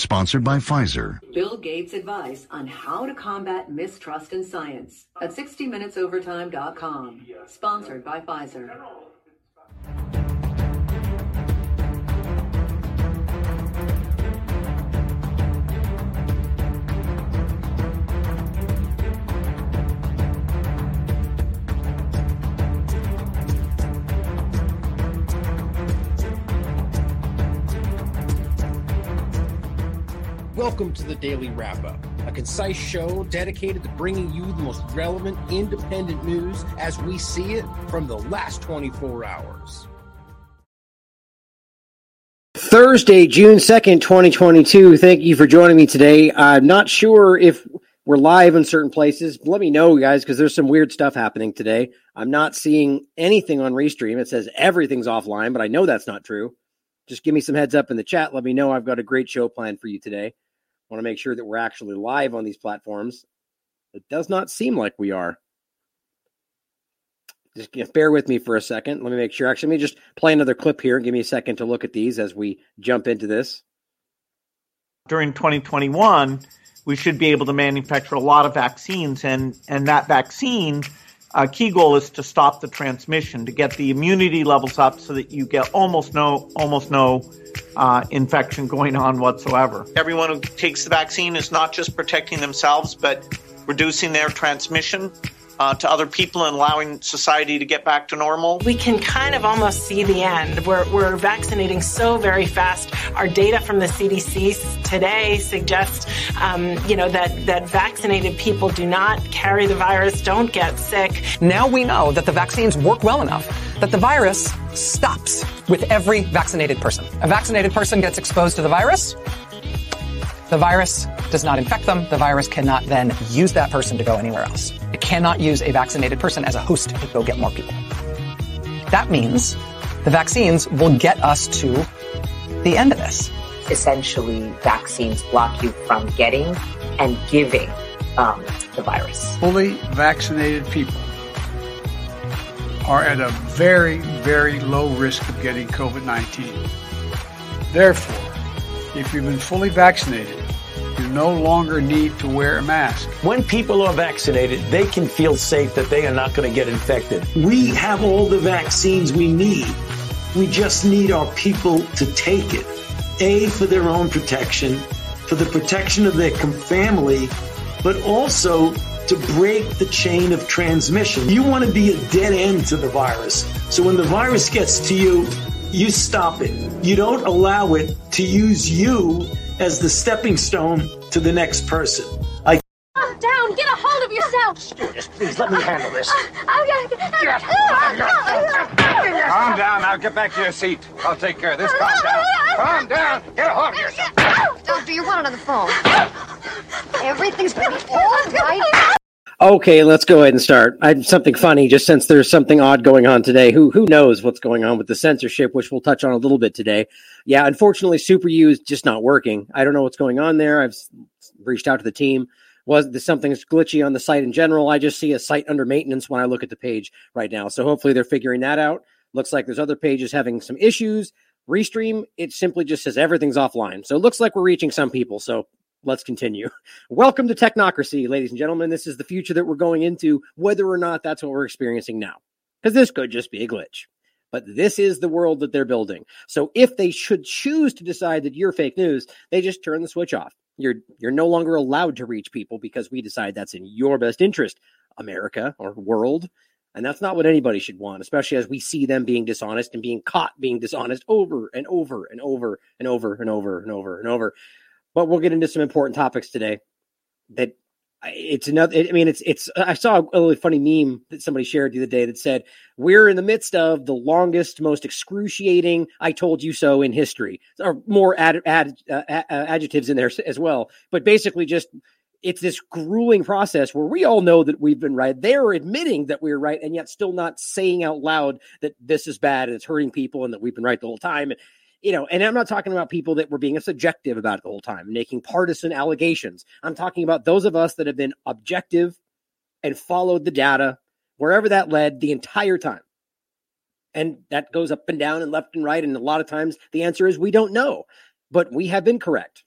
Sponsored by Pfizer. Bill Gates' advice on how to combat mistrust in science at 60minutesovertime.com. Sponsored by Pfizer. Welcome to the Daily Wrap Up, a concise show dedicated to bringing you the most relevant independent news as we see it from the last 24 hours. Thursday, June 2nd, 2022. Thank you for joining me today. I'm not sure if we're live in certain places. Let me know, guys, because there's some weird stuff happening today. I'm not seeing anything on Restream. It says everything's offline, but I know that's not true. Just give me some heads up in the chat. Let me know I've got a great show planned for you today want to make sure that we're actually live on these platforms. It does not seem like we are. Just bear with me for a second. Let me make sure. Actually, let me just play another clip here. Give me a second to look at these as we jump into this. During 2021, we should be able to manufacture a lot of vaccines, and, and that vaccine uh, key goal is to stop the transmission, to get the immunity levels up so that you get almost no almost no uh, infection going on whatsoever. Everyone who takes the vaccine is not just protecting themselves, but reducing their transmission uh, to other people and allowing society to get back to normal? We can kind of almost see the end. We're, we're vaccinating so very fast. Our data from the CDC today suggests, um, you know, that, that vaccinated people do not carry the virus, don't get sick. Now we know that the vaccines work well enough that the virus stops with every vaccinated person. A vaccinated person gets exposed to the virus. The virus does not infect them. The virus cannot then use that person to go anywhere else. It cannot use a vaccinated person as a host to go get more people. That means the vaccines will get us to the end of this. Essentially, vaccines block you from getting and giving um, the virus. Fully vaccinated people are at a very, very low risk of getting COVID 19. Therefore, if you've been fully vaccinated, you no longer need to wear a mask. When people are vaccinated, they can feel safe that they are not going to get infected. We have all the vaccines we need. We just need our people to take it. A, for their own protection, for the protection of their family, but also to break the chain of transmission. You want to be a dead end to the virus. So when the virus gets to you, you stop it. You don't allow it to use you as the stepping stone to the next person. I Calm down. Get a hold of yourself. Stewardess, please let me handle this. Ah, ah, I'm Calm down. Now get back to your seat. I'll take care of this. Calm down. Calm down. Get a hold of yourself. Oh, Doctor, you're wanted on the phone. Everything's gonna be all right. Okay, let's go ahead and start. I something funny just since there's something odd going on today. Who who knows what's going on with the censorship, which we'll touch on a little bit today. Yeah, unfortunately, Super U is just not working. I don't know what's going on there. I've reached out to the team. Was something's glitchy on the site in general? I just see a site under maintenance when I look at the page right now. So hopefully they're figuring that out. Looks like there's other pages having some issues. Restream, it simply just says everything's offline. So it looks like we're reaching some people. So let's continue. Welcome to Technocracy, ladies and gentlemen. This is the future that we're going into, whether or not that's what we're experiencing now. Because this could just be a glitch. But this is the world that they're building. So if they should choose to decide that you're fake news, they just turn the switch off. You're you're no longer allowed to reach people because we decide that's in your best interest, America or world. And that's not what anybody should want, especially as we see them being dishonest and being caught being dishonest over and over and over and over and over and over and over. But we'll get into some important topics today that it's another i mean it's it's i saw a really funny meme that somebody shared the other day that said we're in the midst of the longest most excruciating i told you so in history. Or more ad, ad, uh, adjectives in there as well. But basically just it's this grueling process where we all know that we've been right. They're admitting that we we're right and yet still not saying out loud that this is bad and it's hurting people and that we've been right the whole time you know, and I'm not talking about people that were being subjective about it the whole time, making partisan allegations. I'm talking about those of us that have been objective and followed the data wherever that led the entire time. And that goes up and down and left and right. And a lot of times the answer is we don't know, but we have been correct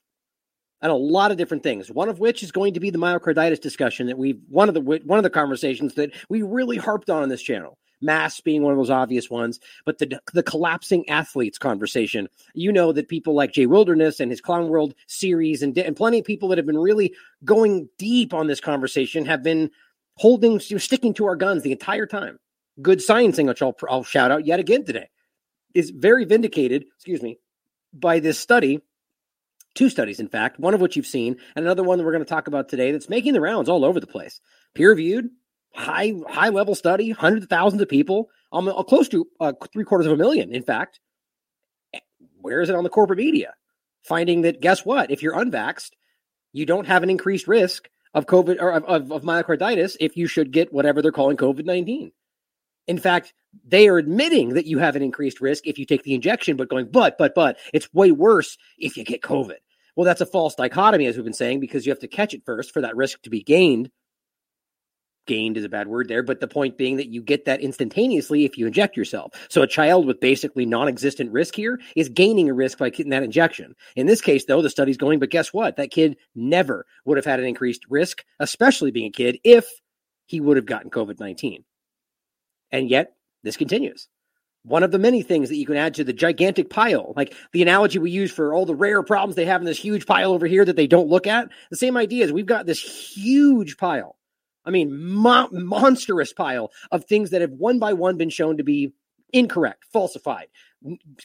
and a lot of different things. One of which is going to be the myocarditis discussion that we've one of the one of the conversations that we really harped on on this channel mass being one of those obvious ones, but the the collapsing athletes conversation. You know that people like Jay Wilderness and his Clown World series, and and plenty of people that have been really going deep on this conversation have been holding, sticking to our guns the entire time. Good sciencing, which I'll, I'll shout out yet again today, is very vindicated. Excuse me, by this study two studies, in fact, one of which you've seen, and another one that we're going to talk about today that's making the rounds all over the place. Peer reviewed, high high level study, hundreds of thousands of people, um, uh, close to uh, three quarters of a million, in fact. Where is it on the corporate media? Finding that guess what? If you're unvaxxed, you don't have an increased risk of COVID or of, of, of myocarditis if you should get whatever they're calling COVID 19. In fact, they are admitting that you have an increased risk if you take the injection, but going, but, but, but, it's way worse if you get COVID. Well, that's a false dichotomy, as we've been saying, because you have to catch it first for that risk to be gained gained is a bad word there, but the point being that you get that instantaneously if you inject yourself. So a child with basically non-existent risk here is gaining a risk by getting that injection. In this case, though, the study's going, but guess what? That kid never would have had an increased risk, especially being a kid, if he would have gotten COVID 19. And yet, this continues. One of the many things that you can add to the gigantic pile, like the analogy we use for all the rare problems they have in this huge pile over here that they don't look at, the same idea is we've got this huge pile I mean, mo- monstrous pile of things that have one by one been shown to be incorrect, falsified,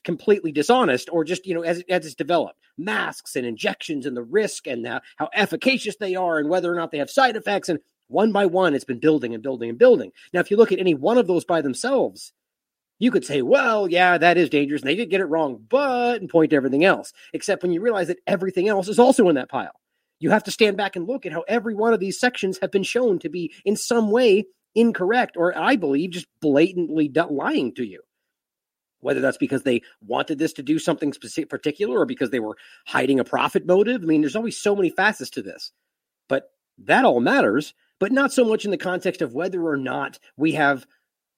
completely dishonest, or just, you know, as, as it's developed. Masks and injections and the risk and the, how efficacious they are and whether or not they have side effects. And one by one, it's been building and building and building. Now, if you look at any one of those by themselves, you could say, well, yeah, that is dangerous. And they did get it wrong, but, and point to everything else. Except when you realize that everything else is also in that pile you have to stand back and look at how every one of these sections have been shown to be in some way incorrect or I believe just blatantly lying to you. Whether that's because they wanted this to do something specific, particular or because they were hiding a profit motive. I mean, there's always so many facets to this, but that all matters, but not so much in the context of whether or not we have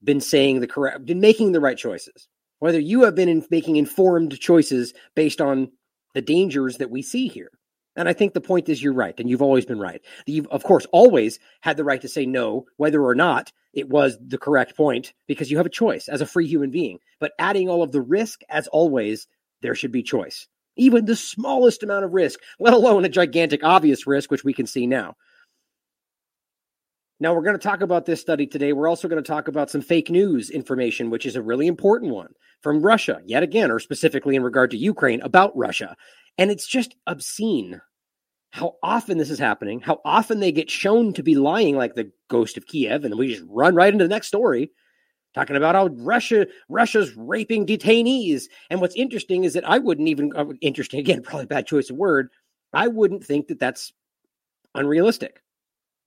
been saying the correct, been making the right choices, whether you have been in making informed choices based on the dangers that we see here. And I think the point is you're right, and you've always been right. You've, of course, always had the right to say no, whether or not it was the correct point, because you have a choice as a free human being. But adding all of the risk, as always, there should be choice. Even the smallest amount of risk, let alone a gigantic obvious risk, which we can see now. Now, we're going to talk about this study today. We're also going to talk about some fake news information, which is a really important one from Russia, yet again, or specifically in regard to Ukraine about Russia. And it's just obscene how often this is happening, how often they get shown to be lying like the ghost of Kiev, and we just run right into the next story talking about how Russia Russia's raping detainees. And what's interesting is that I wouldn't even uh, interesting again, probably bad choice of word. I wouldn't think that that's unrealistic.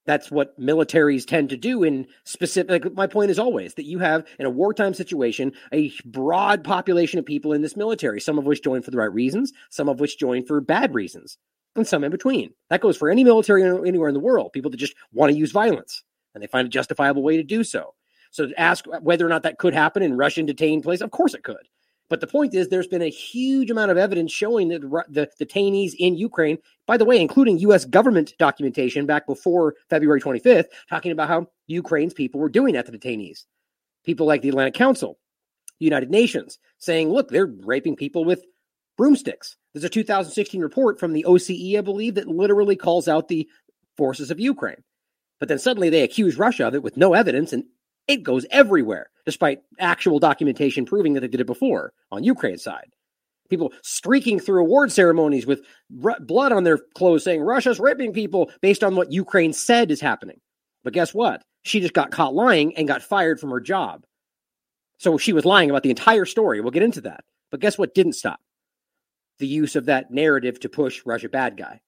That's what militaries tend to do in specific. Like my point is always that you have in a wartime situation a broad population of people in this military, some of which join for the right reasons, some of which join for bad reasons, and some in between. That goes for any military anywhere in the world. People that just want to use violence and they find a justifiable way to do so. So to ask whether or not that could happen in Russian detained place, of course it could. But the point is, there's been a huge amount of evidence showing that the detainees in Ukraine, by the way, including U.S. government documentation back before February 25th, talking about how Ukraine's people were doing that to detainees. People like the Atlantic Council, United Nations, saying, look, they're raping people with broomsticks. There's a 2016 report from the OCE, I believe, that literally calls out the forces of Ukraine. But then suddenly they accuse Russia of it with no evidence and It goes everywhere, despite actual documentation proving that they did it before on Ukraine's side. People streaking through award ceremonies with r- blood on their clothes saying Russia's raping people based on what Ukraine said is happening. But guess what? She just got caught lying and got fired from her job. So she was lying about the entire story. We'll get into that. But guess what didn't stop? The use of that narrative to push Russia bad guy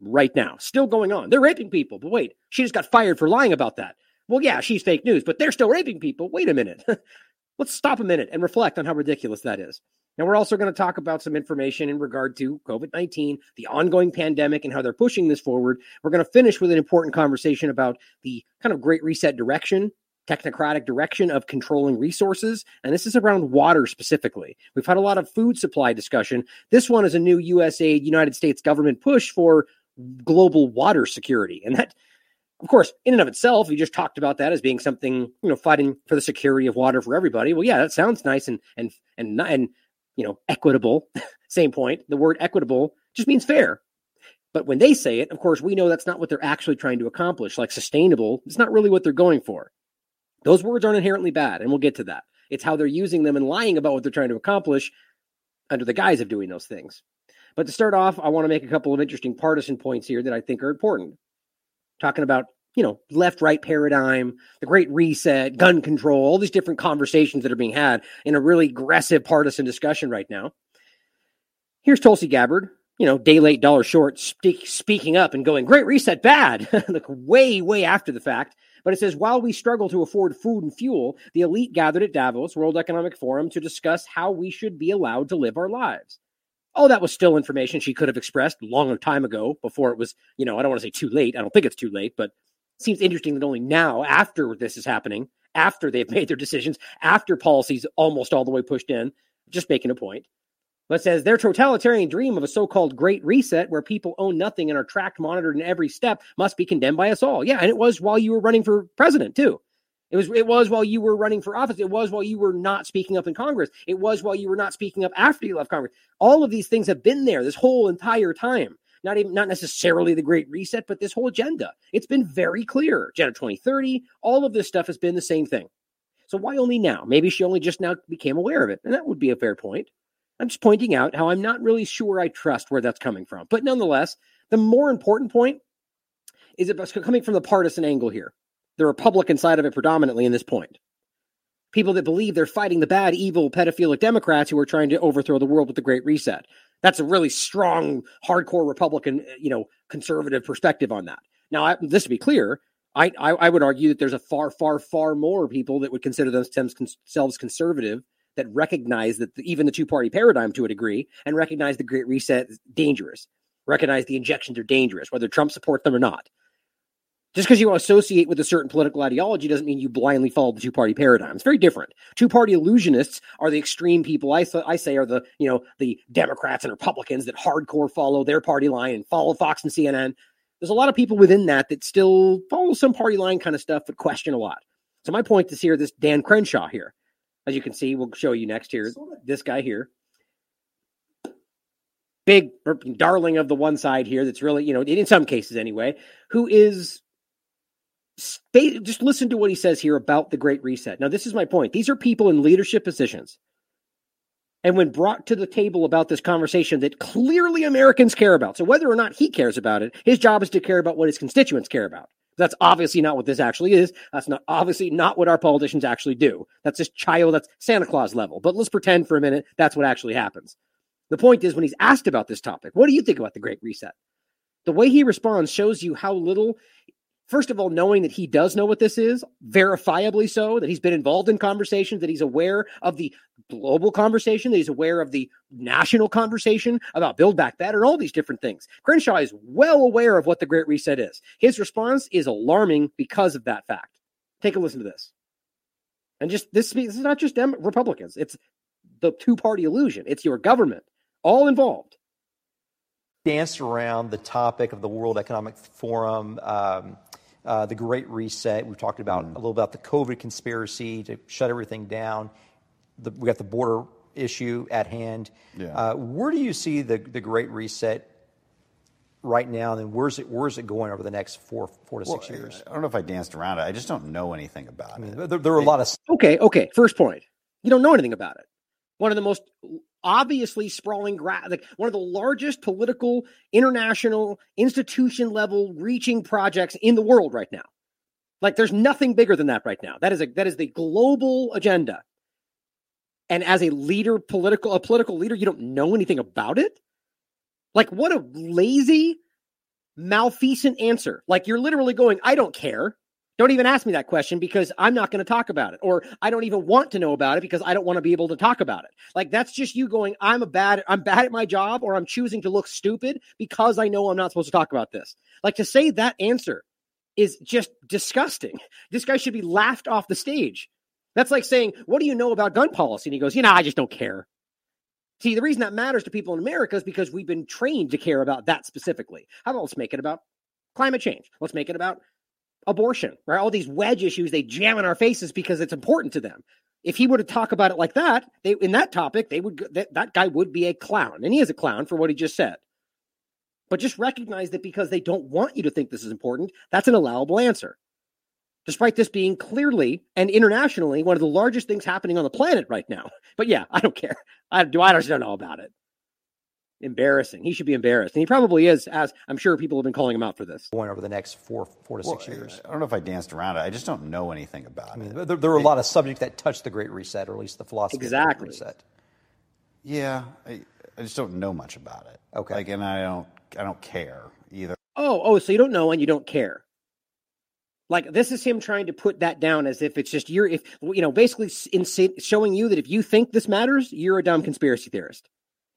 right now. Still going on. They're raping people. But wait, she just got fired for lying about that. Well, yeah, she's fake news, but they're still raping people. Wait a minute. Let's stop a minute and reflect on how ridiculous that is. Now, we're also going to talk about some information in regard to COVID 19, the ongoing pandemic, and how they're pushing this forward. We're going to finish with an important conversation about the kind of great reset direction, technocratic direction of controlling resources. And this is around water specifically. We've had a lot of food supply discussion. This one is a new USAID, United States government push for global water security. And that of course, in and of itself, you just talked about that as being something, you know, fighting for the security of water for everybody. Well, yeah, that sounds nice and and and and you know, equitable. Same point. The word equitable just means fair. But when they say it, of course, we know that's not what they're actually trying to accomplish. Like sustainable, it's not really what they're going for. Those words aren't inherently bad, and we'll get to that. It's how they're using them and lying about what they're trying to accomplish under the guise of doing those things. But to start off, I want to make a couple of interesting partisan points here that I think are important talking about you know left right paradigm the great reset gun control all these different conversations that are being had in a really aggressive partisan discussion right now. Here's tulsi gabbard you know day late dollar short speak, speaking up and going great reset bad. Like way way after the fact. But it says while we struggle to afford food and fuel the elite gathered at davos world economic forum to discuss how we should be allowed to live our lives. Oh, that was still information she could have expressed long time ago before it was, you know, I don't want to say too late. I don't think it's too late, but seems interesting that only now, after this is happening, after they've made their decisions, after policies almost all the way pushed in, just making a point. But says their totalitarian dream of a so-called great reset where people own nothing and are tracked, monitored in every step must be condemned by us all. Yeah, and it was while you were running for president too. It was it was while you were running for office. It was while you were not speaking up in Congress. It was while you were not speaking up after you left Congress. All of these things have been there this whole entire time. Not even not necessarily the Great Reset, but this whole agenda. It's been very clear. Agenda 2030, all of this stuff has been the same thing. So why only now? Maybe she only just now became aware of it. And that would be a fair point. I'm just pointing out how I'm not really sure I trust where that's coming from. But nonetheless, the more important point is it coming from the partisan angle here the Republican side of it predominantly in this point. People that believe they're fighting the bad, evil, pedophilic Democrats who are trying to overthrow the world with the Great Reset. That's a really strong, hardcore Republican, eh, you know, conservative perspective on that. Now, I, this to be clear, I, I, I would argue that there's a far, far, far more people that would consider themselves conservative that recognize that the, even the two party paradigm to a degree and recognize the Great Reset is dangerous, recognize the injections are dangerous, whether Trump supports them or not. Just because you associate with a certain political ideology doesn't mean you blindly follow the two party paradigm. It's very different. Two party illusionists are the extreme people. I, I say are the you know the Democrats and Republicans that hardcore follow their party line and follow Fox and CNN. There's a lot of people within that that still follow some party line kind of stuff, but question a lot. So my point is here: this Dan Crenshaw here, as you can see, we'll show you next here. This guy here, big er, darling of the one side here. That's really you know in some cases anyway, who is just listen to what he says here about the Great Reset. Now, this is my point. These are people in leadership positions. And when brought to the table about this conversation that clearly Americans care about, so whether or not he cares about it, his job is to care about what his constituents care about. That's obviously not what this actually is. That's not obviously not what our politicians actually do. That's just child, that's Santa Claus level. But let's pretend for a minute that's what actually happens. The point is, when he's asked about this topic, what do you think about the Great Reset? The way he responds shows you how little first of all, knowing that he does know what this is, verifiably so, that he's been involved in conversations, that he's aware of the global conversation, that he's aware of the national conversation about Build Back Better, and all these different things. Crenshaw is well aware of what the Great Reset is. His response is alarming because of that fact. Take a listen to this. And just this, this is not just Dem- Republicans, it's the two party illusion, it's your government, all involved. Danced around the topic of the World Economic Forum. Um, uh, the Great Reset. We've talked about mm. a little about the COVID conspiracy to shut everything down. The, we got the border issue at hand. Yeah. Uh, where do you see the, the Great Reset right now, and then where's it where's it going over the next four four to Well, six years? I don't know if I danced around it. I just don't know anything about I mean, it. there, there are a lot of Okay, okay. First point. You don't know anything about it. One of the most obviously sprawling, gra- like one of the largest political, international, institution level reaching projects in the world right now. Like there's nothing bigger than that right now. That is a that is the global agenda. And as a leader, political a political leader, you don't know anything about it. Like what a lazy, malfeasant answer. Like you're literally going, I don't care. Don't even ask me that question because I'm not going to talk about it. Or I don't even want to know about it because I don't want to be able to talk about it. Like that's just you going, I'm a bad, I'm bad at my job, or I'm choosing to look stupid because I know I'm not supposed to talk about this. Like to say that answer is just disgusting. This guy should be laughed off the stage. That's like saying, What do you know about gun policy? And he goes, You know, I just don't care. See, the reason that matters to people in America is because we've been trained to care about that specifically. How about let's make it about climate change? Let's make it about abortion, right? All these wedge issues they jam in our faces because it's important to them. If he were to talk about it like that, they in that topic, they would that, that guy would be a clown, and he is a clown for what he just said. But just recognize that because they don't want you to think this is important, that's an allowable answer. Despite this being clearly and internationally one of the largest things happening on the planet right now. But yeah, I don't care. I do. I just don't know about it. Embarrassing. He should be embarrassed, and he probably is. As I'm sure people have been calling him out for this. going over the next four four to Well, six years. I don't know if I danced around it. I just don't know anything about I mean, it. there, there are a lot of subjects that touch the Great Reset, or at least the philosophy Exactly. of the Great Reset. Yeah, I, I just don't know much about it. Okay, like, and I don't, I don't care either. Oh, oh, so you don't know and you don't care. Like this is him trying to put that down as if it's just you're if you know basically in showing you that if you think this matters, you're a dumb conspiracy theorist.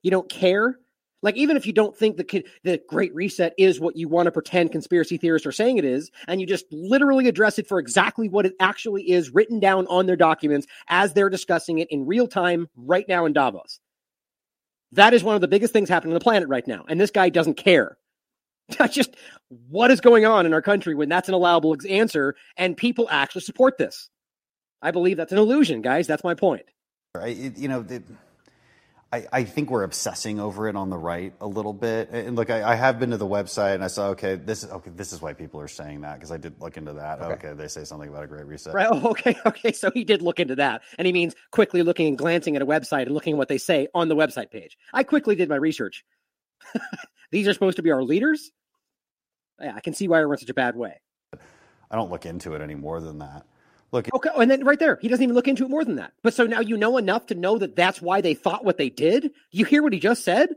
You don't care. Like even if you don't think the the Great Reset is what you want to pretend conspiracy theorists are saying it is, and you just literally address it for exactly what it actually is, written down on their documents as they're discussing it in real time right now in Davos. That is one of the biggest things happening on the planet right now, and this guy doesn't care. Just what is going on in our country when that's an allowable answer and people actually support this. I believe that's an illusion, guys. That's my point. I, you know, the, I, I think we're obsessing over it on the right a little bit. And look, I, I have been to the website and I saw, okay, this is okay. This is why people are saying that because I did look into that. Okay. they say something about a great reset. Right. Oh, okay. Okay. So he did look into that. And he means quickly looking and glancing at a website and looking at what they say on the website page. I quickly did my research. These are supposed to be our leaders. Yeah, I can see why we're in such a bad way. I don't look into it any more than that. Look, Okay. And then right there, he doesn't even look into it more than that. But so now you know enough to know that that's why they thought what they did. You hear what he just said?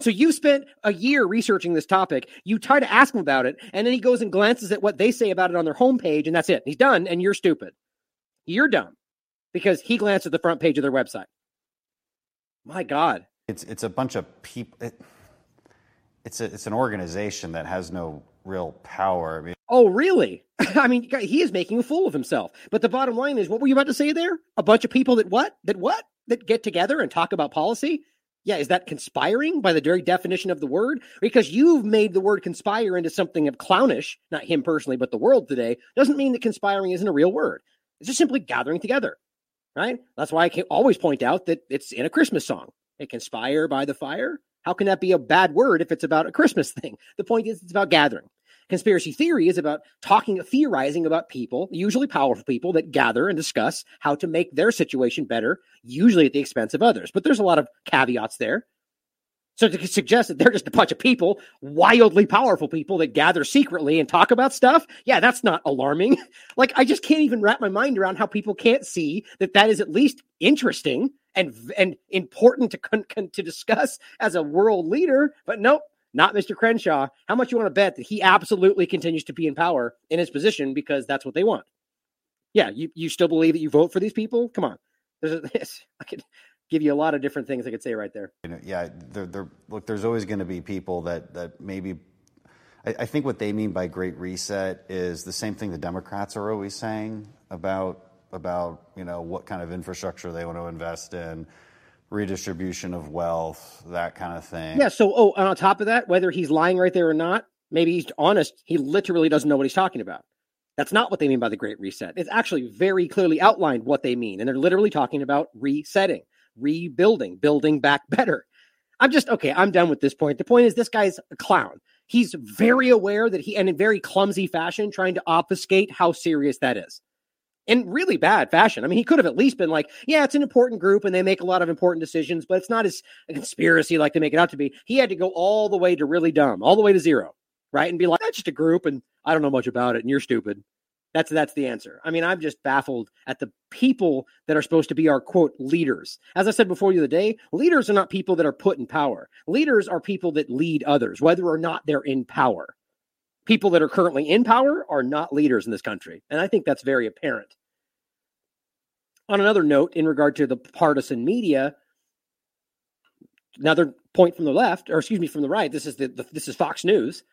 So you spent a year researching this topic. You try to ask him about it, and then he goes and glances at what they say about it on their homepage, and that's it. He's done, and you're stupid. You're dumb because he glanced at the front page of their website. My God. it's it's a bunch of people. It, it's a, it's an organization that has no real power. I mean, Oh, really? I mean, he is making a fool of himself. But the bottom line is, what were you about to say there? A bunch of people that what? That what? That get together and talk about policy? Yeah, is that conspiring by the very definition of the word? Because you've made the word conspire into something of clownish, not him personally, but the world today, doesn't mean that conspiring isn't a real word. It's just simply gathering together, right? That's why I can always point out that it's in a Christmas song. A conspire by the fire. How can that be a bad word if it's about a Christmas thing? The point is, it's about gathering. Conspiracy theory is about talking, theorizing about people, usually powerful people, that gather and discuss how to make their situation better, usually at the expense of others. But there's a lot of caveats there. So to suggest that they're just a bunch of people, wildly powerful people that gather secretly and talk about stuff, yeah, that's not alarming. Like I just can't even wrap my mind around how people can't see that that is at least interesting and and important to con- con- to discuss as a world leader. But nope, not Mr. Crenshaw. How much you want to bet that he absolutely continues to be in power in his position because that's what they want? Yeah, you, you still believe that you vote for these people? Come on. There's a, I could give you a lot of different things I could say right there. yeah, there, there, look, there's always going to be people that, that maybe. I, I think what they mean by Great Reset is the same thing the Democrats are always saying about about you know what kind of infrastructure they want to invest in, redistribution of wealth, that kind of thing. Yeah. So, oh, and on top of that, whether he's lying right there or not, maybe he's honest. He literally doesn't know what he's talking about. That's not what they mean by the Great Reset. It's actually very clearly outlined what they mean. And they're literally talking about resetting, rebuilding, building back better. I'm just, okay, I'm done with this point. The point is, this guy's a clown. he's very aware that he, and in very clumsy fashion, trying to obfuscate how serious that is. In really bad fashion. I mean, he could have at least been like, yeah, it's an important group and they make a lot of important decisions, but it's not as a conspiracy like they make it out to be. He had to go all the way to really dumb, all the way to zero, right? And be like, that's just a group and I don't know much about it and you're stupid. That's that's the answer. I mean, I'm just baffled at the people that are supposed to be our quote leaders. As I said before the other day, leaders are not people that are put in power. Leaders are people that lead others, whether or not they're in power. People that are currently in power are not leaders in this country, and I think that's very apparent. On another note, in regard to the partisan media, another point from the left, or excuse me, from the right. This is the, the this is Fox News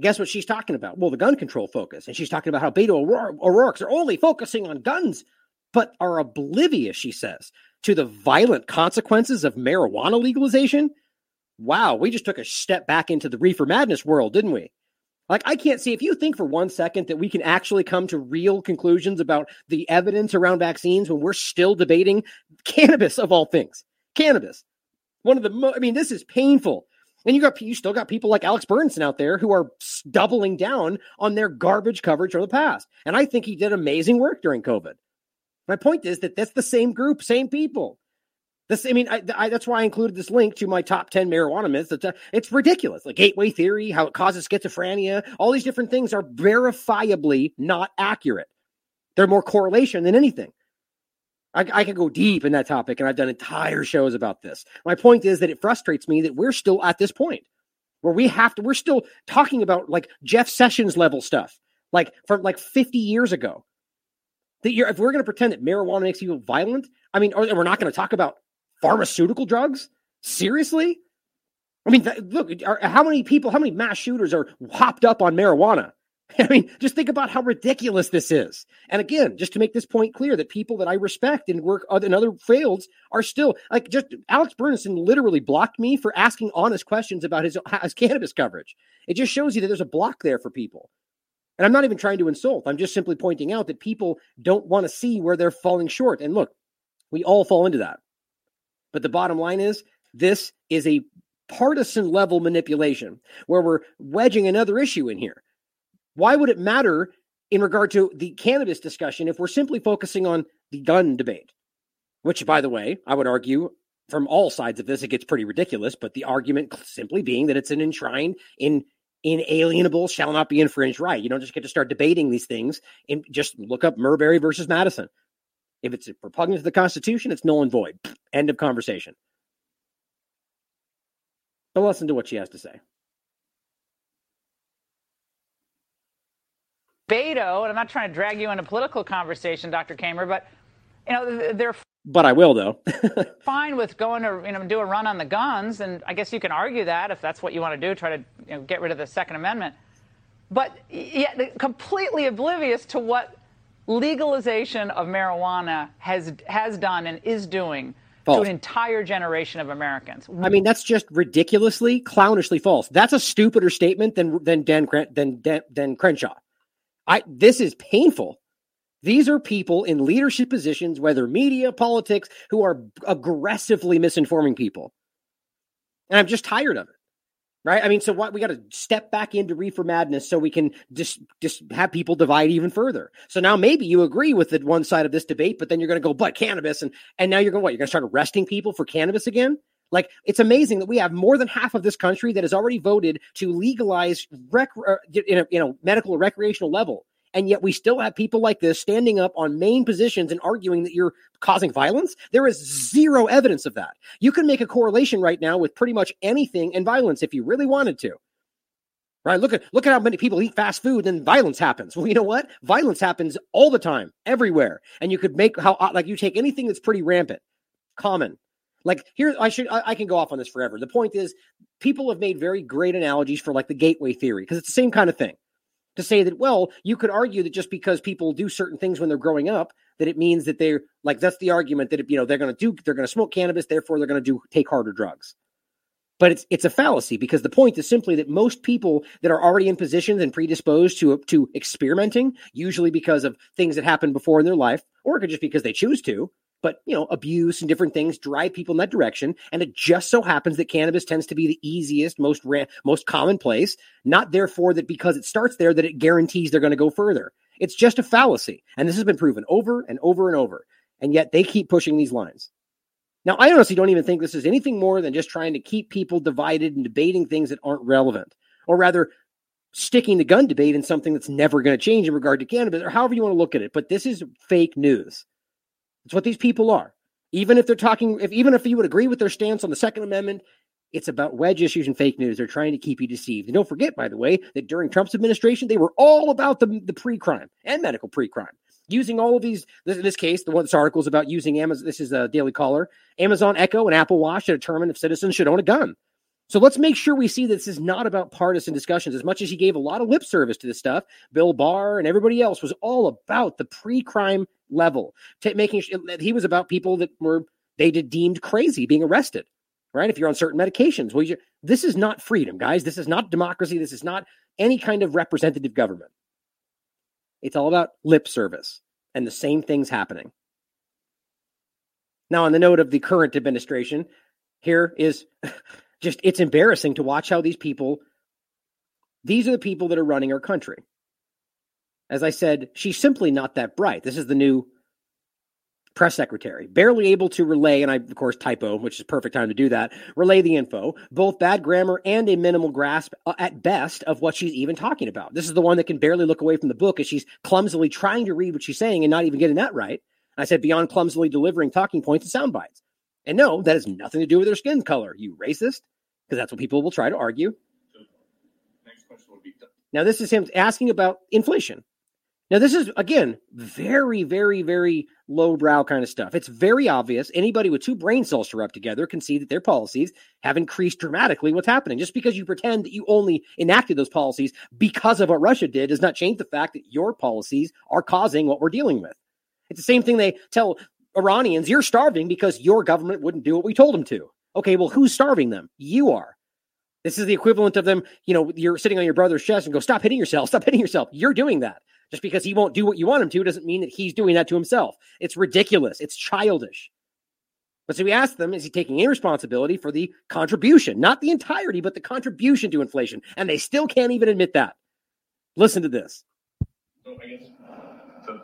Guess what she's talking about? Well, the gun control focus. And she's talking about how Beto O'Rourke's are only focusing on guns, but are oblivious, she says, to the violent consequences of marijuana legalization. Wow, we just took a step back into the reefer madness world, didn't we? Like, I can't see if you think for one second that we can actually come to real conclusions about the evidence around vaccines when we're still debating cannabis of all things. Cannabis. One of the, mo- I mean, this is painful and you got you still got people like Alex Berenson out there who are doubling down on their garbage coverage from the past. And I think he did amazing work during COVID. My point is that that's the same group, same people. This, I mean, I, I, that's why I included this link to my top 10 marijuana myths. It's, uh, it's ridiculous. The gateway theory, how it causes schizophrenia, all these different things are verifiably not accurate. They're more correlation than anything. I, I could go deep in that topic, and I've done entire shows about this. My point is that it frustrates me that we're still at this point where we have to, we're still talking about like Jeff Sessions level stuff, like from like 50 years ago. That you're, if we're going to pretend that marijuana makes people violent, I mean, or, we're not going to talk about pharmaceutical drugs? Seriously? I mean, look, are, how many people, how many mass shooters are hopped up on marijuana? I mean, just think about how ridiculous this is. And again, just to make this point clear that people that I respect and work in other fields are still like just Alex Berenson literally blocked me for asking honest questions about his, his cannabis coverage. It just shows you that there's a block there for people. And I'm not even trying to insult. I'm just simply pointing out that people don't want to see where they're falling short. And look, we all fall into that. But the bottom line is this is a partisan level manipulation where we're wedging another issue in here why would it matter in regard to the cannabis discussion if we're simply focusing on the gun debate? Which, by the way, I would argue from all sides of this, it gets pretty ridiculous. But the argument simply being that it's an enshrined in inalienable shall not be infringed right. You don't just get to start debating these things and just look up Marbury versus Madison. If it's repugnant to the Constitution, it's null and void. End of conversation. But listen to what she has to say. Beto, and I'm not trying to drag you into political conversation, Dr. Kamer, but you know they're. But I will though. fine with going to you know do a run on the guns, and I guess you can argue that if that's what you want to do, try to you know, get rid of the Second Amendment. But yet, completely oblivious to what legalization of marijuana has has done and is doing false. to an entire generation of Americans. I mean, that's just ridiculously, clownishly false. That's a stupider statement than than Dan than Dan, than Crenshaw. I this is painful. These are people in leadership positions, whether media, politics, who are aggressively misinforming people. And I'm just tired of it. Right? I mean, so what we got to step back into reefer madness so we can just just have people divide even further. So now maybe you agree with the one side of this debate, but then you're going to go, but cannabis, and and now you're going what? You're going to start arresting people for cannabis again? Like it's amazing that we have more than half of this country that has already voted to legalize rec uh, in a you know medical or recreational level, and yet we still have people like this standing up on main positions and arguing that you're causing violence. There is zero evidence of that. You can make a correlation right now with pretty much anything and violence if you really wanted to. Right? Look at look at how many people eat fast food and violence happens. Well, you know what? Violence happens all the time, everywhere. And you could make how uh, like you take anything that's pretty rampant, common, like here, I should I, I, can go off on this forever. The point is, people have made very great analogies for like the gateway theory because it's the same kind of thing. To say that, well, you could argue that just because people do certain things when they're growing up, that it means that they're like that's the argument that if, you know they're going to do they're going to smoke cannabis, therefore they're going to do take harder drugs. But it's it's a fallacy because the point is simply that most people that are already in positions and predisposed to to experimenting, usually because of things that happened before in their life, or it could just because they choose to, but you know, abuse and different things drive people in that direction. And it just so happens that cannabis tends to be the easiest, most ra- most commonplace. Not therefore that because it starts there that it guarantees they're going to go further. It's just a fallacy, and this has been proven over and over and over. And yet they keep pushing these lines. Now, I honestly don't even think this is anything more than just trying to keep people divided and debating things that aren't relevant, or rather, sticking the gun debate in something that's never going to change in regard to cannabis, or however you want to look at it. But this is fake news. It's what these people are. Even if they're talking, if even if you would agree with their stance on the Second Amendment, it's about wedge issues and fake news. They're trying to keep you deceived. And don't forget, by the way, that during Trump's administration, they were all about the, the pre-crime and medical pre-crime, using all of these. In this case, the one this article is about using Amazon. This is a Daily Caller, Amazon Echo, and Apple Watch to determine if citizens should own a gun. So let's make sure we see that this is not about partisan discussions. As much as he gave a lot of lip service to this stuff, Bill Barr and everybody else was all about the pre-crime level, t- making he was about people that were they deemed crazy being arrested. Right? If you're on certain medications, well, this is not freedom, guys. This is not democracy. This is not any kind of representative government. It's all about lip service and the same things happening. Now, on the note of the current administration, here is just it's embarrassing to watch how these people these are the people that are running our country. As I said, she's simply not that bright. This is the new press secretary, barely able to relay, and I, of course, typo, which is perfect time to do that, relay the info, both bad grammar and a minimal grasp uh, at best of what she's even talking about. This is the one that can barely look away from the book as she's clumsily trying to read what she's saying and not even getting that right. I said, beyond clumsily delivering talking points and sound bites. And no, that has nothing to do with her skin color, you racist, because that's what people will try to argue. Now, this is him asking about inflation. Now, this is, again, very, very, very lowbrow kind of stuff. It's very obvious. Anybody with two brain cells to rub together can see that their policies have increased dramatically what's happening. Just because you pretend that you only enacted those policies because of what Russia did does not change the fact that your policies are causing what we're dealing with. It's the same thing they tell Iranians, you're starving because your government wouldn't do what we told them to. Okay, well, who's starving them? You are. This is the equivalent of them, you know, you're sitting on your brother's chest and go, stop hitting yourself, stop hitting yourself. You're doing that. Just because he won't do what you want him to doesn't mean that he's doing that to himself. It's ridiculous. It's childish. But so we asked them, is he taking any responsibility for the contribution? Not the entirety, but the contribution to inflation. And they still can't even admit that. Listen to this. So I guess the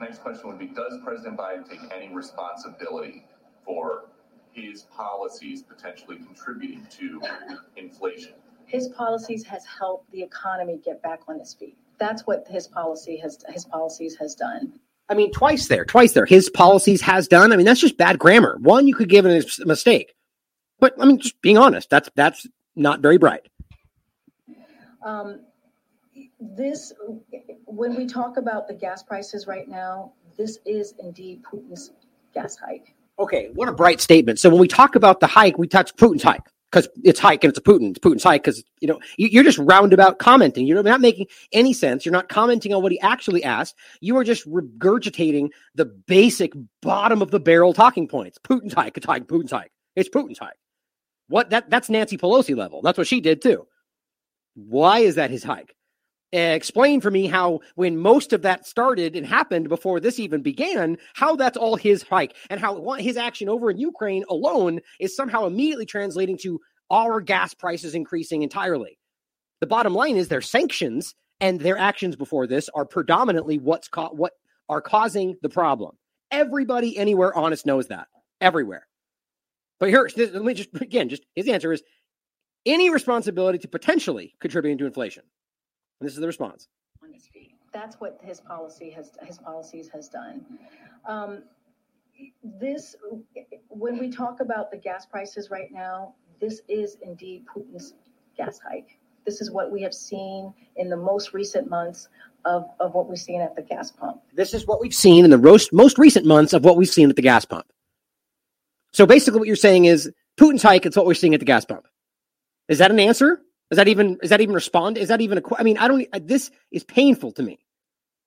next question would be Does President Biden take any responsibility for his policies potentially contributing to inflation? His policies has helped the economy get back on its feet. That's what his policy has his policies has done. I mean, twice there, twice there. His policies has done. I mean, that's just bad grammar. One, you could give it a mistake, but I mean, just being honest, that's that's not very bright. Um, this, when we talk about the gas prices right now, this is indeed Putin's gas hike. Okay, what a bright statement. So when we talk about the hike, we touch Putin's hike because it's hike and it's a Putin, it's Putin's hike because you know you're just roundabout commenting. You're not making any sense. You're not commenting on what he actually asked. You are just regurgitating the basic bottom of the barrel talking points. Putin's hike, it's hike, Putin's hike. It's Putin's hike. What that that's Nancy Pelosi level. That's what she did too. Why is that his hike? Explain for me how when most of that started and happened before this even began how that's all his hike and how his action over in ukraine alone is somehow immediately translating to our gas prices increasing entirely. The bottom line is their sanctions and their actions before this are predominantly what's ca- what are causing the problem. Everybody anywhere honest knows that. Everywhere. But here let me just again just his answer is any responsibility to potentially contributing to inflation and this is the response. That's what his policy has his policies has done. Um, this, when we talk about the gas prices right now, this is indeed Putin's gas hike. This is what we have seen in the most recent months of, of what we've seen at the gas pump. This is what we've seen in the most, most recent months of what we've seen at the gas pump. So basically, what you're saying is Putin's hike. It's what we're seeing at the gas pump. Is that an answer? Is that even is that even respond? Is that even a? I mean, I don't. This is painful to me.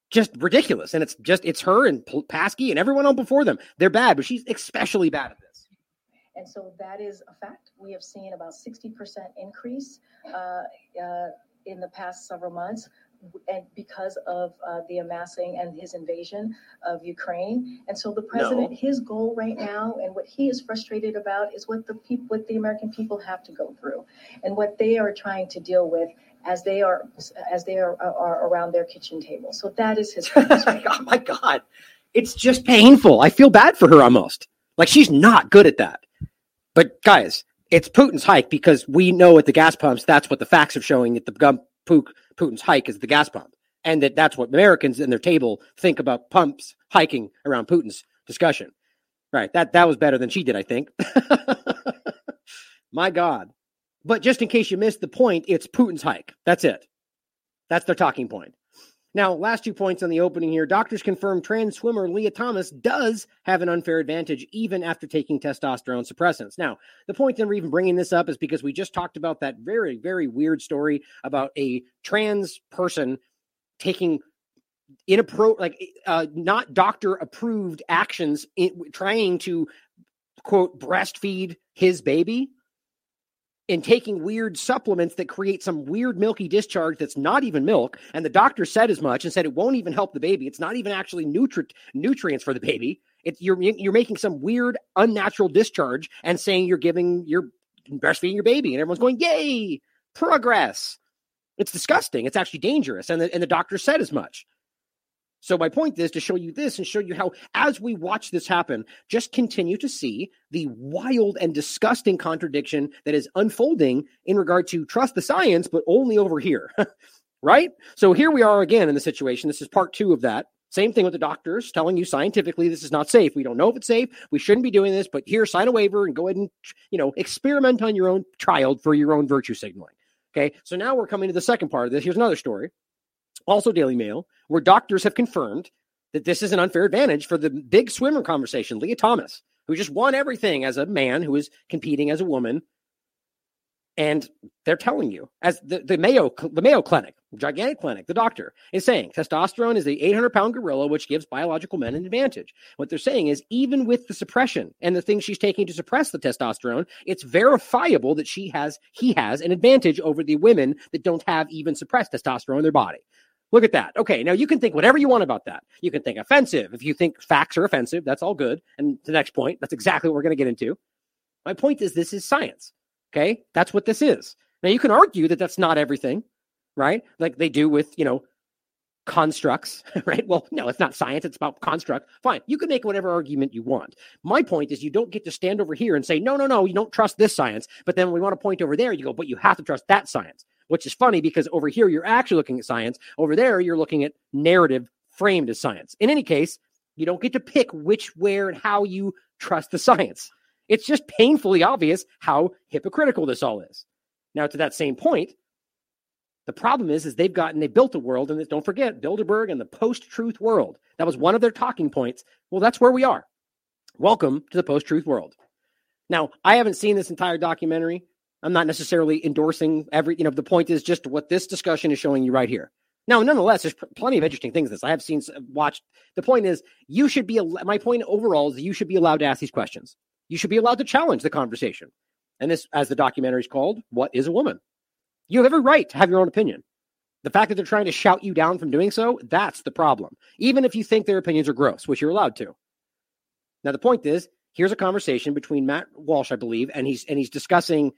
Just ridiculous, and it's just it's her and Psaki and everyone on before them. They're bad, but she's especially bad at this. And so that is a fact. We have seen about sixty percent increase uh, uh, in the past several months. And because of uh, the amassing and his invasion of Ukraine. And so the president, No. his goal right now, and what he is frustrated about, is what the people, what the American people have to go through, and what they are trying to deal with as they are as they are, are around their kitchen table. So that is his. oh my god, it's just painful. I feel bad for her almost. Like she's not good at that. But guys, it's Putin's hike because we know at the gas pumps that's what the facts are showing that the gun Putin's hike is the gas pump, and that that's what Americans in their table think about pumps hiking around Putin's discussion. Right. That that was better than she did, I think. My God. But just in case you missed the point, it's Putin's hike. That's it. That's their talking point. Now, last two points on the opening here. Doctors confirm trans swimmer Lia Thomas does have an unfair advantage even after taking testosterone suppressants. Now, the point that we're even bringing this up is because we just talked about that very, very weird story about a trans person taking inappro like uh, not doctor approved actions in trying to quote breastfeed his baby and taking weird supplements that create some weird milky discharge that's not even milk. And the doctor said as much and said it won't even help the baby. It's not even actually nutri- nutrients for the baby. It's you're you're making some weird unnatural discharge and saying you're giving you're breastfeeding your baby, and everyone's going yay progress. It's disgusting. It's actually dangerous, and the, and the doctor said as much. So my point is to show you this and show you how, as we watch this happen, just continue to see the wild and disgusting contradiction that is unfolding in regard to trust the science, but only over here, right? So here we are again in the situation. This is part two of that. Same thing with the doctors telling you scientifically this is not safe. We don't know if it's safe. We shouldn't be doing this, but here, sign a waiver and go ahead and you know experiment on your own child for your own virtue signaling. Okay, so now we're coming to the second part of this. Here's another story also Daily Mail, where doctors have confirmed that this is an unfair advantage for the big swimmer conversation, Lia Thomas, who just won everything as a man who is competing as a woman. And they're telling you, as the, the Mayo the Mayo Clinic, gigantic clinic, the doctor is saying testosterone is the 800 pound gorilla, which gives biological men an advantage. What they're saying is, even with the suppression and the things she's taking to suppress the testosterone, it's verifiable that she has he has an advantage over the women that don't have even suppressed testosterone in their body. Look at that. Okay, now you can think whatever you want about that. You can think offensive. If you think facts are offensive, that's all good. And the next point, that's exactly what we're going to get into. My point is this is science. Okay, that's what this is. Now you can argue that that's not everything, right? Like they do with, you know, constructs, right? Well, no, it's not science, it's about construct. Fine. You can make whatever argument you want. My point is you don't get to stand over here and say, no, no, no, you don't trust this science. But then we want to point over there, you go, but you have to trust that science, which is funny because over here you're actually looking at science. Over there, you're looking at narrative framed as science. In any case, you don't get to pick which, where, and how you trust the science. It's just painfully obvious how hypocritical this all is. Now, to that same point, the problem is, is they've gotten they built a world, and don't forget Bilderberg and the post-truth world. That was one of their talking points. Well, that's where we are. Welcome to the post-truth world. Now, I haven't seen this entire documentary. I'm not necessarily endorsing every. You know, the point is just what this discussion is showing you right here. Now, nonetheless, there's plenty of interesting things. in This I have seen, watched. The point is, you should be. My point overall is you should be allowed to ask these questions. You should be allowed to challenge the conversation. And this, as the documentary is called, "What is a woman?" You have every right to have your own opinion. The fact that they're trying to shout you down from doing so, that's the problem. Even if you think their opinions are gross, which you're allowed to. Now, the point is, here's a conversation between Matt Walsh, I believe, and he's and he's discussing.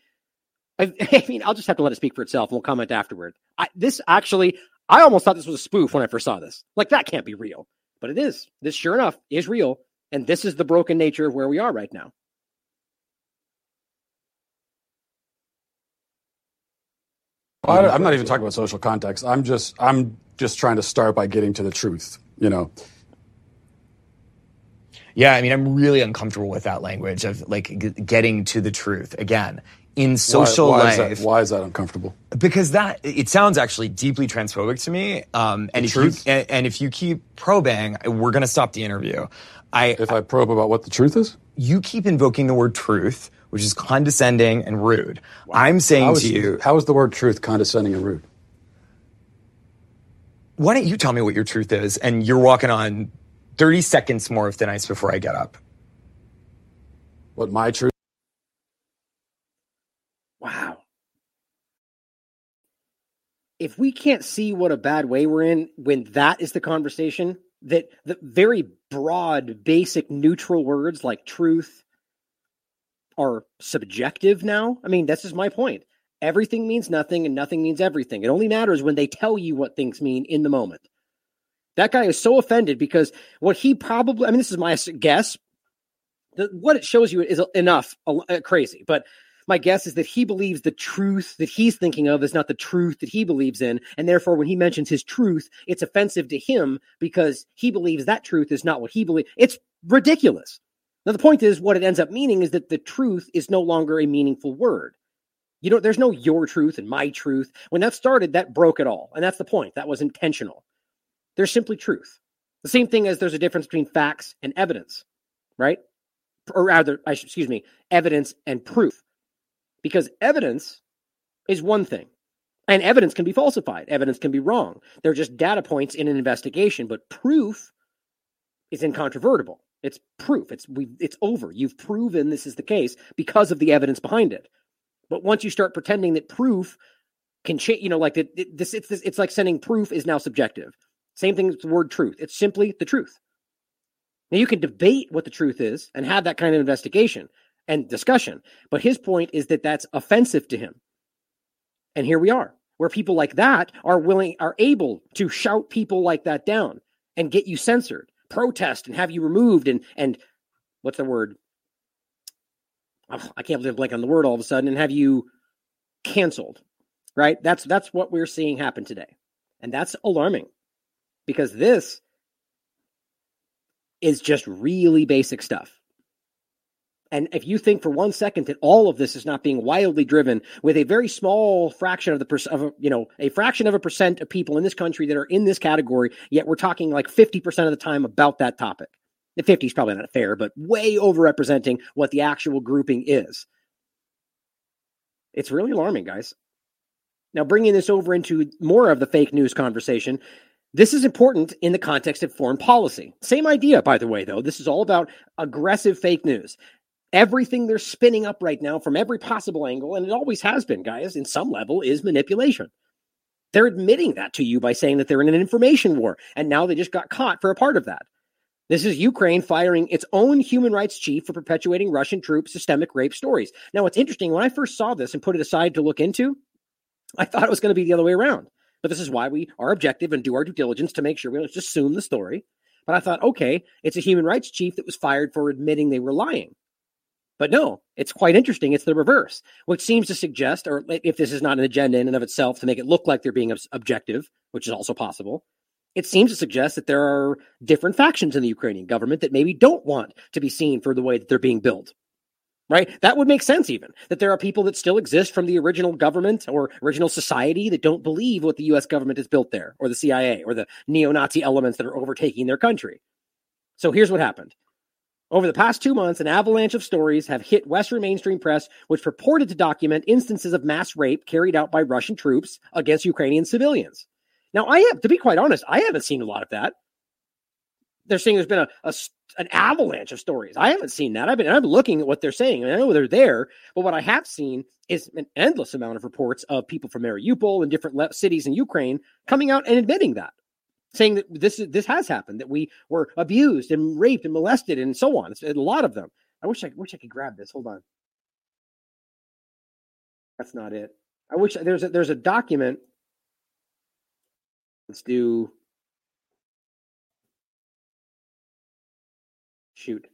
I, I mean, I'll just have to let it speak for itself, and we'll comment afterward. I, this actually, I almost thought this was a spoof when I first saw this. Like that can't be real, but it is. This, sure enough, is real, and this is the broken nature of where we are right now. Well, I'm not even talking about social context. I'm just I'm just trying to start by getting to the truth. You know, Yeah, I mean, I'm really uncomfortable with that language of like g- getting to the truth again in social why, why life. Is that, why is that uncomfortable? because that it sounds actually deeply transphobic to me. Um, and The if truth? you and, and if you keep probing, we're going to stop the interview. I if I probe about what the truth is, you keep invoking the word truth, which is condescending and rude. I'm saying How to is- you, how is the word truth condescending and rude? why don't you tell me what your truth is? And you're walking on 30 seconds more of thin ice before I get up. What my truth? Wow. If we can't see what a bad way we're in when that is the conversation, that the very broad, basic, neutral words like truth are subjective now. I mean, this is my point. Everything means nothing and nothing means everything. It only matters when they tell you what things mean in the moment. That guy is so offended because what he probably, I mean, this is my guess. The, what it shows you is enough uh, crazy, but my guess is that he believes the truth that he's thinking of is not the truth that he believes in. And therefore, when he mentions his truth, it's offensive to him because he believes that truth is not what he believes. It's ridiculous. Now, the point is, what it ends up meaning is that the truth is no longer a meaningful word. You know, there's no your truth and my truth. When that started, that broke it all. And that's the point. That was intentional. There's simply truth. The same thing as there's a difference between facts and evidence, right? Or rather, I should, excuse me, evidence and proof. Because evidence is one thing. And evidence can be falsified. Evidence can be wrong. They're just data points in an investigation, but proof is incontrovertible. It's proof. It's we it's over. You've proven this is the case because of the evidence behind it. But once you start pretending that proof can change, you know, like it, this, it's this, it's like sending proof is now subjective. Same thing with the word truth. It's simply the truth. Now you can debate what the truth is and have that kind of investigation and discussion. But his point is that that's offensive to him. And here we are, where people like that are willing, are able to shout people like that down and get you censored, protest and have you removed and, and what's the word? Oh, I can't believe blank on the word all of a sudden and have you canceled, right? That's, that's what we're seeing happen today. And that's alarming because this is just really basic stuff. And if you think for one second that all of this is not being wildly driven with a very small fraction of the per- of you know a fraction of a percent of people in this country that are in this category, yet we're talking like fifty percent of the time about that topic. The fifty is probably not fair, but way overrepresenting what the actual grouping is. It's really alarming, guys. Now, bringing this over into more of the fake news conversation, this is important in the context of foreign policy. Same idea, by the way, though. This is all about aggressive fake news. Everything they're spinning up right now from every possible angle, and it always has been, guys, in some level, is manipulation. They're admitting that to you by saying that they're in an information war, and now they just got caught for a part of that. This is Ukraine firing its own human rights chief for perpetuating Russian troops' systemic rape stories. Now, what's interesting, when I first saw this and put it aside to look into, I thought it was going to be the other way around. But this is why we are objective and do our due diligence to make sure we don't just assume the story. But I thought, okay, it's a human rights chief that was fired for admitting they were lying. But no, it's quite interesting. It's the reverse, which seems to suggest, or if this is not an agenda in and of itself to make it look like they're being objective, which is also possible, it seems to suggest that there are different factions in the Ukrainian government that maybe don't want to be seen for the way that they're being built. Right? That would make sense, even that there are people that still exist from the original government or original society that don't believe what the US government has built there, or the CIA, or the neo Nazi elements that are overtaking their country. So here's what happened over the past two months, an avalanche of stories have hit Western mainstream press, which purported to document instances of mass rape carried out by Russian troops against Ukrainian civilians. Now, I have, to be quite honest, I haven't seen a lot of that. They're saying there's been a, a an avalanche of stories. I haven't seen that. I've been I'm looking at what they're saying. And I know they're there, but what I have seen is an endless amount of reports of people from Mariupol and different le- cities in Ukraine coming out and admitting that saying that this this has happened, that we were abused and raped and molested and so on. It's a lot of them. I wish I wish I could grab this. Hold on. That's not it. I wish there's a, there's a document. Let's do. Shoot.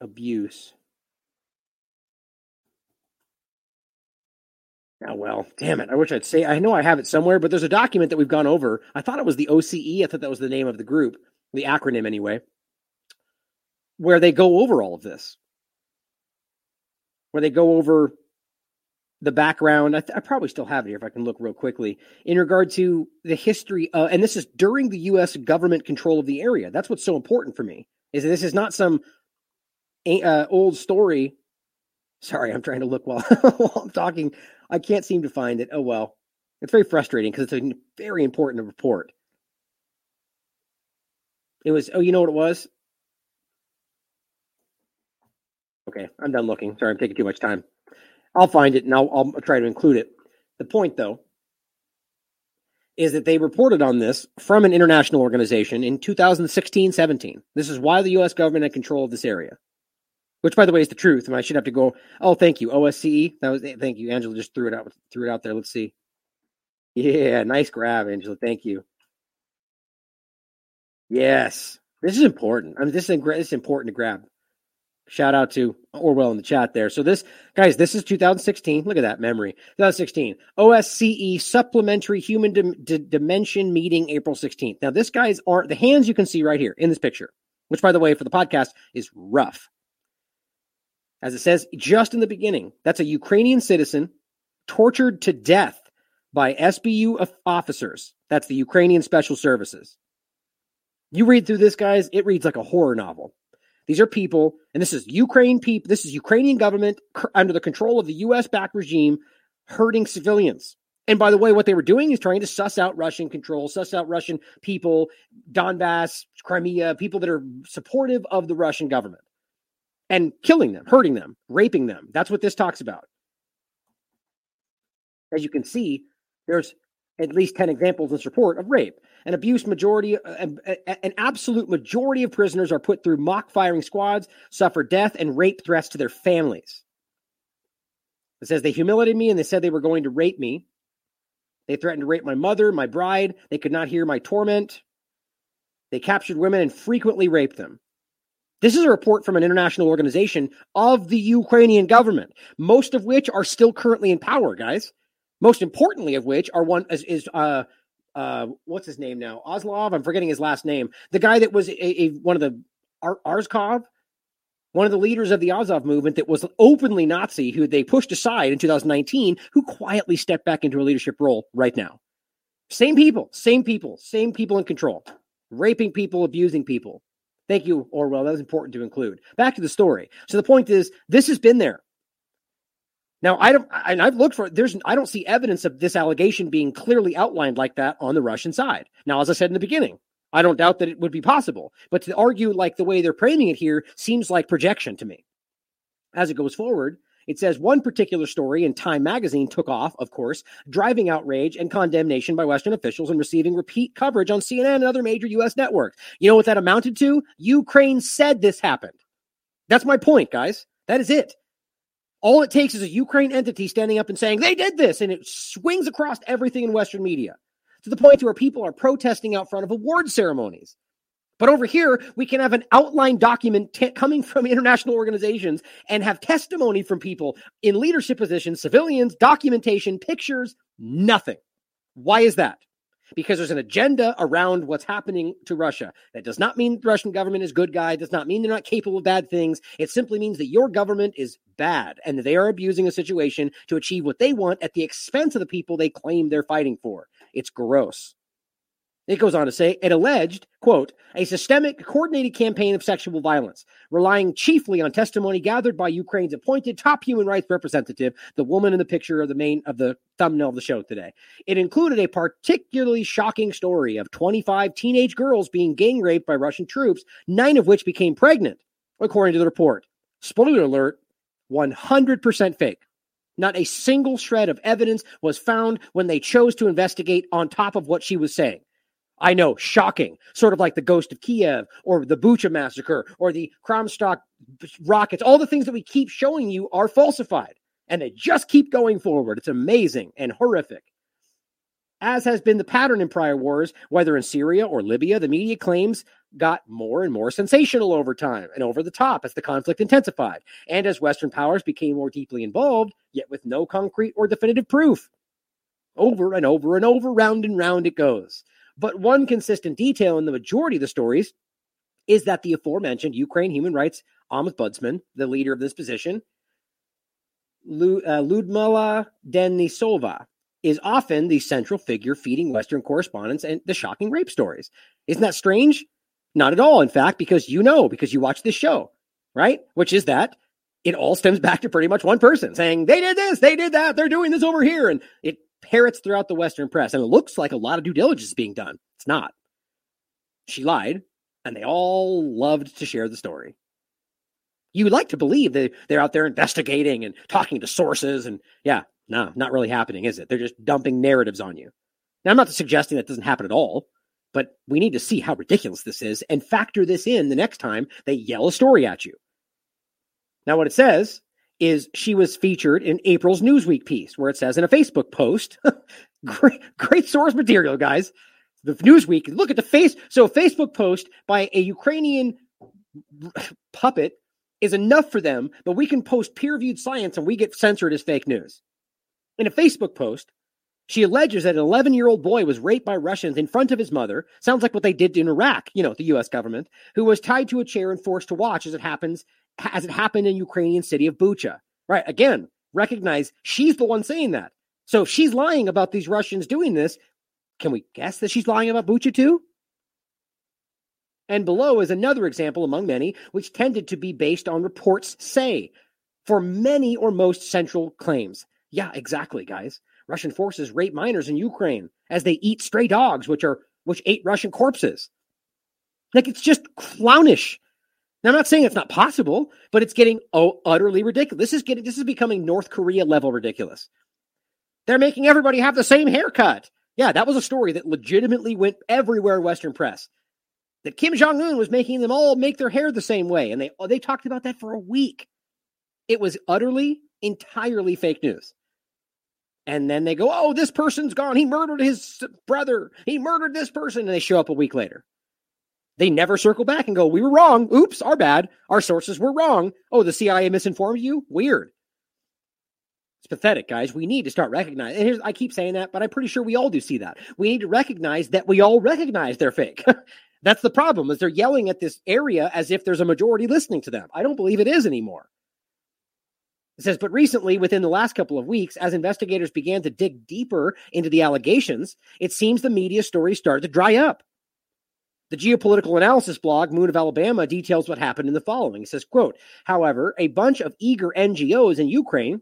Abuse. Oh well, damn it! I wish I'd say. I know I have it somewhere, but there's a document that we've gone over. I thought it was the OCE. I thought that was the name of the group, the acronym anyway, where they go over all of this, where they go over the background. I, th- I probably still have it here if I can look real quickly in regard to the history. Uh, and this is during the U.S. government control of the area. That's what's so important for me. Is that this is not some uh, old story Sorry, I'm trying to look while, while I'm talking. I can't seem to find it. Oh well, it's very frustrating because it's a very important report. It was. Oh, you know what it was? Okay, I'm done looking. Sorry, I'm taking too much time. I'll find it and I'll, I'll try to include it. The point, though, is that they reported on this from an international organization in 2016 17. This is why the U.S. government had control of this area, which, by the way, is the truth. And I should have to go. Oh, thank you, OSCE. That was thank you, Angela. Just threw it out. Threw it out there. Let's see. Yeah, nice grab, Angela. Thank you. Yes, this is important. I mean, this is this is important to grab. Shout out to Orwell in the chat there. So this, guys, this is 2016. Look at that memory. 2016 OSCE Supplementary Human D- Dimension Meeting, April 16th. Now, this guy's are the hands you can see right here in this picture, which, by the way, for the podcast is rough. As it says just in the beginning, that's a Ukrainian citizen tortured to death by SBU officers. That's the Ukrainian Special Services. You read through this, guys, it reads like a horror novel. These are people, and this is Ukraine people. This is Ukrainian government under the control of the U.S. backed regime, hurting civilians. And by the way, what they were doing is trying to suss out Russian control, suss out Russian people, Donbass, Crimea, people that are supportive of the Russian government, and killing them, hurting them, raping them. That's what this talks about. As you can see, there's at least 10 examples in this report of rape. An abuse majority, uh, an absolute majority of prisoners are put through mock firing squads, suffer death and rape threats to their families. It says they humiliated me and they said they were going to rape me. They threatened to rape my mother, my bride. They could not hear my torment. They captured women and frequently raped them. This is a report from an international organization of the Ukrainian government, most of which are still currently in power, guys. Most importantly, of which are one is, is uh, uh, what's his name now? Oslov. I'm forgetting his last name. The guy that was a, a one of the Ar- Arzkov, one of the leaders of the Azov movement that was openly Nazi, who they pushed aside in 2019, who quietly stepped back into a leadership role right now. Same people, same people, same people in control, raping people, abusing people. Thank you, Orwell. That was important to include. Back to the story. So the point is, this has been there. Now, I don't, and I've looked for there's, I don't see evidence of this allegation being clearly outlined like that on the Russian side. Now, as I said in the beginning, I don't doubt that it would be possible, but to argue like the way they're framing it here seems like projection to me. As it goes forward, it says one particular story in Time magazine took off, of course, driving outrage and condemnation by Western officials and receiving repeat coverage on CNN and other major U.S. networks. You know what that amounted to? Ukraine said this happened. That's my point, guys. That is it. All it takes is a Ukraine entity standing up and saying they did this, and it swings across everything in Western media to the point to where people are protesting out front of award ceremonies. But over here, we can have an outline document t- coming from international organizations and have testimony from people in leadership positions, civilians, documentation, pictures, nothing. Why is that? because there's an agenda around what's happening to Russia. That does not mean the Russian government is good guy, does not mean they're not capable of bad things. It simply means that your government is bad and they are abusing a situation to achieve what they want at the expense of the people they claim they're fighting for. It's gross. It goes on to say it alleged, quote, a systemic coordinated campaign of sexual violence, relying chiefly on testimony gathered by Ukraine's appointed top human rights representative, the woman in the picture of the main of the thumbnail of the show today. It included a particularly shocking story of 25 teenage girls being gang raped by Russian troops, nine of which became pregnant, according to the report. Spoiler alert, 100% fake. Not a single shred of evidence was found when they chose to investigate on top of what she was saying. I know, shocking, sort of like the Ghost of Kiev or the Bucha massacre or the Kramatorsk rockets. All the things that we keep showing you are falsified and they just keep going forward. It's amazing and horrific. As has been the pattern in prior wars, whether in Syria or Libya, the media claims got more and more sensational over time and over the top as the conflict intensified and as Western powers became more deeply involved, yet with no concrete or definitive proof. Over and over and over, round and round it goes. But one consistent detail in the majority of the stories is that the aforementioned Ukraine human rights ombudsman, the leader of this position, uh, Ludmila Denisova, is often the central figure feeding Western correspondents and the shocking rape stories. Isn't that strange? Not at all, in fact, because you know, because you watch this show, right? Which is that it all stems back to pretty much one person saying, they did this, they did that, they're doing this over here. And it parrots throughout the Western press. And it looks like a lot of due diligence is being done. It's not. She lied, and they all loved to share the story. You would like to believe that they're out there investigating and talking to sources, and yeah, no, not really happening, is it? They're just dumping narratives on you. Now, I'm not suggesting that doesn't happen at all, but we need to see how ridiculous this is and factor this in the next time they yell a story at you. Now, what it says is she was featured in April's Newsweek piece, where it says in a Facebook post, great, great source material, guys. The Newsweek, look at the face. So, a Facebook post by a Ukrainian puppet is enough for them, but we can post peer reviewed science and we get censored as fake news. In a Facebook post, she alleges that an 11 year old boy was raped by Russians in front of his mother. Sounds like what they did in Iraq, you know, the US government, who was tied to a chair and forced to watch as it happens, as it happened in Ukrainian city of Bucha. Right. Again, recognize she's the one saying that. So if she's lying about these Russians doing this, can we guess that she's lying about Bucha too? And below is another example among many, which tended to be based on reports say for many or most central claims. Yeah, exactly, guys. Russian forces rape minors in Ukraine as they eat stray dogs, which are which ate Russian corpses. Like it's just clownish. Now, I'm not saying it's not possible, but it's getting oh utterly ridiculous. This is getting this is becoming North Korea level ridiculous. They're making everybody have the same haircut. Yeah, that was a story that legitimately went everywhere in Western press. That Kim Jong Un was making them all make their hair the same way, and they oh, they talked about that for a week. It was utterly, entirely fake news. And then they go, oh, this person's gone. He murdered his brother. He murdered this person. And they show up a week later. They never circle back and go, we were wrong. Oops, our bad. Our sources were wrong. Oh, the CIA misinformed you? Weird. It's pathetic, guys. We need to start recognizing. And I keep saying that, but I'm pretty sure we all do see that. We need to recognize that we all recognize they're fake. That's the problem is they're yelling at this area as if there's a majority listening to them. I don't believe it is anymore. It says, but recently, within the last couple of weeks, as investigators began to dig deeper into the allegations, it seems the media stories started to dry up. The geopolitical analysis blog, Moon of Alabama, details what happened in the following. It says, quote, however, a bunch of eager NGOs in Ukraine,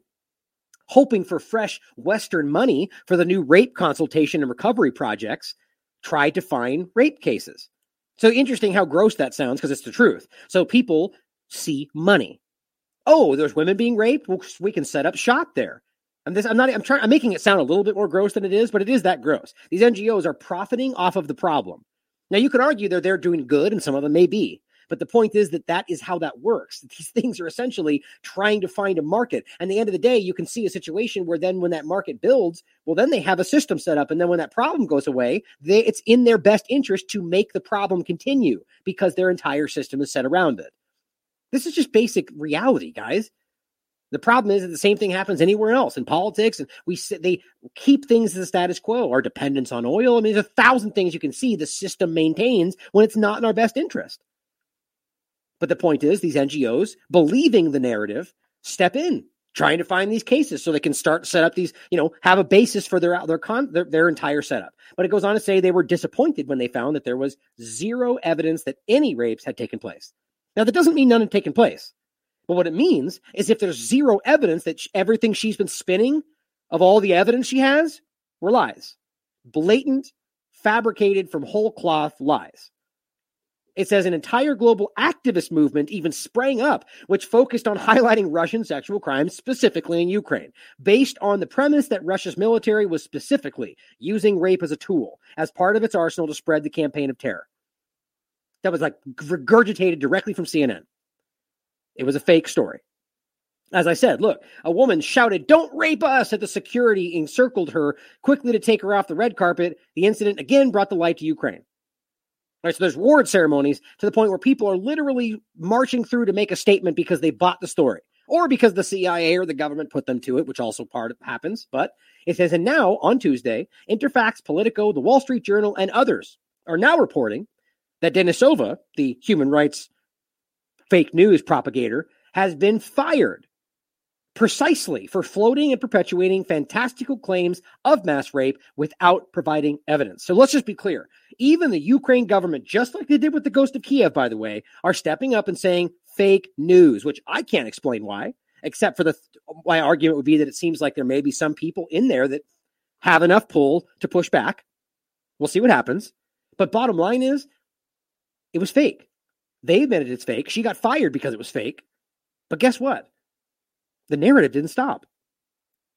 hoping for fresh Western money for the new rape consultation and recovery projects, tried to find rape cases. So interesting how gross that sounds because it's the truth. So people see money oh, there's women being raped. Well, we can set up shop there. And this, I'm not, I'm trying, I'm making it sound a little bit more gross than it is, but it is that gross. These NGOs are profiting off of the problem. Now, you could argue they're they're doing good, and some of them may be. But the point is that that is how that works. These things are essentially trying to find a market. And at the end of the day, you can see a situation where then when that market builds, well, then they have a system set up. And then when that problem goes away, they, it's in their best interest to make the problem continue because their entire system is set around it. This is just basic reality, guys. The problem is that the same thing happens anywhere else in politics, and we they keep things the status quo. Our dependence on oil. I mean, there's a thousand things you can see the system maintains when it's not in our best interest. But the point is, these NGOs, believing the narrative, step in, trying to find these cases so they can start set up these, you know, have a basis for their their con their, their entire setup. But it goes on to say they were disappointed when they found that there was zero evidence that any rapes had taken place. Now, that doesn't mean none had taken place. But what it means is if there's zero evidence that everything she's been spinning of all the evidence she has were lies, blatant, fabricated from whole cloth lies. It says an entire global activist movement even sprang up, which focused on highlighting Russian sexual crimes, specifically in Ukraine, based on the premise that Russia's military was specifically using rape as a tool as part of its arsenal to spread the campaign of terror that was like regurgitated directly from CNN. It was a fake story. As I said, look, a woman shouted, Don't rape us! as the security encircled her quickly to take her off the red carpet. The incident again brought the light to Ukraine. All right, so there's ward ceremonies to the point where people are literally marching through to make a statement because they bought the story or because the CIA or the government put them to it, which also part of, happens. But it says, and now on Tuesday, Interfax, Politico, the Wall Street Journal, and others are now reporting that Denisova, the human rights fake news propagator, has been fired precisely for floating and perpetuating fantastical claims of mass rape without providing evidence. So let's just be clear. Even the Ukraine government, just like they did with the ghost of Kiev, by the way, are stepping up and saying fake news, which I can't explain why, except for the my argument would be that it seems like there may be some people in there that have enough pull to push back. We'll see what happens. But bottom line is it was fake. They admitted it's fake. She got fired because it was fake. But guess what? The narrative didn't stop.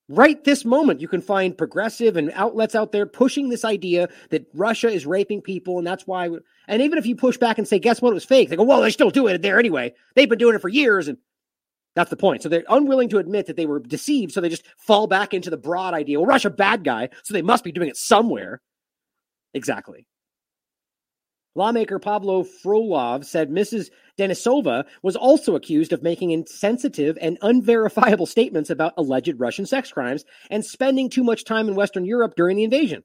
Right this moment, you can find progressive and outlets out there pushing this idea that Russia is raping people, and that's why. And even if you push back and say, "Guess what? It was fake," they go, "Well, they still do it there anyway. They've been doing it for years," and that's the point. So they're unwilling to admit that they were deceived, so they just fall back into the broad idea. Well, Russia bad guy, so they must be doing it somewhere. Exactly. Lawmaker Pavlo Frolov said Mrs. Denisova was also accused of making insensitive and unverifiable statements about alleged Russian sex crimes and spending too much time in Western Europe during the invasion.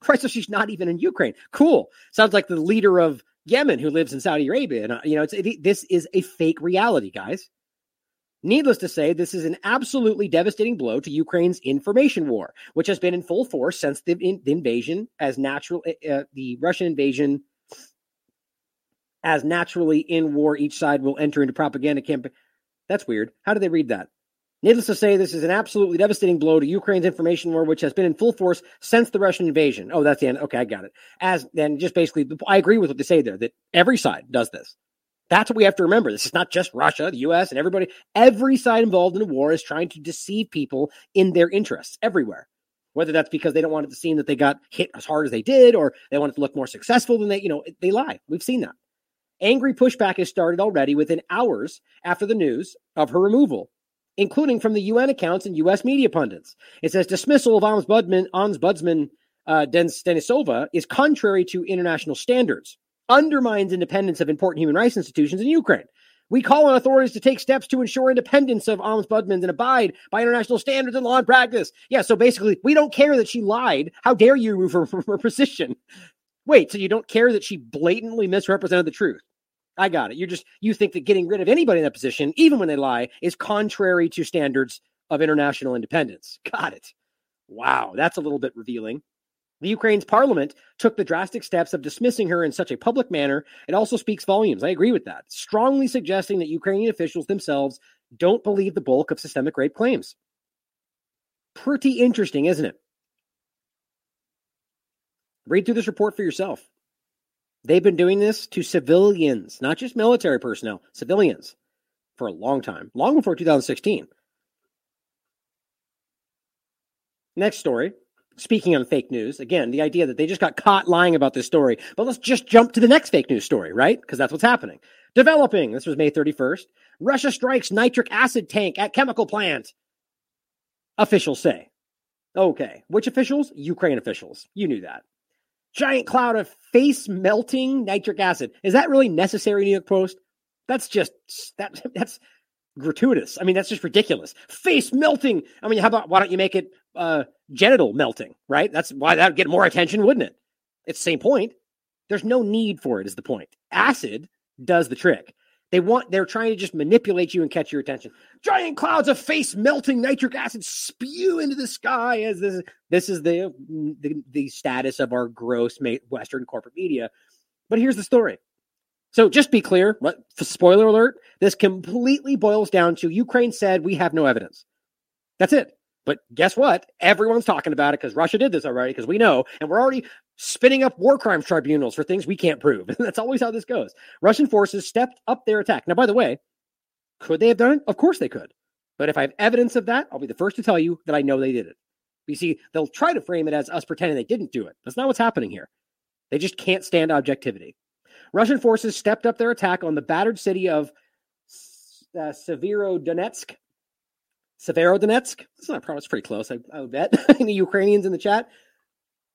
Christ, so she's not even in Ukraine. Cool. Sounds like the leader of Yemen who lives in Saudi Arabia. And, uh, you know, it, this is a fake reality, guys. Needless to say, this is an absolutely devastating blow to Ukraine's information war, which has been in full force since the, in, the invasion, as natural uh, uh the Russian invasion as naturally in war, each side will enter into propaganda campaign. That's weird. How do they read that? Needless to say, this is an absolutely devastating blow to Ukraine's information war, which has been in full force since the Russian invasion. Oh, that's the end. Okay, I got it. As then, just basically, I agree with what they say there that every side does this. That's what we have to remember. This is not just Russia, the U.S., and everybody. Every side involved in a war is trying to deceive people in their interests everywhere. Whether that's because they don't want it to seem that they got hit as hard as they did, or they want it to look more successful than they, you know, they lie. We've seen that. Angry pushback has started already within hours after the news of her removal, including from the UN accounts and US media pundits. It says dismissal of Ombudsman, Ombudsman uh, Denisova is contrary to international standards, undermines independence of important human rights institutions in Ukraine. We call on authorities to take steps to ensure independence of ombudsmen and abide by international standards and law and practice. Yeah, so basically, we don't care that she lied. How dare you remove her from her position? Wait, so you don't care that she blatantly misrepresented the truth? I got it. You're just you think that getting rid of anybody in that position, even when they lie, is contrary to standards of international independence. Got it. Wow, that's a little bit revealing. The Ukraine's parliament took the drastic steps of dismissing her in such a public manner. It also speaks volumes. I agree with that. Strongly suggesting that Ukrainian officials themselves don't believe the bulk of systemic rape claims. Pretty interesting, isn't it? Read through this report for yourself. They've been doing this to civilians, not just military personnel, civilians, for a long time, long before 2016. Next story. Speaking on fake news, again, the idea that they just got caught lying about this story. But let's just jump to the next fake news story, right? Because that's what's happening. Developing, this was May 31st. Russia strikes nitric acid tank at chemical plant. Officials say. Okay. Which officials? Ukraine officials. You knew that giant cloud of face melting nitric acid. Is that really necessary, New York Post? That's just that that's gratuitous. I mean, that's just ridiculous. Face melting. I mean, how about why don't you make it uh, genital melting? Right. That's why that would get more attention, wouldn't it? It's the same point. There's no need for it. Is the point? Acid does the trick. They want they're trying to just manipulate you and catch your attention. Giant clouds of face melting nitric acid spew into the sky as this this is the the, the status of our gross Western corporate media. But here's the story. So just be clear, what spoiler alert, this completely boils down to Ukraine said we have no evidence. That's it. But guess what? Everyone's talking about it because Russia did this already, because we know, and we're already spinning up war crimes tribunals for things we can't prove. That's always how this goes. Russian forces stepped up their attack. Now, by the way, could they have done it? Of course they could. But if I have evidence of that, I'll be the first to tell you that I know they did it. You see, they'll try to frame it as us pretending they didn't do it. That's not what's happening here. They just can't stand objectivity. Russian forces stepped up their attack on the battered city of uh, Severodonetsk Severodonetsk. It's not it's pretty close. I, I would bet. Any Ukrainians in the chat.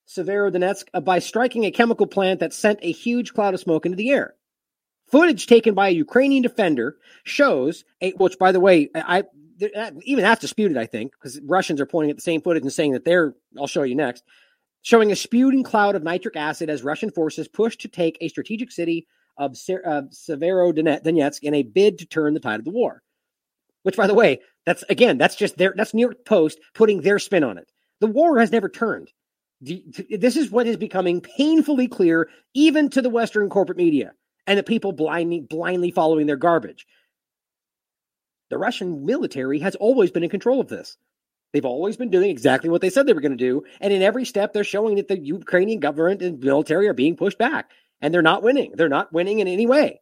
Severodonetsk uh, by striking a chemical plant that sent a huge cloud of smoke into the air. Footage taken by a Ukrainian defender shows a, which, by the way, I even that's disputed. I think because Russians are pointing at the same footage and saying that they're. I'll show you next. Showing a spewing cloud of nitric acid as Russian forces push to take a strategic city of Severodonetsk in a bid to turn the tide of the war. Which, by the way, that's again, that's just their that's New York Post putting their spin on it. The war has never turned. This is what is becoming painfully clear, even to the Western corporate media and the people blindly blindly following their garbage. The Russian military has always been in control of this. They've always been doing exactly what they said they were going to do. And in every step, they're showing that the Ukrainian government and military are being pushed back. And they're not winning. They're not winning in any way.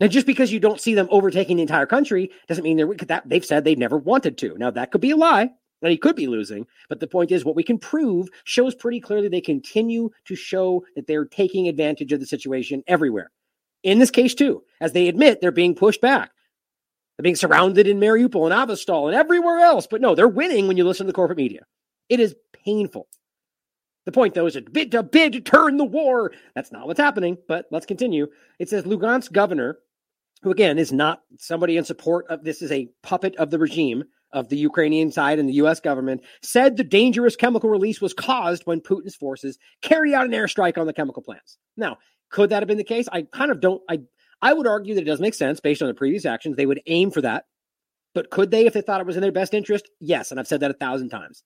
Now, just because you don't see them overtaking the entire country doesn't mean they're that they've said they never wanted to. Now, that could be a lie, and he could be losing. But the point is, what we can prove shows pretty clearly they continue to show that they're taking advantage of the situation everywhere. In this case, too, as they admit they're being pushed back. They're being surrounded in Mariupol and Azovstal and everywhere else. But no, they're winning when you listen to the corporate media. It is painful. The point, though, is a bid, to bid to turn the war. That's not what's happening, but let's continue. It says Lugansk governor, who again is not somebody in support of this, is a puppet of the regime of the Ukrainian side and the U.S. government, said the dangerous chemical release was caused when Putin's forces carried out an airstrike on the chemical plants. Now, could that have been the case? I kind of don't. I I would argue that it does make sense based on the previous actions. They would aim for that. But could they if they thought it was in their best interest? Yes. And I've said that a thousand times.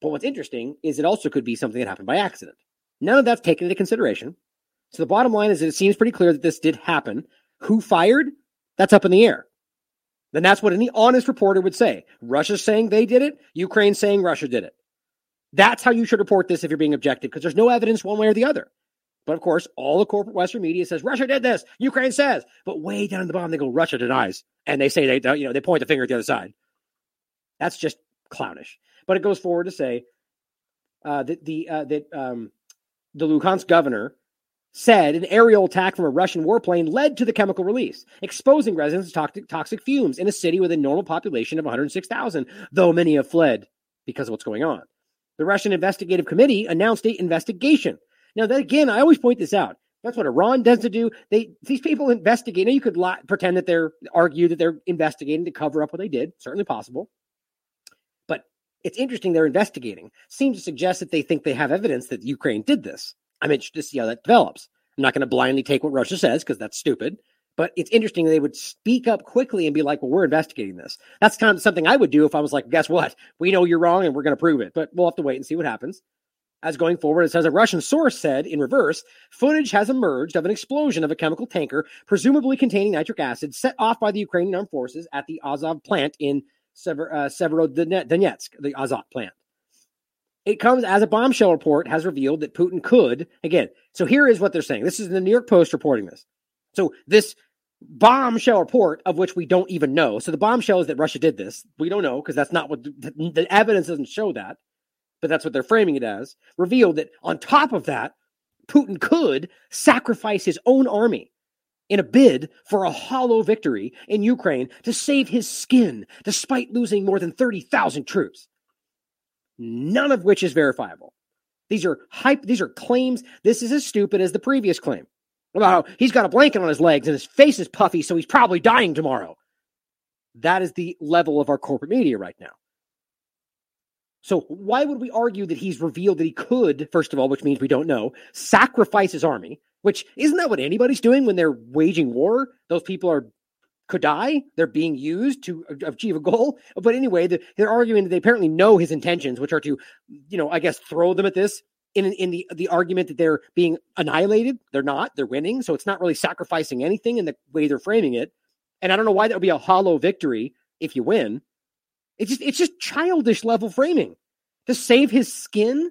But what's interesting is it also could be something that happened by accident. None of that's taken into consideration. So the bottom line is that it seems pretty clear that this did happen. Who fired? That's up in the air. Then that's what any honest reporter would say. Russia's saying they did it, Ukraine's saying Russia did it. That's how you should report this if you're being objective, because there's no evidence one way or the other. But of course, all the corporate Western media says Russia did this, Ukraine says, but way down at the bottom they go Russia denies, and they say they you know they point the finger at the other side. That's just clownish. But it goes forward to say uh, that the uh, that um, the Luhansk governor said an aerial attack from a Russian warplane led to the chemical release, exposing residents to toxic, toxic fumes in a city with a normal population of 106,000, though many have fled because of what's going on. The Russian investigative committee announced a investigation. Now, that again, I always point this out. That's what Iran does to do. They these people investigate. Now, you could lie, pretend that they're argue that they're investigating to cover up what they did. Certainly possible But it's interesting they're investigating. Seems to suggest that they think they have evidence that Ukraine did this. I'm interested to see how that develops. I'm not going to blindly take what Russia says because that's stupid. But it's interesting they would speak up quickly and be like, "Well, we're investigating this." That's kind of something I would do if I was like, "Guess what? We know you're wrong, and we're going to prove it." But we'll have to wait and see what happens. As going forward, it says a Russian source said in reverse, footage has emerged of an explosion of a chemical tanker, presumably containing nitric acid, set off by the Ukrainian armed forces at the Azot plant in Sever, uh, Severodonetsk, the Azot plant. It comes as a bombshell report has revealed that Putin could, again, so here is what they're saying. This is the New York Post reporting this. So this bombshell report of which we don't even know. So the bombshell is that Russia did this. We don't know because that's not what the, the evidence doesn't show that, but that's what they're framing it as. Revealed that on top of that, Putin could sacrifice his own army in a bid for a hollow victory in Ukraine to save his skin, despite losing more than 30,000 troops. None of which is verifiable. These are hype, these are claims. This is as stupid as the previous claim about how he's got a blanket on his legs and his face is puffy, so he's probably dying tomorrow. That is the level of our corporate media right now. So, why would we argue that he's revealed that he could, first of all, which means we don't know, sacrifice his army, which isn't that what anybody's doing when they're waging war? Those people are could die. They're being used to achieve a goal. But anyway, they're arguing that they apparently know his intentions, which are to, you know, I guess throw them at this in in the the argument that they're being annihilated. They're not. They're winning. So it's not really sacrificing anything in the way they're framing it. And I don't know why that would be a hollow victory if you win. It's just it's just childish level framing to save his skin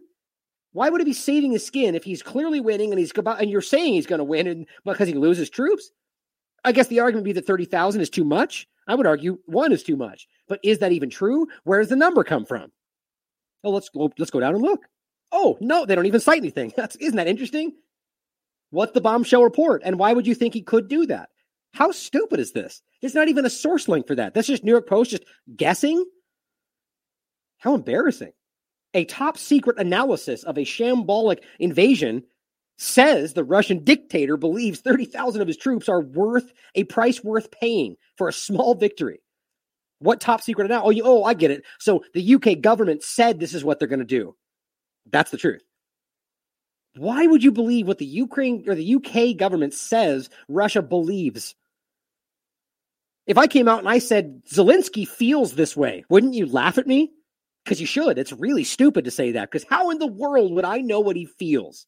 why would he be saving his skin if he's clearly winning and he's about and you're saying he's going to win and because he loses troops? I guess the argument would be that 30,000 is too much. I would argue one is too much. But is that even true? Where does the number come from? Oh, let's go let's go down and look. Oh, no, they don't even cite anything. That's isn't that interesting? What's the bombshell report? And why would you think he could do that? How stupid is this? There's not even a source link for that. That's just New York Post just guessing. How embarrassing a top secret analysis of a shambolic invasion says the Russian dictator believes 30,000 of his troops are worth a price worth paying for a small victory. What top secret now? Oh, you, oh, I get it. So the UK government said this is what they're going to do. That's the truth. Why would you believe what the Ukraine or the UK government says Russia believes? If I came out and I said Zelensky feels this way, wouldn't you laugh at me? Because you should. It's really stupid to say that. Because how in the world would I know what he feels?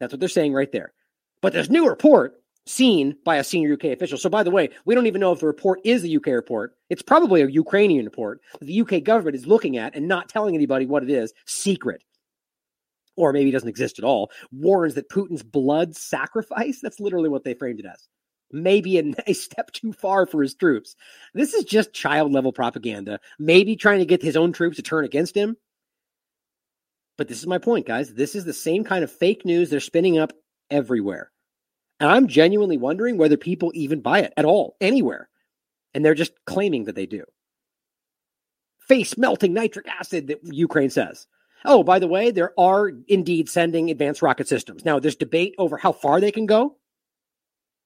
That's what they're saying right there. But this new report seen by a senior UK official. So, by the way, we don't even know if the report is a UK report. It's probably a Ukrainian report that the UK government is looking at and not telling anybody what it is, secret. Or maybe it doesn't exist at all. Warns that Putin's blood sacrifice. That's literally what they framed it as. maybe a, a step too far for his troops. This is just child level propaganda, maybe trying to get his own troops to turn against him. But this is my point, guys. This is the same kind of fake news they're spinning up everywhere. And I'm genuinely wondering whether people even buy it at all, anywhere. And they're just claiming that they do. Face melting nitric acid, that Ukraine says. Oh, by the way, there are indeed sending advanced rocket systems. Now, there's debate over how far they can go.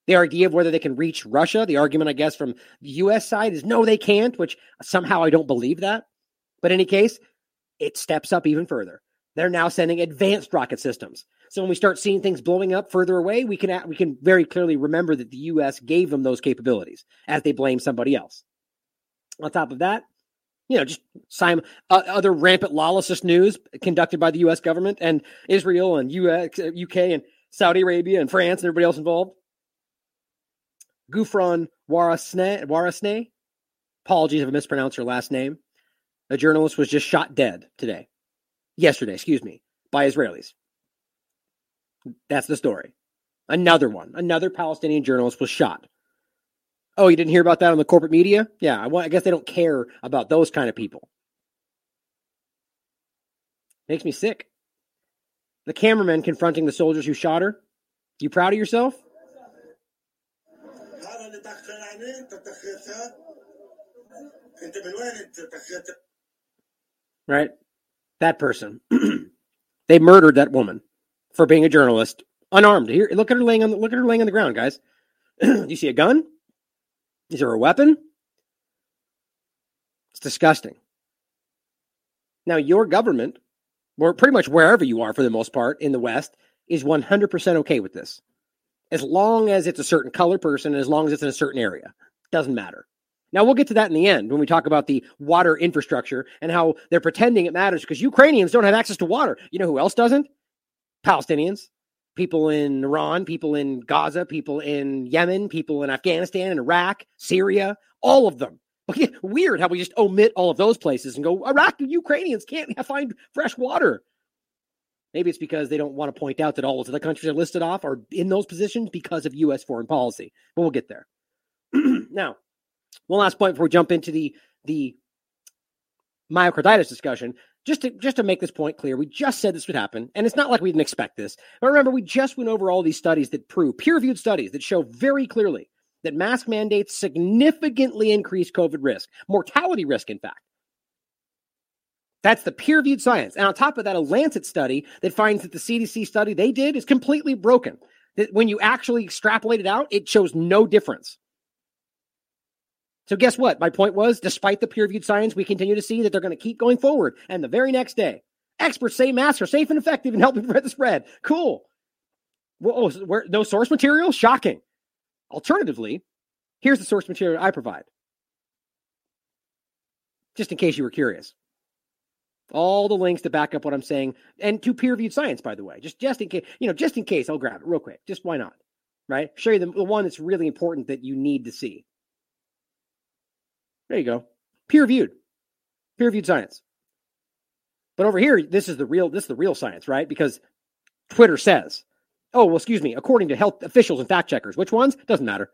The idea of whether they can reach Russia, the argument, I guess, from the US side is no, they can't, which somehow I don't believe that. But in any case, it steps up even further. They're now sending advanced rocket systems. So when we start seeing things blowing up further away, we can we can very clearly remember that the U.S. gave them those capabilities as they blame somebody else. On top of that, you know, just Simon, uh, other rampant lawlessness news conducted by the U.S. government and Israel and US, UK and Saudi Arabia and France and everybody else involved. Gufran Warasne, Warasne, apologies if I mispronounced her last name. A journalist was just shot dead today, yesterday, excuse me, by Israelis. That's the story. Another one, another Palestinian journalist was shot. Oh, you didn't hear about that on the corporate media? Yeah, I, I guess they don't care about those kind of people. Makes me sick. The cameraman confronting the soldiers who shot her. You proud of yourself? Right? That person. they murdered that woman for being a journalist, unarmed. Here, look at her laying on the, look at her laying on the ground, guys. Do you see a gun? Is there a weapon? It's disgusting. Now, your government, or pretty much wherever you are for the most part in the West, is 100% okay with this. As long as it's a certain color person, as long as it's in a certain area. Doesn't matter. Now, we'll get to that in the end when we talk about the water infrastructure and how they're pretending it matters because Ukrainians don't have access to water. You know who else doesn't? Palestinians, people in Iran, people in Gaza, people in Yemen, people in Afghanistan and Iraq, Syria, all of them. Weird how we just omit all of those places and go, Iraq, Ukrainians can't find fresh water. Maybe it's because they don't want to point out that all of the countries are listed off are in those positions because of U.S. foreign policy. But we'll get there. now, one last point before we jump into the the myocarditis discussion. Just to just to make this point clear, we just said this would happen, and it's not like we didn't expect this. But remember, we just went over all these studies that prove peer-reviewed studies that show very clearly that mask mandates significantly increase COVID risk, mortality risk, in fact. That's the peer-reviewed science. And on top of that, a Lancet study that finds that the CDC study they did is completely broken. That when you actually extrapolate it out, it shows no difference. So guess what? My point was, despite the peer-reviewed science, we continue to see that they're going to keep going forward. And the very next day, experts say masks are safe and effective in helping prevent the spread. Cool. Well, oh, no source material? Shocking. Alternatively, here's the source material I provide. Just in case you were curious. All the links to back up what I'm saying, and to peer-reviewed science, by the way. Just just in case, you know, just in case, I'll grab it real quick. Just why not? Right? Show you the, the one that's really important that you need to see. There you go. Peer reviewed. Peer reviewed science. But over here, this is the real this is the real science, right? Because Twitter says, oh, well, excuse me, according to health officials and fact checkers, which ones? Doesn't matter.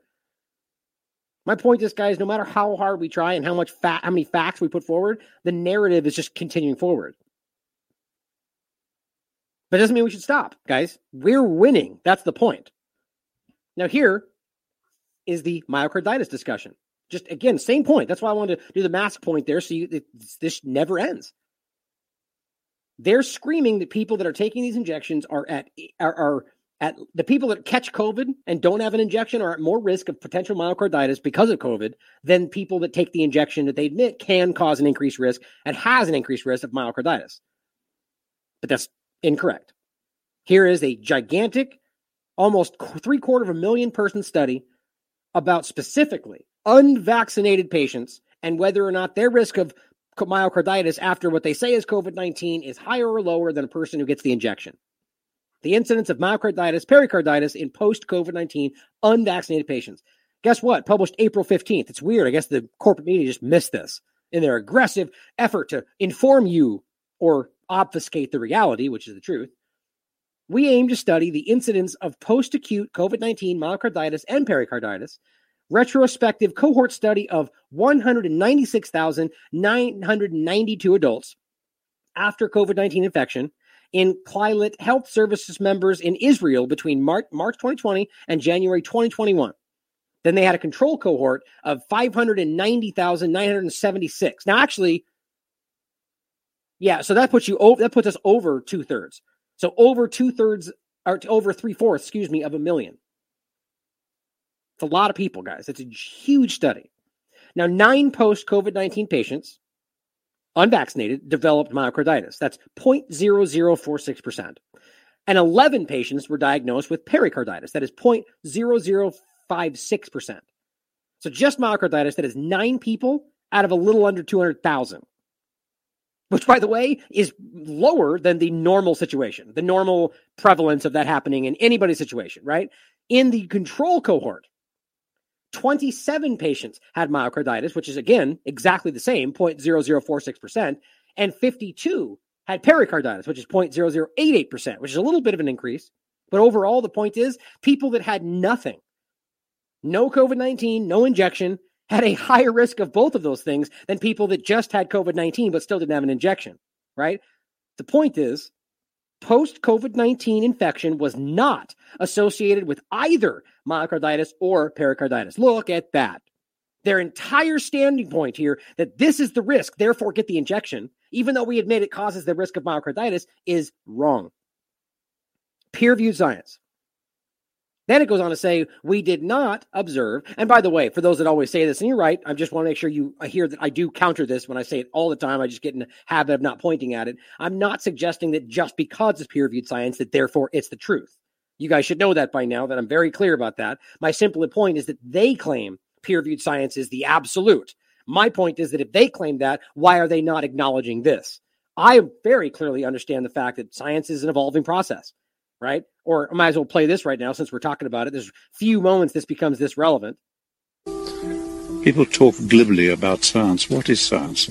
My point is, guys, no matter how hard we try and how much fat, how many facts we put forward, the narrative is just continuing forward. But it doesn't mean we should stop, guys. We're winning. That's the point. Now, here is the myocarditis discussion. Just again, same point. That's why I wanted to do the mask point there. So you, it, this never ends. They're screaming that people that are taking these injections are at are, are at the people that catch COVID and don't have an injection are at more risk of potential myocarditis because of COVID than people that take the injection that they admit can cause an increased risk and has an increased risk of myocarditis. But that's incorrect. Here is a gigantic, almost three quarter of a million person study about specifically unvaccinated patients and whether or not their risk of myocarditis after what they say is COVID 19 is higher or lower than a person who gets the injection. The incidence of myocarditis, pericarditis in post COVID 19 unvaccinated patients. Guess what? Published April 15th. It's weird. I guess the corporate media just missed this in their aggressive effort to inform you or obfuscate the reality, which is the truth. we aim to study the incidence of post acute COVID 19 myocarditis and pericarditis, retrospective cohort study of 196,992 adults after COVID 19 infection in Clalit Health Services members in Israel between March, March 2020 and January 2021. Then they had a control cohort of 590,976. Now, actually, yeah, so that puts you over, that puts us over two thirds. So over two thirds or over three fourths, excuse me, of a million. It's a lot of people, guys. It's a huge study. Now, nine post COVID 19 patients, unvaccinated, developed myocarditis. That's 0.0046%. And 11 patients were diagnosed with pericarditis. That is 0.0056%. So just myocarditis, that is nine people out of a little under 200,000 which by the way is lower than the normal situation, the normal prevalence of that happening in anybody's situation, right? In the control cohort, 27 patients had myocarditis, which is again exactly the same, 0.0046%, and 52 had pericarditis, which is 0.0088%, which is a little bit of an increase. But overall, the point is people that had nothing, no COVID 19, no injection, had a higher risk of both of those things than people that just had COVID 19 but still didn't have an injection, right? The point is, post COVID 19 infection was not associated with either myocarditis or pericarditis. Look at that. Their entire standing point here that this is the risk, therefore get the injection, even though we admit it causes the risk of myocarditis, is wrong. Peer reviewed science. Then it goes on to say, we did not observe. And by the way, for those that always say this, and you're right, I just want to make sure you hear that I do counter this when I say it all the time. I just get in the habit of not pointing at it. I'm not suggesting that just because it's peer reviewed science, that therefore it's the truth. You guys should know that by now, that I'm very clear about that. My simple point is that they claim peer reviewed science is the absolute. My point is that if they claim that, why are they not acknowledging this? I very clearly understand the fact that science is an evolving process right? Or I might as well play this right now since we're talking about it. There's few moments this becomes this relevant. People talk glibly about science. What is science?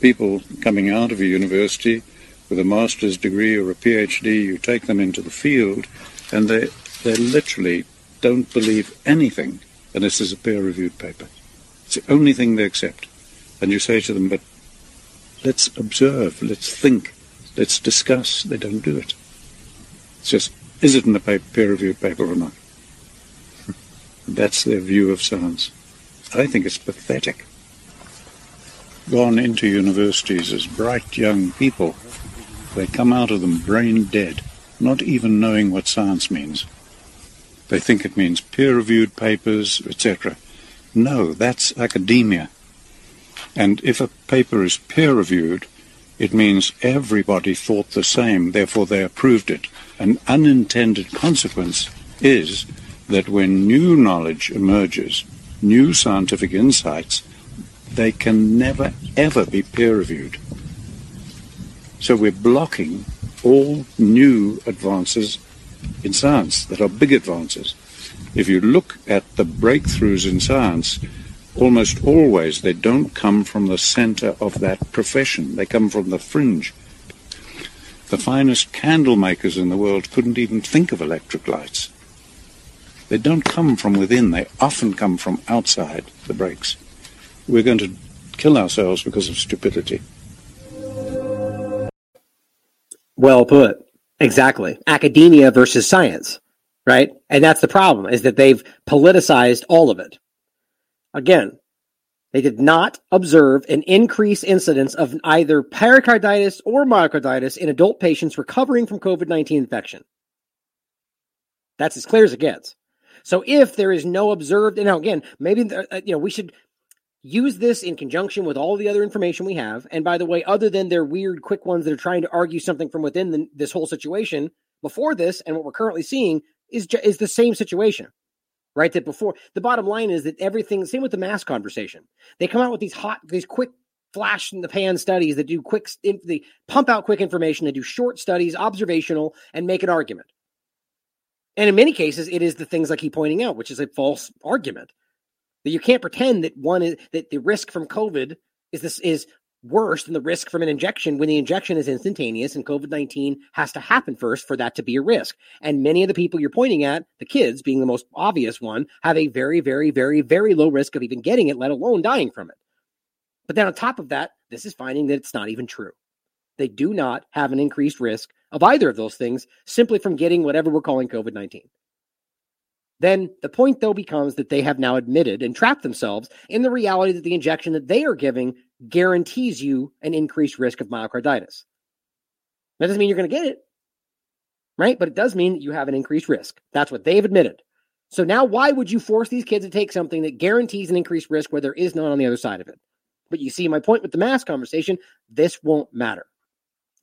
People coming out of a university with a master's degree or a PhD, you take them into the field and they, they literally don't believe anything unless there's a peer-reviewed paper. It's the only thing they accept. And you say to them, but let's observe, let's think, let's discuss. They don't do it. It's just, is it in the peer-reviewed paper or not? That's their view of science. I think it's pathetic. Gone into universities as bright young people, they come out of them brain dead, not even knowing what science means. They think it means peer-reviewed papers, etc. No, that's academia. And if a paper is peer-reviewed, it means everybody thought the same, therefore they approved it. An unintended consequence is that when new knowledge emerges, new scientific insights, they can never ever be peer reviewed. So we're blocking all new advances in science that are big advances. If you look at the breakthroughs in science, almost always they don't come from the center of that profession. They come from the fringe. The finest candle makers in the world couldn't even think of electric lights. They don't come from within, they often come from outside the breaks. We're going to kill ourselves because of stupidity. Well put. Exactly. Academia versus science, right? And that's the problem is that they've politicized all of it. Again, they did not observe an increased incidence of either pericarditis or myocarditis in adult patients recovering from COVID 19 infection. That's as clear as it gets. So if there is no observed, and now again, maybe uh, you know we should use this in conjunction with all the other information we have. And by the way, other than their weird, quick ones that are trying to argue something from within the, this whole situation, before this and what we're currently seeing is is the same situation right? That before the bottom line is that everything, same with the mask conversation. They come out with these hot, these quick flash in the pan studies that do quick, they pump out quick information, they do short studies, observational, and make an argument. And in many cases, it is the things I keep pointing out, which is a false argument. That you can't pretend that one is that the risk from COVID is this is worse than the risk from an injection when the injection is instantaneous and COVID 19 has to happen first for that to be a risk. And many of the people you're pointing at, the kids being the most obvious one, have a very, very, very, very low risk of even getting it, let alone dying from it. But then on top of that, this is finding that it's not even true. They do not have an increased risk of either of those things simply from getting whatever we're calling COVID 19. Then the point, though, becomes that they have now admitted and trapped themselves in the reality that the injection that they are giving guarantees you an increased risk of myocarditis. That doesn't mean you're going to get it, right? But it does mean that you have an increased risk. That's what they've admitted. So now, why would you force these kids to take something that guarantees an increased risk where there is none on the other side of it? But you see my point with the mask conversation. This won't matter.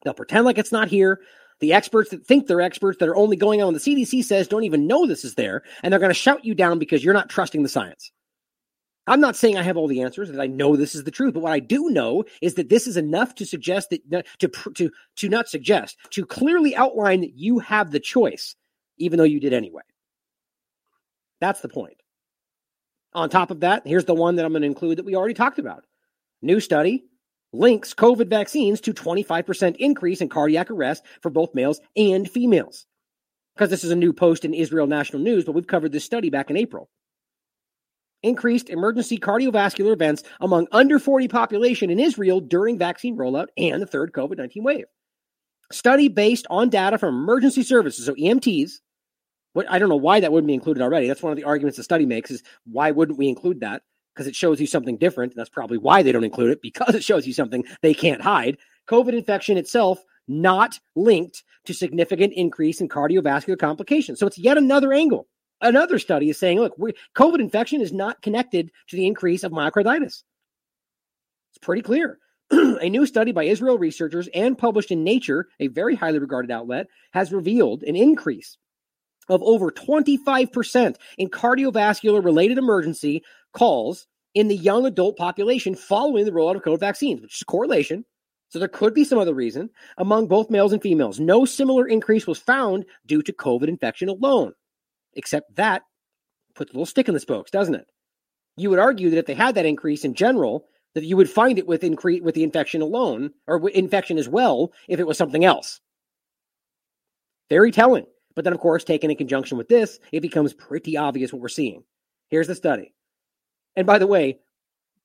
They'll pretend like it's not here. The experts that think they're experts that are only going on the CDC says don't even know this is there, and they're going to shout you down because you're not trusting the science. I'm not saying I have all the answers that I know this is the truth, but what I do know is that this is enough to suggest that to to to not suggest to clearly outline that you have the choice, even though you did anyway. That's the point. On top of that, here's the one that I'm going to include that we already talked about. New study links COVID vaccines to 25% increase in cardiac arrest for both males and females. Because this is a new post in Israel National News, but we've covered this study back in April. Increased emergency cardiovascular events among under 40 population in Israel during vaccine rollout and the third COVID 19 wave. Study based on data from emergency services, so EMTs. What I don't know why that wouldn't be included already. That's one of the arguments the study makes is why wouldn't we include that? because it shows you something different. That's probably why they don't include it because it shows you something they can't hide. COVID infection itself not linked to significant increase in cardiovascular complications. So it's yet another angle. Another study is saying, look, COVID infection is not connected to the increase of myocarditis. It's pretty clear. a new study by Israel researchers and published in Nature, a very highly regarded outlet, has revealed an increase of over 25% in cardiovascular related emergency calls in the young adult population following the rollout of COVID vaccines, which is a correlation. So there could be some other reason among both males and females. No similar increase was found due to COVID infection alone, except that puts a little stick in the spokes, doesn't it? You would argue that if they had that increase in general, that you would find it with increase with the infection alone or infection as well if it was something else. Very telling. But then, of course, taken in conjunction with this, it becomes pretty obvious what we're seeing. Here's the study. And by the way,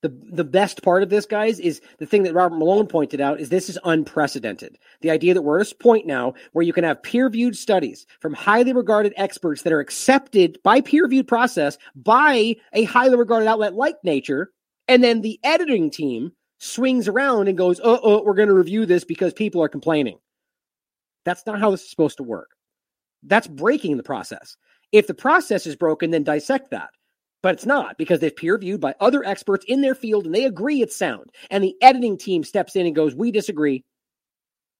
the the best part of this, guys, is the thing that Robert Malone pointed out is this is unprecedented. The idea that we're at a point now where you can have peer-reviewed studies from highly regarded experts that are accepted by peer-reviewed process by a highly regarded outlet like Nature, and then the editing team swings around and goes, "Oh, oh, we're going to review this because people are complaining." That's not how this is supposed to work. That's breaking the process. If the process is broken, then dissect that. But it's not because they've peer reviewed by other experts in their field and they agree it's sound. And the editing team steps in and goes, We disagree.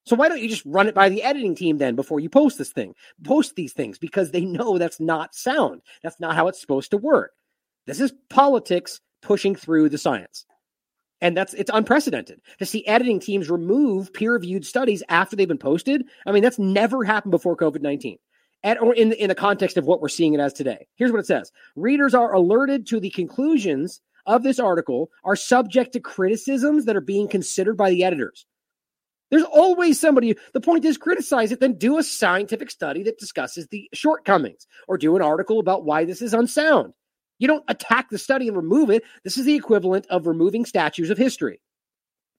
So why don't you just run it by the editing team then before you post this thing? Post these things because they know that's not sound. That's not how it's supposed to work. This is politics pushing through the science. And that's it's unprecedented to see editing teams remove peer-reviewed studies after they've been posted. I mean, that's never happened before COVID-19 at, or in, in the context of what we're seeing it as today. Here's what it says Readers are alerted to the conclusions of this article are subject to criticisms that are being considered by the editors. There's always somebody, the point is criticize it, then do a scientific study that discusses the shortcomings or do an article about why this is unsound. You don't attack the study and remove it. This is the equivalent of removing statues of history.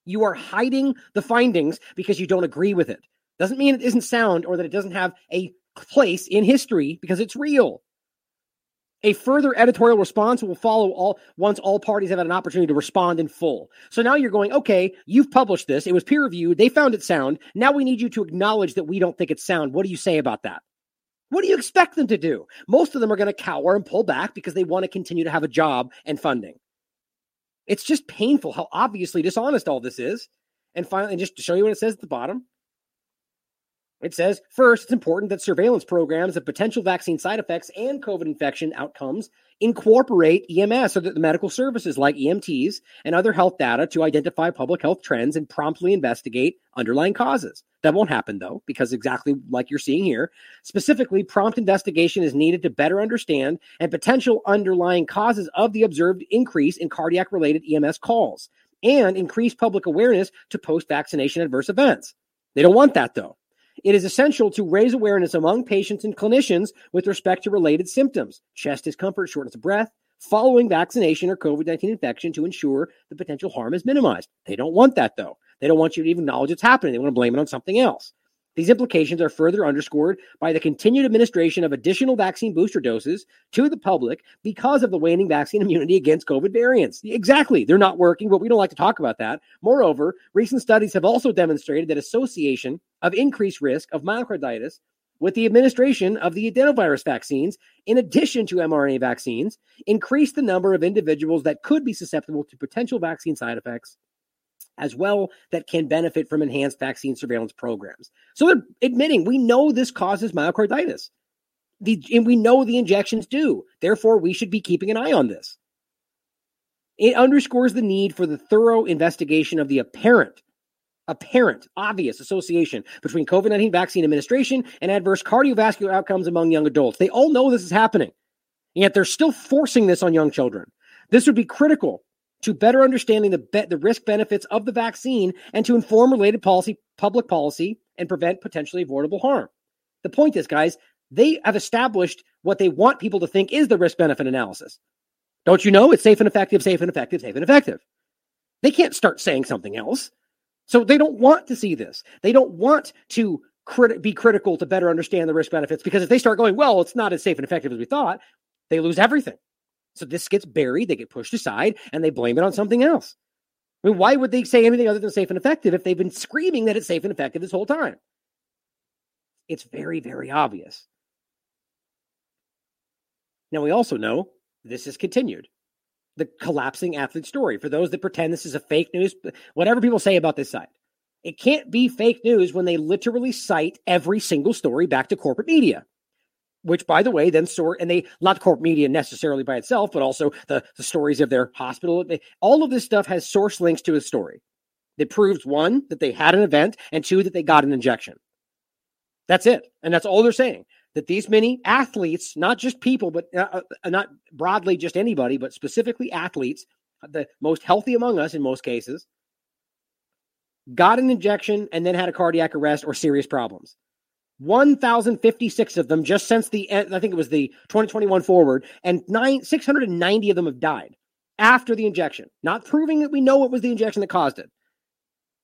You are hiding the findings because you don't agree with it. Doesn't mean it isn't sound or that it doesn't have a place in history because it's real. A further editorial response will follow all once all parties have had an opportunity to respond in full. So now you're going, okay, you've published this. It was peer reviewed. They found it sound. Now we need you to acknowledge that we don't think it's sound. What do you say about that? What do you expect them to do? Most of them are going to cower and pull back because they want to continue to have a job and funding. It's just painful how obviously dishonest all this is. And finally, and just to show you what it says at the bottom, it says first, it's important that surveillance programs of potential vaccine side effects and COVID infection outcomes incorporate EMS so that the medical services like EMTs and other health data to identify public health trends and promptly investigate underlying causes. That won't happen though, because exactly like you're seeing here, specifically, prompt investigation is needed to better understand and potential underlying causes of the observed increase in cardiac related EMS calls and increase public awareness to post vaccination adverse events. They don't want that though. It is essential to raise awareness among patients and clinicians with respect to related symptoms, chest discomfort, shortness of breath, following vaccination or COVID 19 infection to ensure the potential harm is minimized. They don't want that though. They don't want you to even acknowledge it's happening. They want to blame it on something else. These implications are further underscored by the continued administration of additional vaccine booster doses to the public because of the waning vaccine immunity against COVID variants. Exactly. They're not working, but we don't like to talk about that. Moreover, recent studies have also demonstrated that association of increased risk of myocarditis with the administration of the adenovirus vaccines, in addition to mRNA vaccines, increase the number of individuals that could be susceptible to potential vaccine side effects as well that can benefit from enhanced vaccine surveillance programs. So they're admitting we know this causes myocarditis. The, and we know the injections do. Therefore, we should be keeping an eye on this. It underscores the need for the thorough investigation of the apparent, apparent, obvious association between COVID 19 vaccine administration and adverse cardiovascular outcomes among young adults. They all know this is happening, yet they're still forcing this on young children. This would be critical to better understanding the, be- the risk benefits of the vaccine and to inform related policy, public policy, and prevent potentially avoidable harm. The point is, guys, they have established what they want people to think is the risk benefit analysis. Don't you know? It's safe and effective, safe and effective, safe and effective. They can't start saying something else. So they don't want to see this. They don't want to crit- be critical to better understand the risk benefits because if they start going, well, it's not as safe and effective as we thought, they lose everything. So this gets buried, they get pushed aside, and they blame it on something else. I mean, why would they say anything other than safe and effective if they've been screaming that it's safe and effective this whole time? It's very, very obvious. Now, we also know this is continued. The collapsing athlete story. For those that pretend this is a fake news, whatever people say about this site, it can't be fake news when they literally cite every single story back to corporate media which by the way then sort and they not corporate media necessarily by itself but also the, the stories of their hospital. All of this stuff has source links to a story. That proves one that they had an event and two that they got an injection. That's it. And that's all they're saying that these many athletes not just people but uh, uh, not broadly just anybody but specifically athletes the most healthy among us in most cases got an injection and then had a cardiac arrest or serious problems 1,056 of them just since the end, I think it was the 2021 forward, and nine 690 of them have died after the injection. Not proving that we know it was the injection that caused it.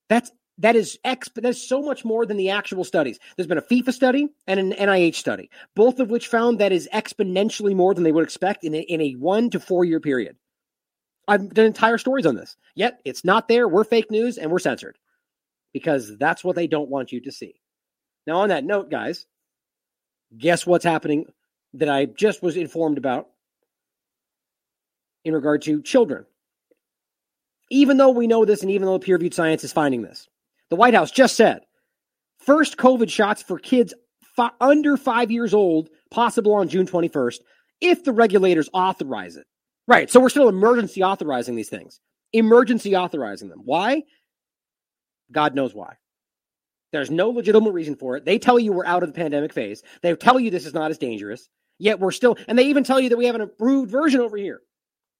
That's that is ex that's so much more than the actual studies. There's been a FIFA study and an NIH study, both of which found that is exponentially more than they would expect in a, in a one to four year period. I've done entire stories on this. Yet it's not there. We're fake news and we're censored because that's what they don't want you to see. Now, on that note, guys, guess what's happening that I just was informed about in regard to children? Even though we know this and even though peer reviewed science is finding this, the White House just said first COVID shots for kids fi- under five years old possible on June 21st if the regulators authorize it. Right. So we're still emergency authorizing these things. Emergency authorizing them. Why? God knows why. There's no legitimate reason for it. They tell you we're out of the pandemic phase. They tell you this is not as dangerous. Yet we're still, and they even tell you that we have an approved version over here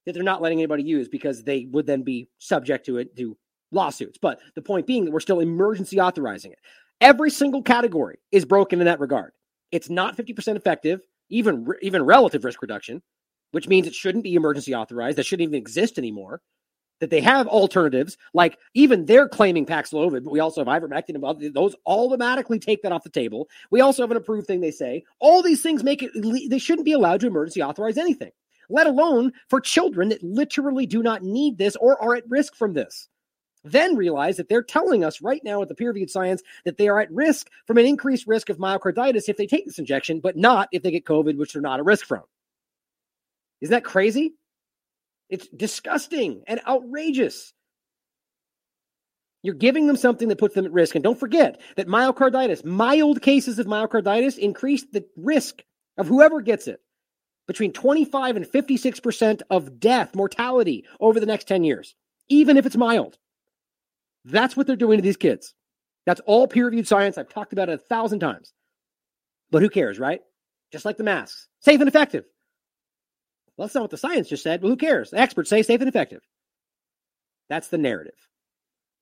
that they're not letting anybody use because they would then be subject to it to lawsuits. But the point being that we're still emergency authorizing it. Every single category is broken in that regard. It's not 50% effective, even even relative risk reduction, which means it shouldn't be emergency authorized. That shouldn't even exist anymore that they have alternatives, like even they're claiming Paxlovid, but we also have ivermectin other, those automatically take that off the table. We also have an approved thing they say. All these things make it, they shouldn't be allowed to emergency authorize anything, let alone for children that literally do not need this or are at risk from this. Then realize that they're telling us right now with the peer reviewed science that they are at risk from an increased risk of myocarditis if they take this injection, but not if they get COVID, which they're not at risk from. Isn't that crazy? It's disgusting and outrageous. You're giving them something that puts them at risk. And don't forget that myocarditis, mild cases of myocarditis, increase the risk of whoever gets it between 25 and 56% of death, mortality over the next 10 years, even if it's mild. That's what they're doing to these kids. That's all peer reviewed science. I've talked about it a thousand times. But who cares, right? Just like the masks, safe and effective. Well, that's not what the science just said. Well, who cares? The experts say safe and effective. That's the narrative.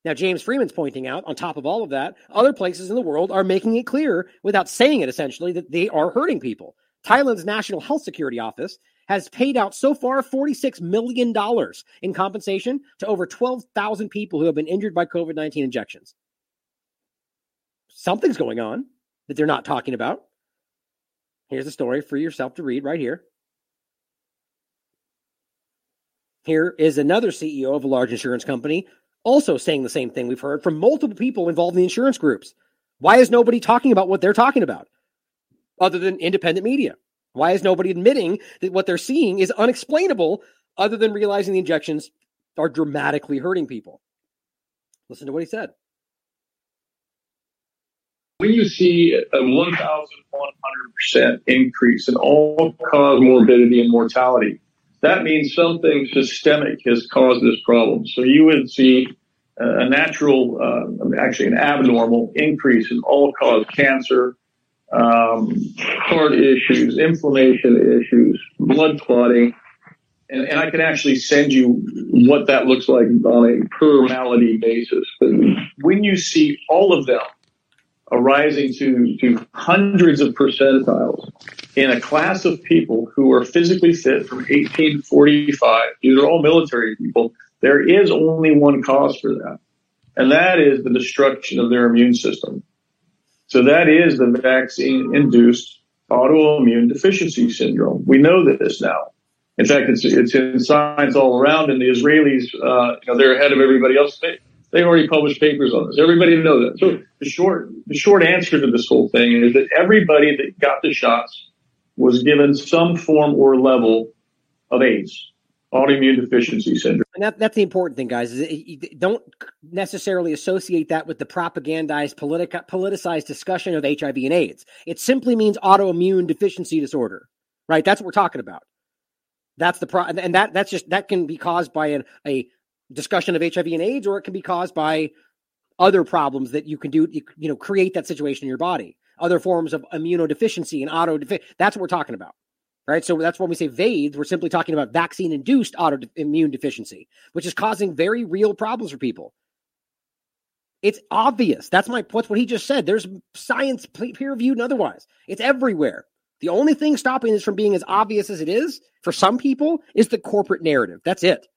Now, James Freeman's pointing out, on top of all of that, other places in the world are making it clear, without saying it essentially, that they are hurting people. Thailand's National Health Security Office has paid out so far $46 million in compensation to over 12,000 people who have been injured by COVID 19 injections. Something's going on that they're not talking about. Here's a story for yourself to read right here. Here is another CEO of a large insurance company also saying the same thing we've heard from multiple people involved in the insurance groups. Why is nobody talking about what they're talking about other than independent media? Why is nobody admitting that what they're seeing is unexplainable other than realizing the injections are dramatically hurting people? Listen to what he said. When you see a 1,100% increase in all cause morbidity and mortality, that means something systemic has caused this problem. So you would see a natural, uh, actually an abnormal increase in all cause cancer, um, heart issues, inflammation issues, blood clotting. And, and, I can actually send you what that looks like on a per malady basis. But when you see all of them arising to, to hundreds of percentiles in a class of people who are physically fit from 18 to 45, these are all military people, there is only one cause for that. And that is the destruction of their immune system. So that is the vaccine induced autoimmune deficiency syndrome. We know this now. In fact, it's, it's in science all around and the Israelis, uh, you know, they're ahead of everybody else. They, they already published papers on this. Everybody knows that. So the short, the short answer to this whole thing is that everybody that got the shots was given some form or level of AIDS autoimmune deficiency syndrome. And that, that's the important thing, guys. Is don't necessarily associate that with the propagandized, politic, politicized discussion of HIV and AIDS. It simply means autoimmune deficiency disorder, right? That's what we're talking about. That's the pro, and that that's just that can be caused by an, a discussion of HIV and AIDS, or it can be caused by other problems that you can do. You, you know, create that situation in your body. Other forms of immunodeficiency and auto. That's what we're talking about right? So that's when we say VAIDS, we're simply talking about vaccine induced autoimmune deficiency, which is causing very real problems for people. It's obvious. That's my what's what he just said. There's science peer reviewed and otherwise. It's everywhere. The only thing stopping this from being as obvious as it is for some people is the corporate narrative. That's it.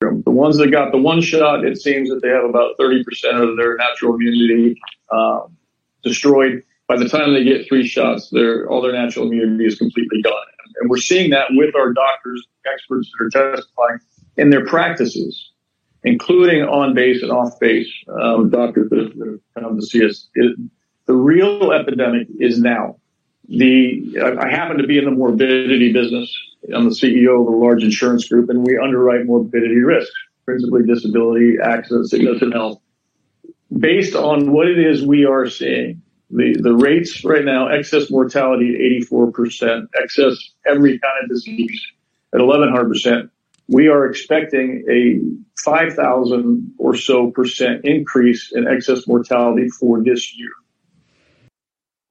The ones that got the one shot, it seems that they have about 30% of their natural immunity uh, destroyed by the time they get three shots, their all their natural immunity is completely gone. And we're seeing that with our doctors, experts that are testifying in their practices, including on base and off base um, doctors that have come to see us. It, the real epidemic is now. The I happen to be in the morbidity business. I'm the CEO of a large insurance group, and we underwrite morbidity risk, principally disability, accident, sickness, and health. Based on what it is we are seeing, the, the rates right now, excess mortality at 84%, excess every kind of disease at 1100%. We are expecting a 5,000 or so percent increase in excess mortality for this year.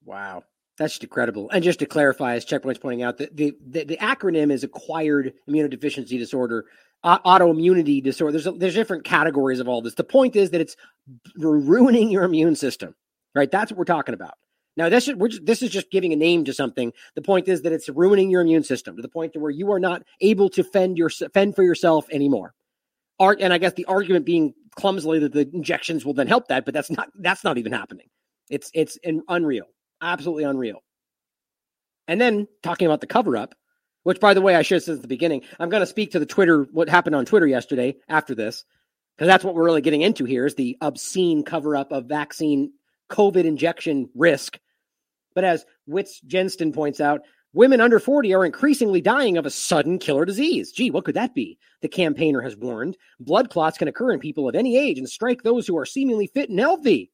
Wow. That's just incredible. And just to clarify, as Checkpoint's pointing out, the, the, the, acronym is acquired immunodeficiency disorder, autoimmunity disorder. There's, a, there's different categories of all this. The point is that it's ruining your immune system right? That's what we're talking about. Now, this is, just, this is just giving a name to something. The point is that it's ruining your immune system to the point to where you are not able to fend your fend for yourself anymore. Art, and I guess the argument being clumsily that the injections will then help that, but that's not that's not even happening. It's it's unreal, absolutely unreal. And then talking about the cover up, which by the way I should have said at the beginning, I'm going to speak to the Twitter what happened on Twitter yesterday after this because that's what we're really getting into here is the obscene cover up of vaccine COVID injection risk. But as Wits Jenston points out, women under 40 are increasingly dying of a sudden killer disease. Gee, what could that be? The campaigner has warned. Blood clots can occur in people of any age and strike those who are seemingly fit and healthy.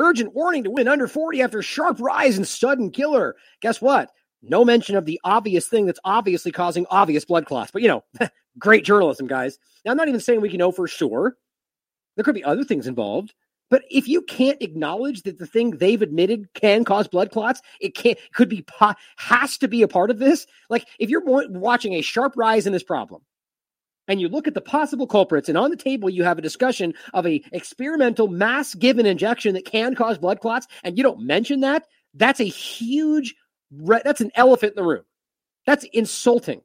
Urgent warning to women under 40 after sharp rise in sudden killer. Guess what? No mention of the obvious thing that's obviously causing obvious blood clots. But you know, great journalism, guys. Now, I'm not even saying we can know for sure. There could be other things involved. But if you can't acknowledge that the thing they've admitted can cause blood clots, it can't could be has to be a part of this. Like if you're watching a sharp rise in this problem, and you look at the possible culprits, and on the table you have a discussion of a experimental mass given injection that can cause blood clots, and you don't mention that, that's a huge, that's an elephant in the room. That's insulting.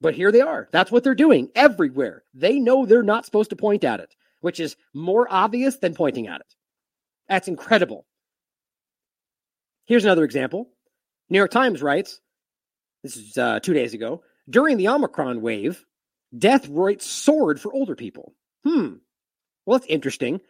But here they are. That's what they're doing everywhere. They know they're not supposed to point at it, which is more obvious than pointing at it. That's incredible. Here's another example. New York Times writes this is uh, two days ago during the Omicron wave, death rates soared for older people. Hmm. Well, that's interesting.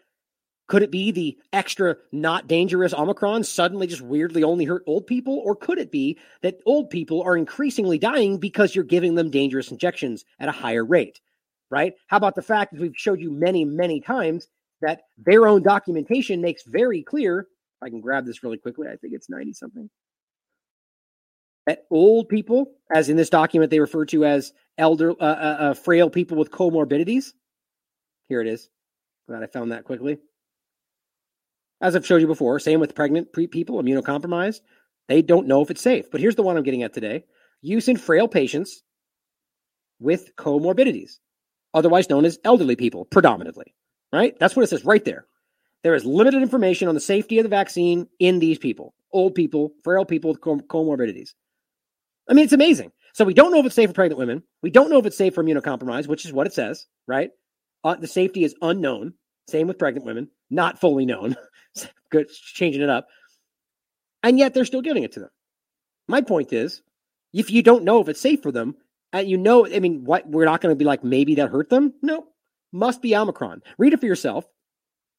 Could it be the extra not dangerous Omicron suddenly just weirdly only hurt old people? Or could it be that old people are increasingly dying because you're giving them dangerous injections at a higher rate? Right? How about the fact that we've showed you many, many times that their own documentation makes very clear? If I can grab this really quickly, I think it's 90 something. That old people, as in this document they refer to as elder, uh, uh, uh, frail people with comorbidities. Here it is. Glad I found that quickly. As I've showed you before, same with pregnant pre- people, immunocompromised. They don't know if it's safe. But here's the one I'm getting at today use in frail patients with comorbidities, otherwise known as elderly people, predominantly. Right? That's what it says right there. There is limited information on the safety of the vaccine in these people, old people, frail people with com- comorbidities. I mean, it's amazing. So we don't know if it's safe for pregnant women. We don't know if it's safe for immunocompromised, which is what it says, right? Uh, the safety is unknown. Same with pregnant women, not fully known. Good, changing it up. And yet they're still giving it to them. My point is, if you don't know if it's safe for them, and you know, I mean, what we're not going to be like, maybe that hurt them. No, must be Omicron. Read it for yourself.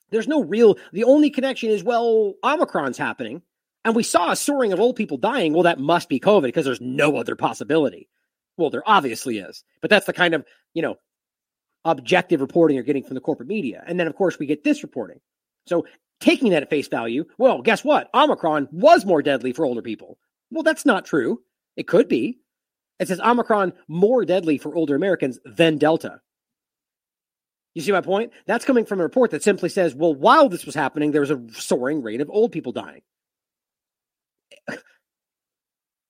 There's no real, the only connection is, well, Omicron's happening. And we saw a soaring of old people dying. Well, that must be COVID because there's no other possibility. Well, there obviously is. But that's the kind of, you know, objective reporting you're getting from the corporate media. And then, of course, we get this reporting. So taking that at face value, well, guess what? Omicron was more deadly for older people. Well, that's not true. It could be. It says Omicron more deadly for older Americans than Delta. You see my point? That's coming from a report that simply says, well, while this was happening, there was a soaring rate of old people dying.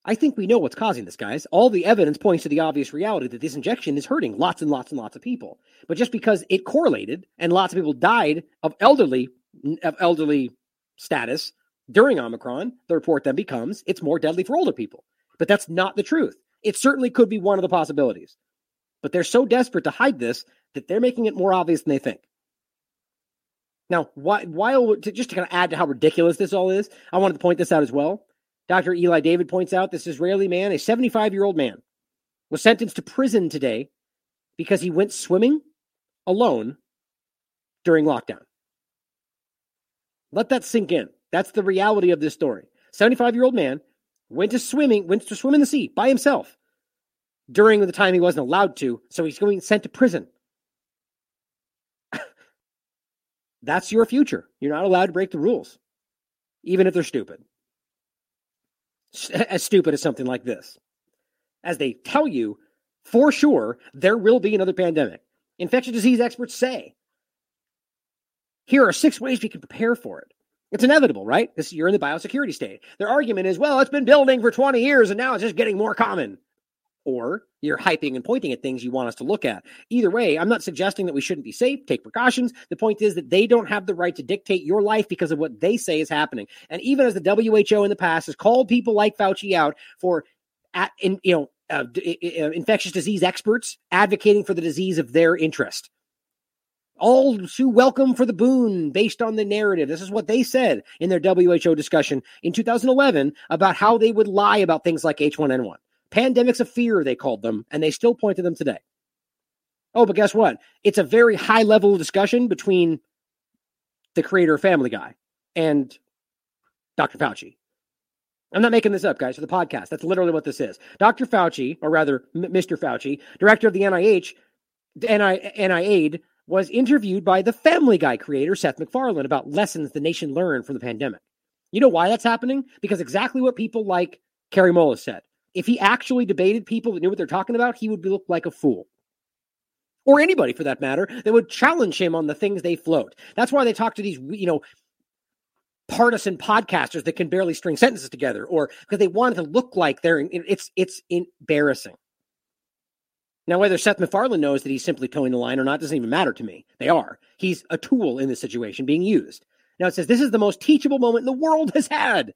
I think we know what's causing this, guys. All the evidence points to the obvious reality that this injection is hurting lots and lots and lots of people. But just because it correlated and lots of people died of elderly of elderly status during Omicron, the report then becomes it's more deadly for older people. But that's not the truth. It certainly could be one of the possibilities. But they're so desperate to hide this that they're making it more obvious than they think. Now, while just to kind of add to how ridiculous this all is, I wanted to point this out as well. Dr. Eli David points out this Israeli man, a 75 year old man, was sentenced to prison today because he went swimming alone during lockdown. Let that sink in. That's the reality of this story. 75 year old man went to swimming, went to swim in the sea by himself during the time he wasn't allowed to, so he's going sent to prison. That's your future. You're not allowed to break the rules, even if they're stupid as stupid as something like this. As they tell you, for sure, there will be another pandemic. Infectious disease experts say. Here are six ways we can prepare for it. It's inevitable, right? This you're in the biosecurity state. Their argument is, well, it's been building for 20 years and now it's just getting more common or you're hyping and pointing at things you want us to look at. Either way, I'm not suggesting that we shouldn't be safe, take precautions. The point is that they don't have the right to dictate your life because of what they say is happening. And even as the WHO in the past has called people like Fauci out for at in, you know uh, uh, infectious disease experts advocating for the disease of their interest. All too welcome for the boon based on the narrative. This is what they said in their WHO discussion in 2011 about how they would lie about things like H1N1. Pandemics of fear, they called them, and they still point to them today. Oh, but guess what? It's a very high level discussion between the creator of Family Guy and Dr. Fauci. I'm not making this up, guys, for the podcast. That's literally what this is. Dr. Fauci, or rather, Mr. Fauci, director of the NIH, NI, NIAID, was interviewed by the Family Guy creator, Seth MacFarlane, about lessons the nation learned from the pandemic. You know why that's happening? Because exactly what people like Kary Mullis said if he actually debated people that knew what they're talking about, he would look like a fool. Or anybody for that matter that would challenge him on the things they float. That's why they talk to these, you know, partisan podcasters that can barely string sentences together, or because they want it to look like they're. It's it's embarrassing. Now, whether Seth MacFarlane knows that he's simply towing the line or not doesn't even matter to me. They are. He's a tool in this situation being used. Now it says this is the most teachable moment the world has had.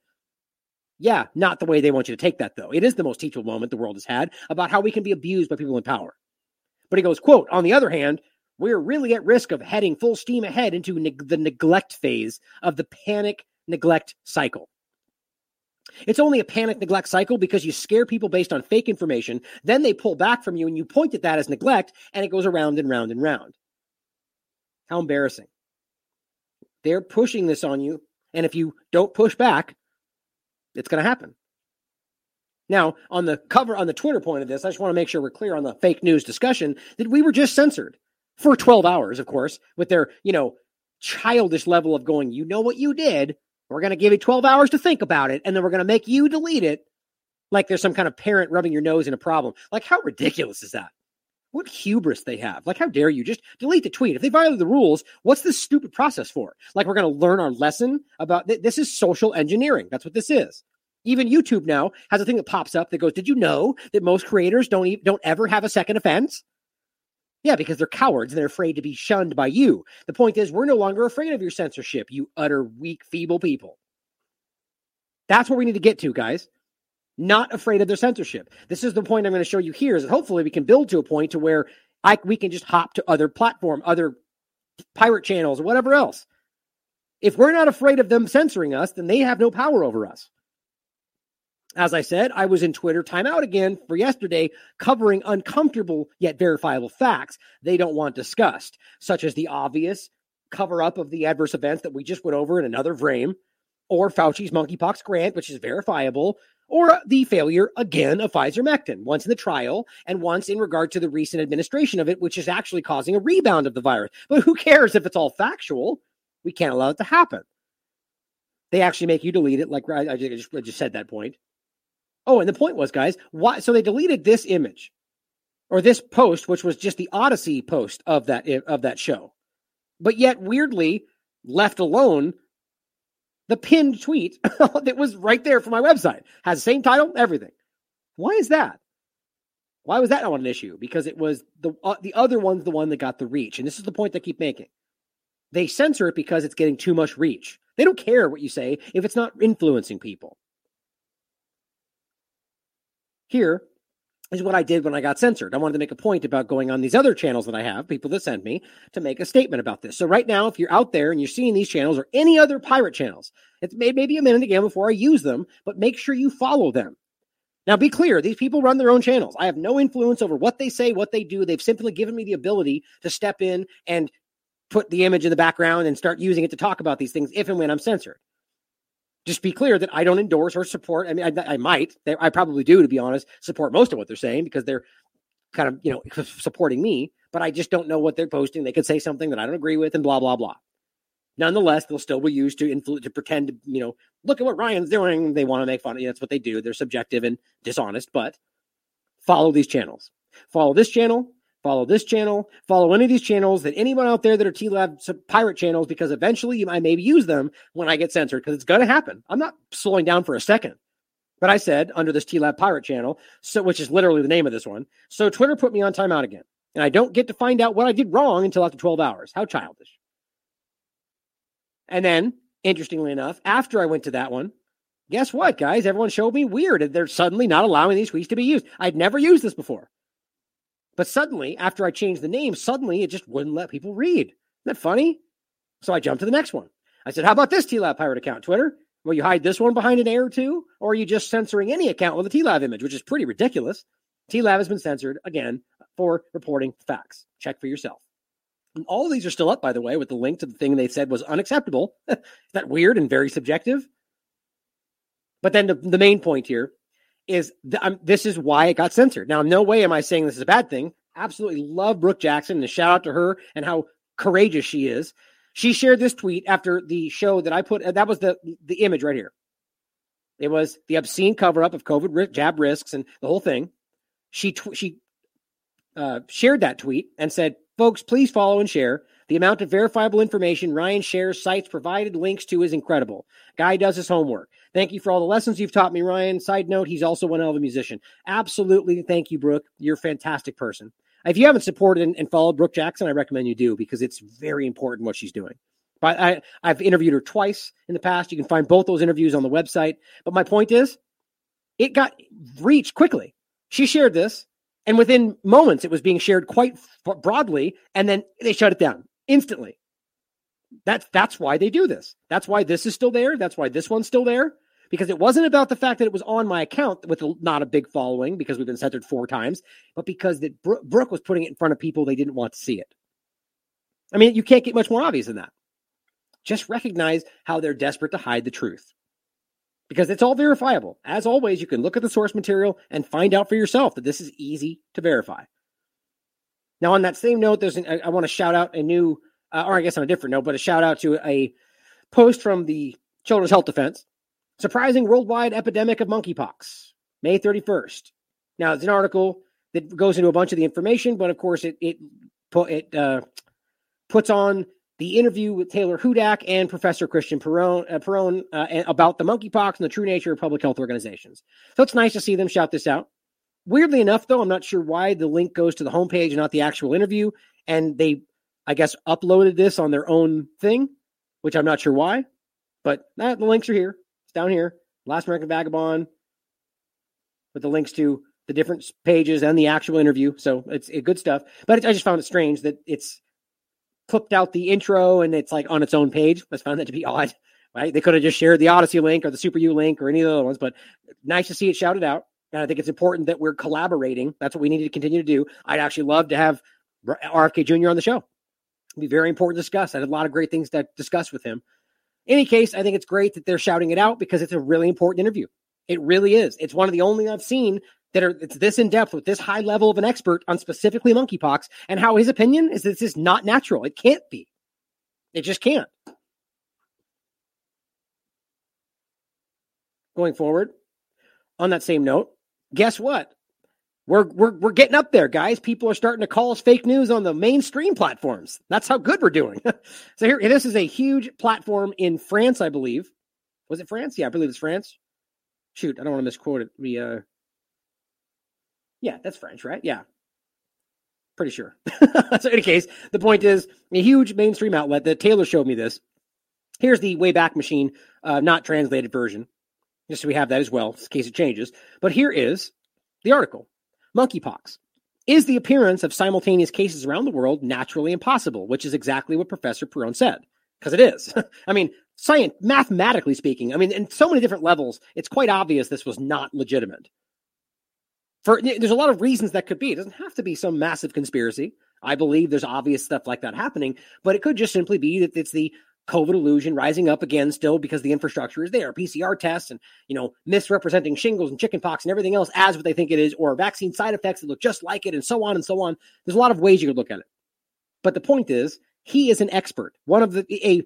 Yeah, not the way they want you to take that though. It is the most teachable moment the world has had about how we can be abused by people in power. But he goes, quote, on the other hand, we're really at risk of heading full steam ahead into the neglect phase of the panic neglect cycle. It's only a panic neglect cycle because you scare people based on fake information. Then they pull back from you and you point at that as neglect and it goes around and round and round. How embarrassing. They're pushing this on you. And if you don't push back, it's going to happen. Now, on the cover, on the Twitter point of this, I just want to make sure we're clear on the fake news discussion that we were just censored for 12 hours, of course, with their, you know, childish level of going, you know what you did. We're going to give you 12 hours to think about it, and then we're going to make you delete it like there's some kind of parent rubbing your nose in a problem. Like, how ridiculous is that? What hubris they have. Like, how dare you just delete the tweet? If they violate the rules, what's this stupid process for? Like, we're going to learn our lesson about th- this is social engineering. That's what this is. Even YouTube now has a thing that pops up that goes, "Did you know that most creators don't e- don't ever have a second offense?" Yeah, because they're cowards and they're afraid to be shunned by you. The point is, we're no longer afraid of your censorship, you utter weak, feeble people. That's where we need to get to, guys. Not afraid of their censorship. This is the point I'm going to show you here. Is that hopefully we can build to a point to where I, we can just hop to other platform, other pirate channels, or whatever else. If we're not afraid of them censoring us, then they have no power over us. As I said, I was in Twitter timeout again for yesterday, covering uncomfortable yet verifiable facts they don't want discussed, such as the obvious cover up of the adverse events that we just went over in another frame, or Fauci's monkeypox grant, which is verifiable, or the failure again of Pfizer Mectin, once in the trial and once in regard to the recent administration of it, which is actually causing a rebound of the virus. But who cares if it's all factual? We can't allow it to happen. They actually make you delete it, like I, I just, I just said that point. Oh, and the point was, guys, why? So they deleted this image or this post, which was just the Odysee post of that of that show, but yet weirdly left alone the pinned tweet that was right there for my website has the same title, everything. Why is that? Why was that not an issue? Because it was the uh, the other one's the one that got the reach, and this is the point they keep making. They censor it because it's getting too much reach. They don't care what you say if it's not influencing people. Here is what I did when I got censored. I wanted to make a point about going on these other channels that I have, people that send me, to make a statement about this. So right now, if you're out there and you're seeing these channels or any other pirate channels, it's maybe a minute again before I use them, but make sure you follow them. Now, be clear, these people run their own channels. I have no influence over what they say, what they do. They've simply given me the ability to step in and put the image in the background and start using it to talk about these things if and when I'm censored just be clear that I don't endorse or support. I mean, I, I might, I probably do, to be honest, support most of what they're saying because they're kind of, you know, supporting me, but I just don't know what they're posting. They could say something that I don't agree with and blah, blah, blah. Nonetheless, they'll still be used to influence, to pretend you know, look at what Ryan's doing. They want to make fun of you. That's what they do. They're subjective and dishonest, but follow these channels. Follow this channel, follow this channel, follow any of these channels that anyone out there that are TLAV pirate channels, because eventually I may use them when I get censored, because it's going to happen. I'm not slowing down for a second. But I said under this TLAV pirate channel, so which is literally the name of this one. So Twitter put me on timeout again. And I don't get to find out what I did wrong until after 12 hours. How childish. And then, interestingly enough, after I went to that one, guess what, guys? Everyone showed me weird. They're suddenly not allowing these tweets to be used. I'd never used this before. But suddenly, after I changed the name, suddenly it just wouldn't let people read. Isn't that funny? So I jumped to the next one. I said, How about this TLAV pirate account, Twitter? Will you hide this one behind an error too? Or are you just censoring any account with a TLAV image, which is pretty ridiculous? TLAV has been censored again for reporting facts. Check for yourself. And all of these are still up, by the way, with the link to the thing they said was unacceptable. is that weird and very subjective? But then the, the main point here is th- this is why it got censored. Now, no way am I saying this is a bad thing. Absolutely love Brook Jackson and shout out to her and how courageous she is. She shared this tweet after the show that I put. That was the the image right here. It was the obscene cover up of COVID jab risks and the whole thing. She tw- she uh, shared that tweet and said, "Folks, please follow and share. The amount of verifiable information Ryan shares, sites provided, links to is incredible. Guy does his homework. Thank you for all the lessons you've taught me, Ryan. Side note, he's also one hell of a musician. Absolutely. Thank you, Brook. You're a fantastic person. If you haven't supported and, followed Brook Jackson, I recommend you do because it's very important what she's doing. But I, I've interviewed her twice in the past. You can find both those interviews on the website. But my point is, it got reached quickly. She shared this, and within moments, it was being shared quite broadly, and then they shut it down instantly. That's that's why they do this. That's why this is still there. That's why this one's still there. Because it wasn't about the fact that it was on my account with not a big following, because we've been censored four times, but because that Bro- Brook was putting it in front of people they didn't want to see it. I mean, you can't get much more obvious than that. Just recognize how they're desperate to hide the truth because it's all verifiable. As always, you can look at the source material and find out for yourself that this is easy to verify. Now, on that same note, there's an, I, I want to shout out a new, uh, or I guess on a different note, but a shout out to a post from the Children's Health Defense. Surprising worldwide epidemic of monkeypox, May 31st. Now, it's an article that goes into a bunch of the information, but of course, it it it uh, puts on the interview with Taylor Hudak and Professor Christian Perronne, uh, Perronne uh, about the monkeypox and the true nature of public health organizations. So it's nice to see them shout this out. Weirdly enough, though, I'm not sure why the link goes to the homepage and not the actual interview. And they, I guess, uploaded this on their own thing, which I'm not sure why. But the links are here. It's down here. Last American Vagabond with the links to the different pages and the actual interview. So it's it, good stuff. But it, I just found it strange that it's clipped out the intro and it's like on its own page. I found that to be odd. Right? They could have just shared the Odysee link or the Super U link or any of the other ones, but nice to see it shouted out. And I think it's important that we're collaborating. That's what we need to continue to do. I'd actually love to have RFK Jr. on the show. It'd be very important to discuss. I had a lot of great things to discuss with him. In any case, I think it's great that they're shouting it out because it's a really important interview. It really is. It's one of the only I've seen that are it's this in depth with this high level of an expert on specifically monkeypox and how his opinion is this is not natural. It can't be. It just can't. Going forward, on that same note, guess what? We're, we're, we're getting up there, guys. People are starting to call us fake news on the mainstream platforms. That's how good we're doing. so here, this is a huge platform in France, I believe. Was it France? Yeah, I believe it's France. Shoot, I don't want to misquote it. We, uh, yeah, that's French, right? Yeah. Pretty sure. so, in any case, the point is a huge mainstream outlet that Taylor showed me this. Here's the Wayback Machine, uh, not translated version, just so we have that as well, in case it changes. But here is the article Monkeypox. Is the appearance of simultaneous cases around the world naturally impossible? Which is exactly what Professor Perronne said. Because it is. I mean, science, mathematically speaking, I mean, in so many different levels, it's quite obvious this was not legitimate. For there's a lot of reasons that could be. It doesn't have to be some massive conspiracy. I believe there's obvious stuff like that happening, but it could just simply be that it's the COVID illusion rising up again still because the infrastructure is there, PCR tests and you know misrepresenting shingles and chickenpox and everything else as what they think it is, or vaccine side effects that look just like it, and so on and so on. There's a lot of ways you could look at it, but the point is he is an expert, one of the a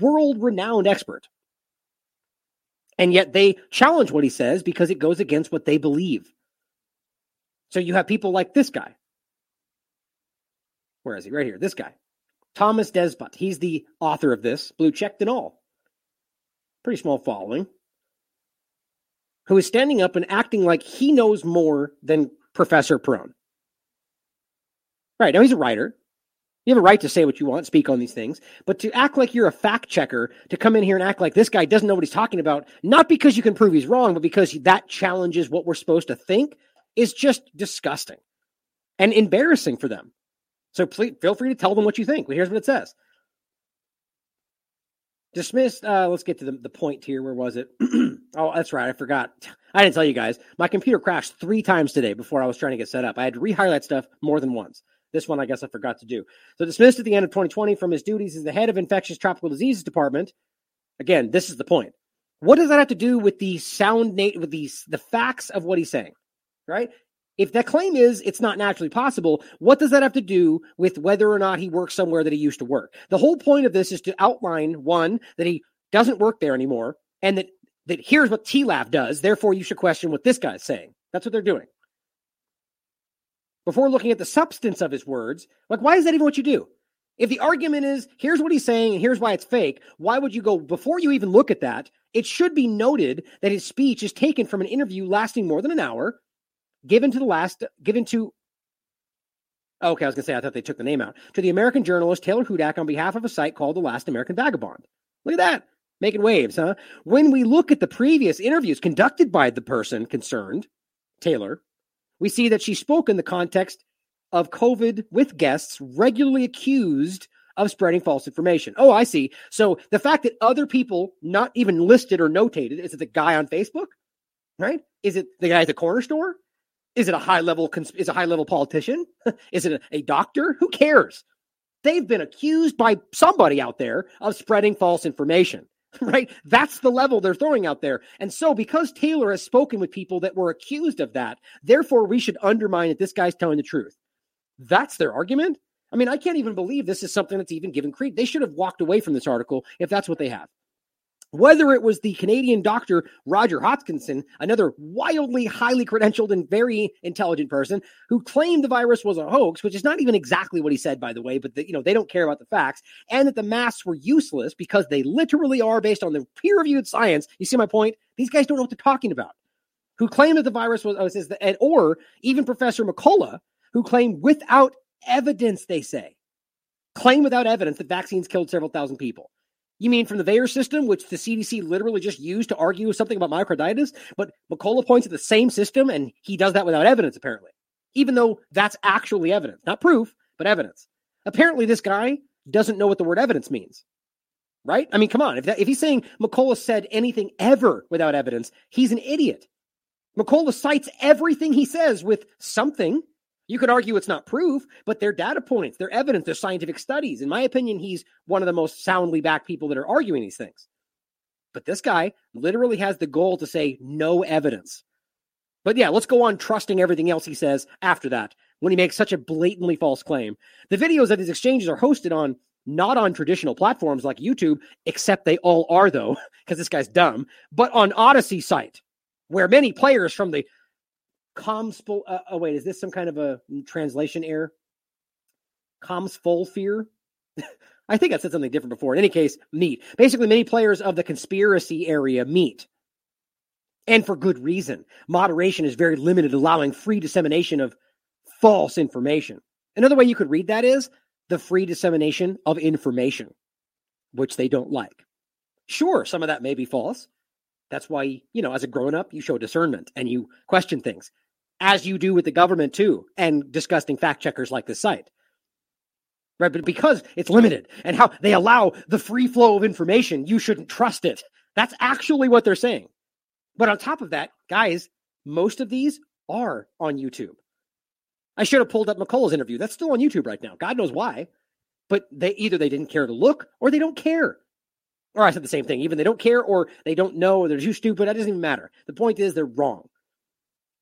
world renowned expert, and yet they challenge what he says because it goes against what they believe. So you have people like this guy. Where is he? Right here. This guy. Thomas Desbot. He's the author of this, blue checked and all. Pretty small following. Who is standing up and acting like he knows more than Professor Perronne. Right. Now he's a writer. You have a right to say what you want, speak on these things, but to act like you're a fact checker, to come in here and act like this guy doesn't know what he's talking about, not because you can prove he's wrong, but because that challenges what we're supposed to think, is just disgusting and embarrassing for them. So please feel free to tell them what you think. Well, here's what it says. Dismissed. Uh, let's get to the, the point here. Where was it? oh, that's right. I forgot. I didn't tell you guys. My computer crashed three times today before I was trying to get set up. I had to rehighlight stuff more than once. This one, I guess I forgot to do. So, dismissed at the end of 2020 from his duties as the head of infectious tropical diseases department. Again, this is the point. What does that have to do with the sound, with these the facts of what he's saying? right? If that claim is it's not naturally possible, what does that have to do with whether or not he works somewhere that he used to work? The whole point of this is to outline one that he doesn't work there anymore, and that that here's what TLAV does. Therefore, you should question what this guy's saying. That's what they're doing. Before looking at the substance of his words, like why is that even what you do? If the argument is here's what he's saying and here's why it's fake, why would you go before you even look at that? It should be noted that his speech is taken from an interview lasting more than an hour, given to the last given to Okay, I was gonna say I thought they took the name out. To the American journalist Taylor Hudak on behalf of a site called The Last American Vagabond. Look at that. Making waves, huh? When we look at the previous interviews conducted by the person concerned, Taylor, we see that she spoke in the context of COVID with guests regularly accused of spreading false information. Oh, I see. So the fact that other people, not even listed or notated, is it the guy on Facebook? Right? Is it the guy at the corner store? Is it a high level cons- is a high level politician? is it a, a doctor? Who cares? They've been accused by somebody out there of spreading false information. Right? That's the level they're throwing out there. And so, because Taylor has spoken with people that were accused of that, therefore we should undermine that this guy's telling the truth. That's their argument. I mean, I can't even believe this is something that's even given credence. They should have walked away from this article if that's what they have. Whether it was the Canadian doctor Roger Hodgkinson, another wildly highly credentialed and very intelligent person who claimed the virus was a hoax, which is not even exactly what he said, by the way, but the, you know they don't care about the facts, and that the masks were useless because they literally are based on the peer-reviewed science. You see my point? These guys don't know what they're talking about. Who claimed that the virus was, was and or even Professor McCullough, who claimed without evidence, they say, claim without evidence that vaccines killed several thousand people. You mean from the VAERS system, which the CDC literally just used to argue something about myocarditis? But McCullough points at the same system, and he does that without evidence, apparently, even though that's actually evidence, not proof, but evidence. Apparently, this guy doesn't know what the word evidence means, right? I mean, come on. If, that, if he's saying McCullough said anything ever without evidence, he's an idiot. McCullough cites everything he says with something you could argue it's not proof, but they're data points, they're evidence, they're scientific studies. In my opinion, he's one of the most soundly backed people that are arguing these things. But this guy literally has the goal to say no evidence. But yeah, let's go on trusting everything else he says after that when he makes such a blatantly false claim. The videos of these exchanges are hosted on not on traditional platforms like YouTube, except they all are though, because this guy's dumb, but on Odysee site, where many players from the Comspo. Uh, oh wait, is this some kind of a translation error? fear. I think I said something different before. In any case, meet. Basically, many players of the conspiracy area meet. And for good reason. Moderation is very limited, allowing free dissemination of false information. Another way you could read that is the free dissemination of information, which they don't like. Sure, some of that may be false. That's why, you know, as a grown up, you show discernment and you question things as you do with the government too, and disgusting fact checkers like this site. Right, but because it's limited and how they allow the free flow of information, you shouldn't trust it. That's actually what they're saying. But on top of that, guys, most of these are on YouTube. I should have pulled up McCullough's interview. That's still on YouTube right now. God knows why. But they either they didn't care to look or they don't care. Or I said the same thing. Even they don't care or they don't know or they're too stupid. That doesn't even matter. The point is they're wrong.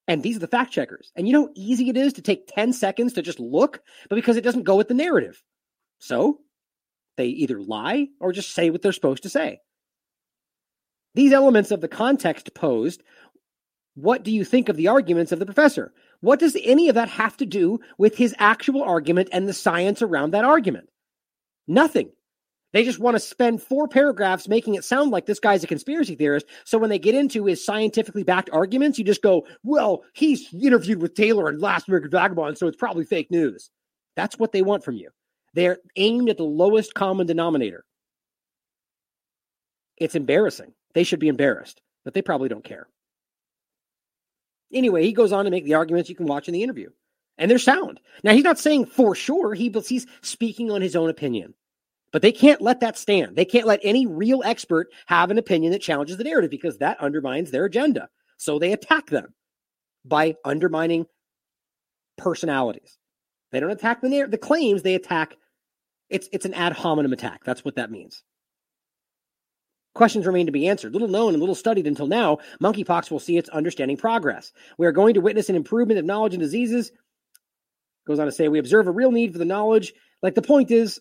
And these are the fact checkers. And you know how easy it is to take 10 seconds to just look, but because it doesn't go with the narrative. So they either lie or just say what they're supposed to say. These elements of the context posed what do you think of the arguments of the professor? What does any of that have to do with his actual argument and the science around that argument? Nothing. They just want to spend four paragraphs making it sound like this guy's a conspiracy theorist. So when they get into his scientifically backed arguments, you just go, well, he's interviewed with Taylor and Last American Vagabond, so it's probably fake news. That's what they want from you. They're aimed at the lowest common denominator. It's embarrassing. They should be embarrassed, but they probably don't care. Anyway, he goes on to make the arguments you can watch in the interview, and they're sound. Now, he's not saying for sure, he, he's speaking on his own opinion. But they can't let that stand. They can't let any real expert have an opinion that challenges the narrative because that undermines their agenda. So they attack them by undermining personalities. They don't attack the the claims, they attack it's it's an ad hominem attack. That's what that means. Questions remain to be answered. Little known and little studied until now, monkeypox will see its understanding progress. We are going to witness an improvement of knowledge and diseases. Goes on to say, we observe a real need for the knowledge. Like the point is,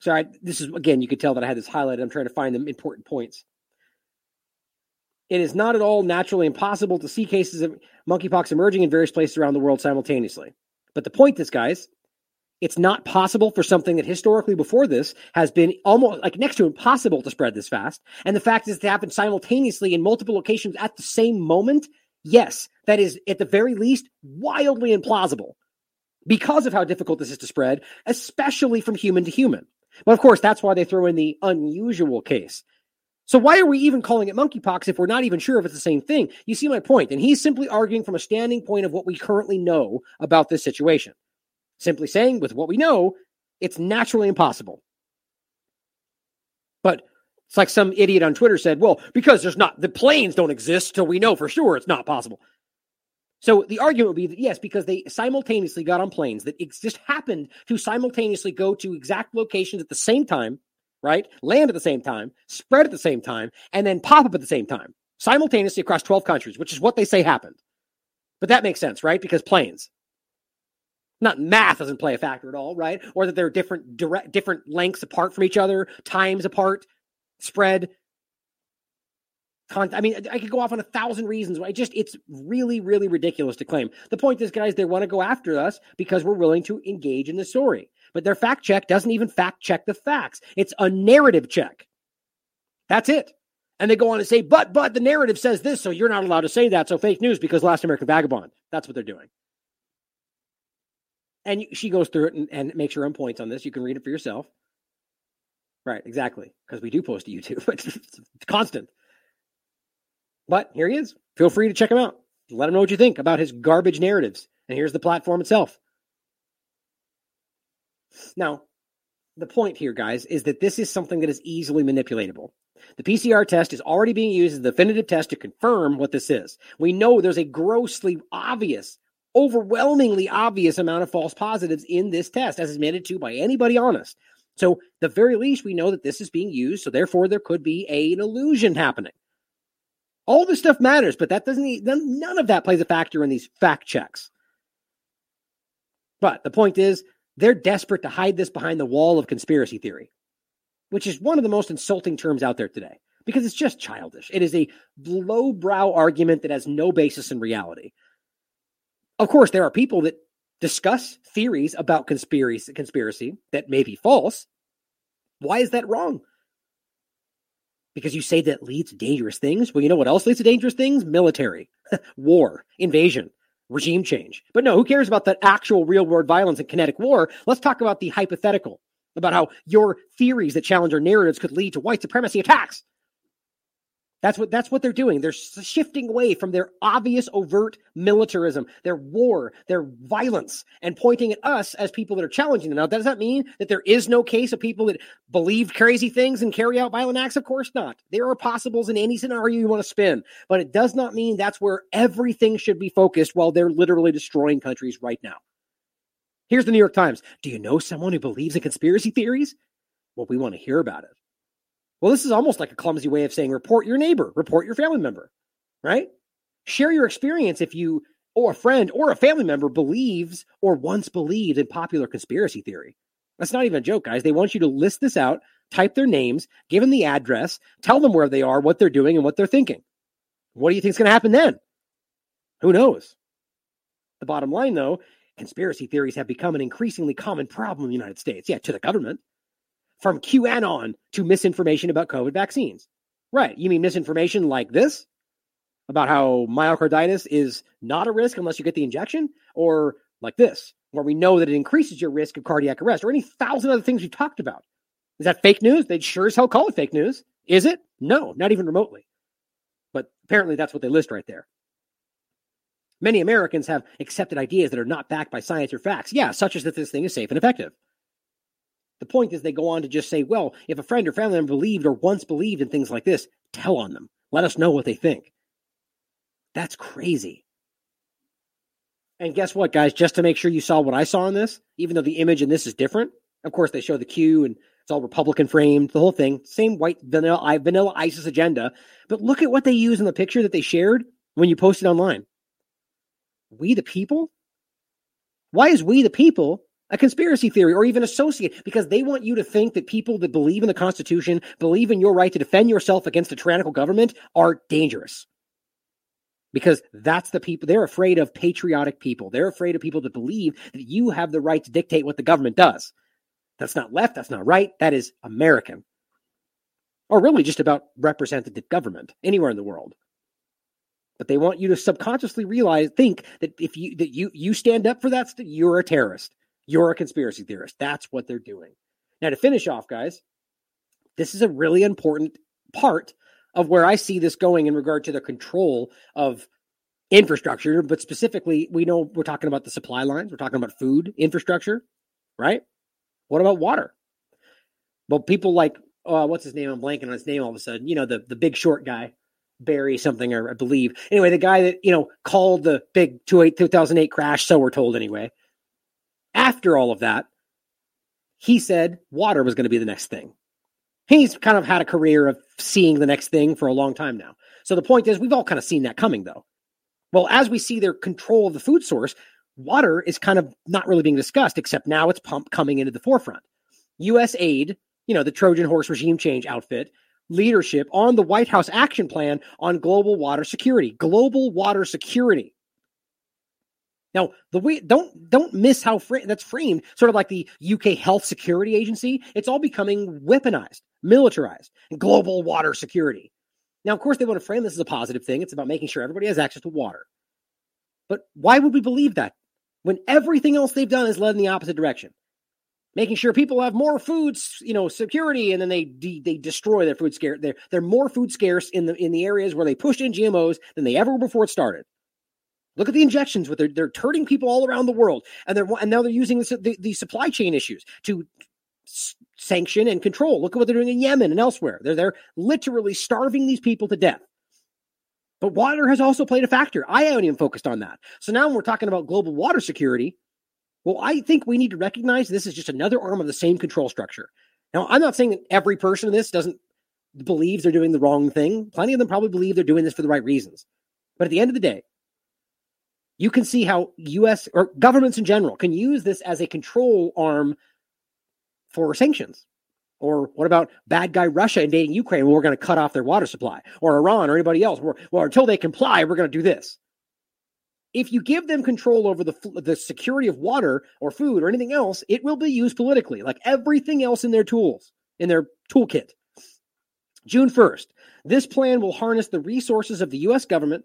Sorry, this is again, you could tell that I had this highlighted. I'm trying to find the important points. It is not at all naturally impossible to see cases of monkeypox emerging in various places around the world simultaneously. But the point is, guys, It's not possible for something that historically before this has been almost like next to impossible to spread this fast. And the fact is it happened simultaneously in multiple locations at the same moment. Yes, that is at the very least wildly implausible because of how difficult this is to spread, especially from human to human. But of course, that's why they throw in the unusual case. So why are we even calling it monkeypox if we're not even sure if it's the same thing? You see my point. And he's simply arguing from a standing point of what we currently know about this situation. Simply saying, with what we know, it's naturally impossible. But it's like some idiot on Twitter said, well, because there's not, the planes don't exist, so we know for sure it's not possible. So the argument would be that yes, because they simultaneously got on planes that just happened to simultaneously go to exact locations at the same time, right? Land at the same time, spread at the same time, and then pop up at the same time, simultaneously across 12 countries, which is what they say happened. But that makes sense, right? Because planes. Not math doesn't play a factor at all, right? Or that they're different direct different lengths apart from each other, times apart, spread. I mean, I could go off on a thousand reasons. I just, it's really, really ridiculous to claim. The point is, guys, they want to go after us because we're willing to engage in the story. But their fact check doesn't even fact check the facts. It's a narrative check. That's it. And they go on to say, but, but the narrative says this, so you're not allowed to say that. So fake news because Last American Vagabond. That's what they're doing. And she goes through it and, and makes her own points on this. You can read it for yourself. Right, exactly. Because we do post to YouTube. it's constant. But here he is. Feel free to check him out. Let him know what you think about his garbage narratives. And here's the platform itself. Now, the point here, guys, is that this is something that is easily manipulatable. The PCR test is already being used as a definitive test to confirm what this is. We know there's a grossly obvious, overwhelmingly obvious amount of false positives in this test, as admitted to by anybody honest. So, the very least, we know that this is being used. So, therefore, there could be a, an illusion happening. All this stuff matters, but that doesn't, none of that plays a factor in these fact checks. But the point is, they're desperate to hide this behind the wall of conspiracy theory, which is one of the most insulting terms out there today because it's just childish. It is a lowbrow argument that has no basis in reality. Of course, there are people that discuss theories about conspiracy, conspiracy that may be false. Why is that wrong? Because you say that leads to dangerous things. Well, you know what else leads to dangerous things? Military, war, invasion, regime change. But no, who cares about that actual real world violence and kinetic war? Let's talk about the hypothetical, about how your theories that challenge our narratives could lead to white supremacy attacks. That's what that's what they're doing. They're shifting away from their obvious overt militarism, their war, their violence, and pointing at us as people that are challenging them. Now, does that mean that there is no case of people that believe crazy things and carry out violent acts? Of course not. There are possibles in any scenario you want to spin, but it does not mean that's where everything should be focused while they're literally destroying countries right now. Here's the New York Times. Do you know someone who believes in conspiracy theories? Well, we want to hear about it. Well, this is almost like a clumsy way of saying report your neighbor, report your family member, right? Share your experience if you or a friend or a family member believes or once believed in popular conspiracy theory. That's not even a joke, guys. They want you to list this out, type their names, give them the address, tell them where they are, what they're doing, and what they're thinking. What do you think is going to happen then? Who knows? The bottom line, though, conspiracy theories have become an increasingly common problem in the United States. Yeah, to the government from QAnon to misinformation about COVID vaccines. Right. You mean misinformation like this about how myocarditis is not a risk unless you get the injection, or like this, where we know that it increases your risk of cardiac arrest, or any thousand other things we talked about. Is that fake news? They'd sure as hell call it fake news. Is it? No, not even remotely. But apparently that's what they list right there. Many Americans have accepted ideas that are not backed by science or facts. Yeah, such as that this thing is safe and effective. The point is, they go on to just say, well, if a friend or family member believed or once believed in things like this, tell on them. Let us know what they think. That's crazy. And guess what, guys? Just to make sure you saw what I saw in this, even though the image in this is different, of course, they show the Q and it's all Republican framed, the whole thing, same white vanilla, vanilla ISIS agenda. But look at what they use in the picture that they shared when you posted online. We the people? Why is we the people a conspiracy theory or even associate because they want you to think that people that believe in the Constitution, believe in your right to defend yourself against a tyrannical government are dangerous. because that's the people they're afraid of patriotic people. They're afraid of people that believe that you have the right to dictate what the government does. That's not left, that's not right, that is American. Or really just about representative government anywhere in the world. But they want you to subconsciously realize think that if you that you you stand up for that you're a terrorist. You're a conspiracy theorist. That's what they're doing. Now to finish off guys, this is a really important part of where I see this going in regard to the control of infrastructure, but specifically, we know we're talking about the supply lines, we're talking about food infrastructure, right? What about water? Well, people like, uh, what's his name? I'm blanking on his name all of a sudden. You know, the, the big short guy, Barry something, or I believe. Anyway, the guy that, you know, called the big 2008 crash, so we're told anyway. After all of that, he said water was going to be the next thing he's kind of had a career of seeing the next thing for a long time now. So the point is, we've all kind of seen that coming, though. Well, as we see their control of the food source, water is kind of not really being discussed, except now it's pump coming into the forefront. USAID, you know, the Trojan horse regime change outfit, leadership on the White House action plan on global water security. Global water security. Now, the way don't don't miss how that's framed, sort of like the UK Health Security Agency. It's all becoming weaponized, militarized, global water security. Now, of course, they want to frame this as a positive thing. It's about making sure everybody has access to water. But why would we believe that when everything else they've done is led in the opposite direction? Making sure people have more food, you know, security, and then they de- they destroy their food scarce. They're they're more food scarce in the in the areas where they pushed in GMOs than they ever were before it started. Look at the injections with they're, they're turning people all around the world, and they're and now they're using the, the, the supply chain issues to s- sanction and control. Look at what they're doing in Yemen and elsewhere. They're they're literally starving these people to death. But water has also played a factor. I haven't even focused on that. So now when we're talking about global water security, well, I think we need to recognize this is just another arm of the same control structure. Now, I'm not saying that every person in this doesn't believe they're doing the wrong thing. Plenty of them probably believe they're doing this for the right reasons. But at the end of the day, you can see how US or governments in general can use this as a control arm for sanctions. Or what about bad guy Russia invading Ukraine? Well, we're going to cut off their water supply, or Iran, or anybody else. We're, well, until they comply, we're going to do this. If you give them control over the the security of water or food or anything else, it will be used politically, like everything else in their tools in their toolkit. June first, this plan will harness the resources of the U.S. government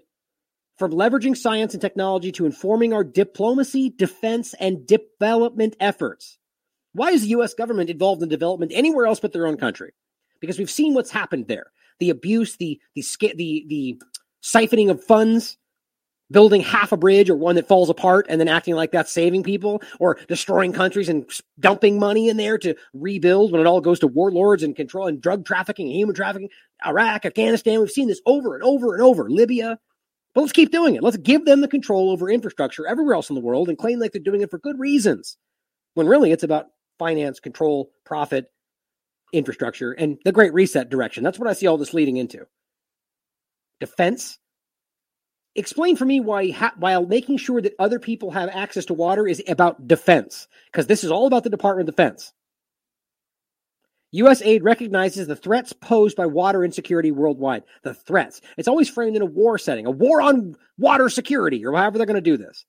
from leveraging science and technology to informing our diplomacy, defense, and development efforts. Why is the US government involved in development anywhere else but their own country? Because we've seen what's happened there. The abuse, the the the the siphoning of funds, building half a bridge or one that falls apart and then acting like that's saving people or destroying countries and dumping money in there to rebuild when it all goes to warlords and control and drug trafficking and human trafficking iraq afghanistan we've seen this over and over and over libya but let's keep doing it. Let's give them the control over infrastructure everywhere else in the world and claim like they're doing it for good reasons. When really it's about finance, control, profit, infrastructure, and the great reset direction. That's what I see all this leading into. Defense. Explain for me why, while making sure that other people have access to water is about defense, because this is all about the Department of Defense. USAID recognizes the threats posed by water insecurity worldwide. The threats. It's always framed in a war setting, a war on water security, or however they're going to do this.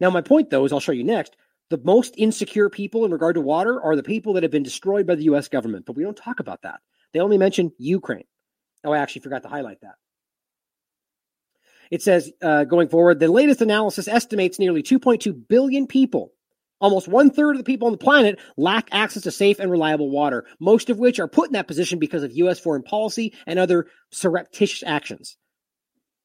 Now, my point, though, is I'll show you next. The most insecure people in regard to water are the people that have been destroyed by the U.S. government, but we don't talk about that. They only mention Ukraine. Oh, I actually forgot to highlight that. It says, uh, going forward, the latest analysis estimates nearly 2.2 billion people Almost one third of the people on the planet lack access to safe and reliable water, most of which are put in that position because of U.S. foreign policy and other surreptitious actions.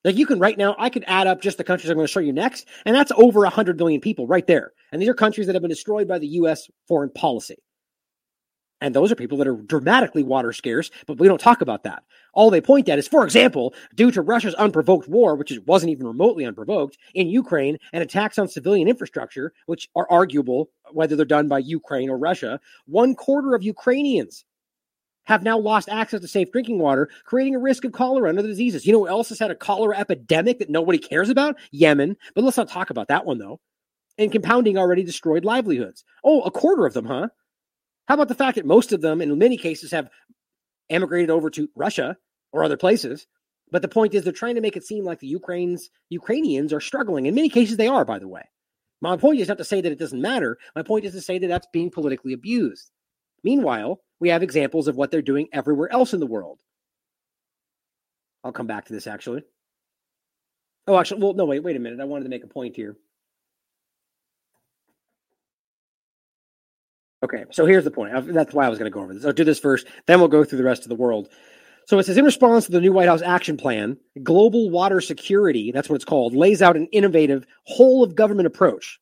Like you can right now, I could add up just the countries I'm going to show you next, and that's over 100 million people right there. And these are countries that have been destroyed by the U.S. foreign policy. And those are people that are dramatically water scarce, but we don't talk about that. All they point at is, for example, due to Russia's unprovoked war, which wasn't even remotely unprovoked, in Ukraine and attacks on civilian infrastructure, which are arguable whether they're done by Ukraine or Russia, one quarter of Ukrainians have now lost access to safe drinking water, creating a risk of cholera and other diseases. You know what else has had a cholera epidemic that nobody cares about? Yemen. But let's not talk about that one, though. And compounding already destroyed livelihoods. Oh, a quarter of them, huh? How about the fact that most of them, in many cases, have emigrated over to Russia or other places, But the point is, they're trying to make it seem like the Ukraine's Ukrainians are struggling. In many cases, they are. By the way, my point is not to say that it doesn't matter. My point is to say that that's being politically abused. Meanwhile, we have examples of what they're doing everywhere else in the world. I'll come back to this actually. Oh, actually, well, no, wait, wait a minute. I wanted to make a point here. Okay, so here's the point. That's why I was going to go over this. I'll do this first, then we'll go through the rest of the world. So it says in response to the new White House action plan, global water security, that's what it's called, lays out an innovative whole of government approach.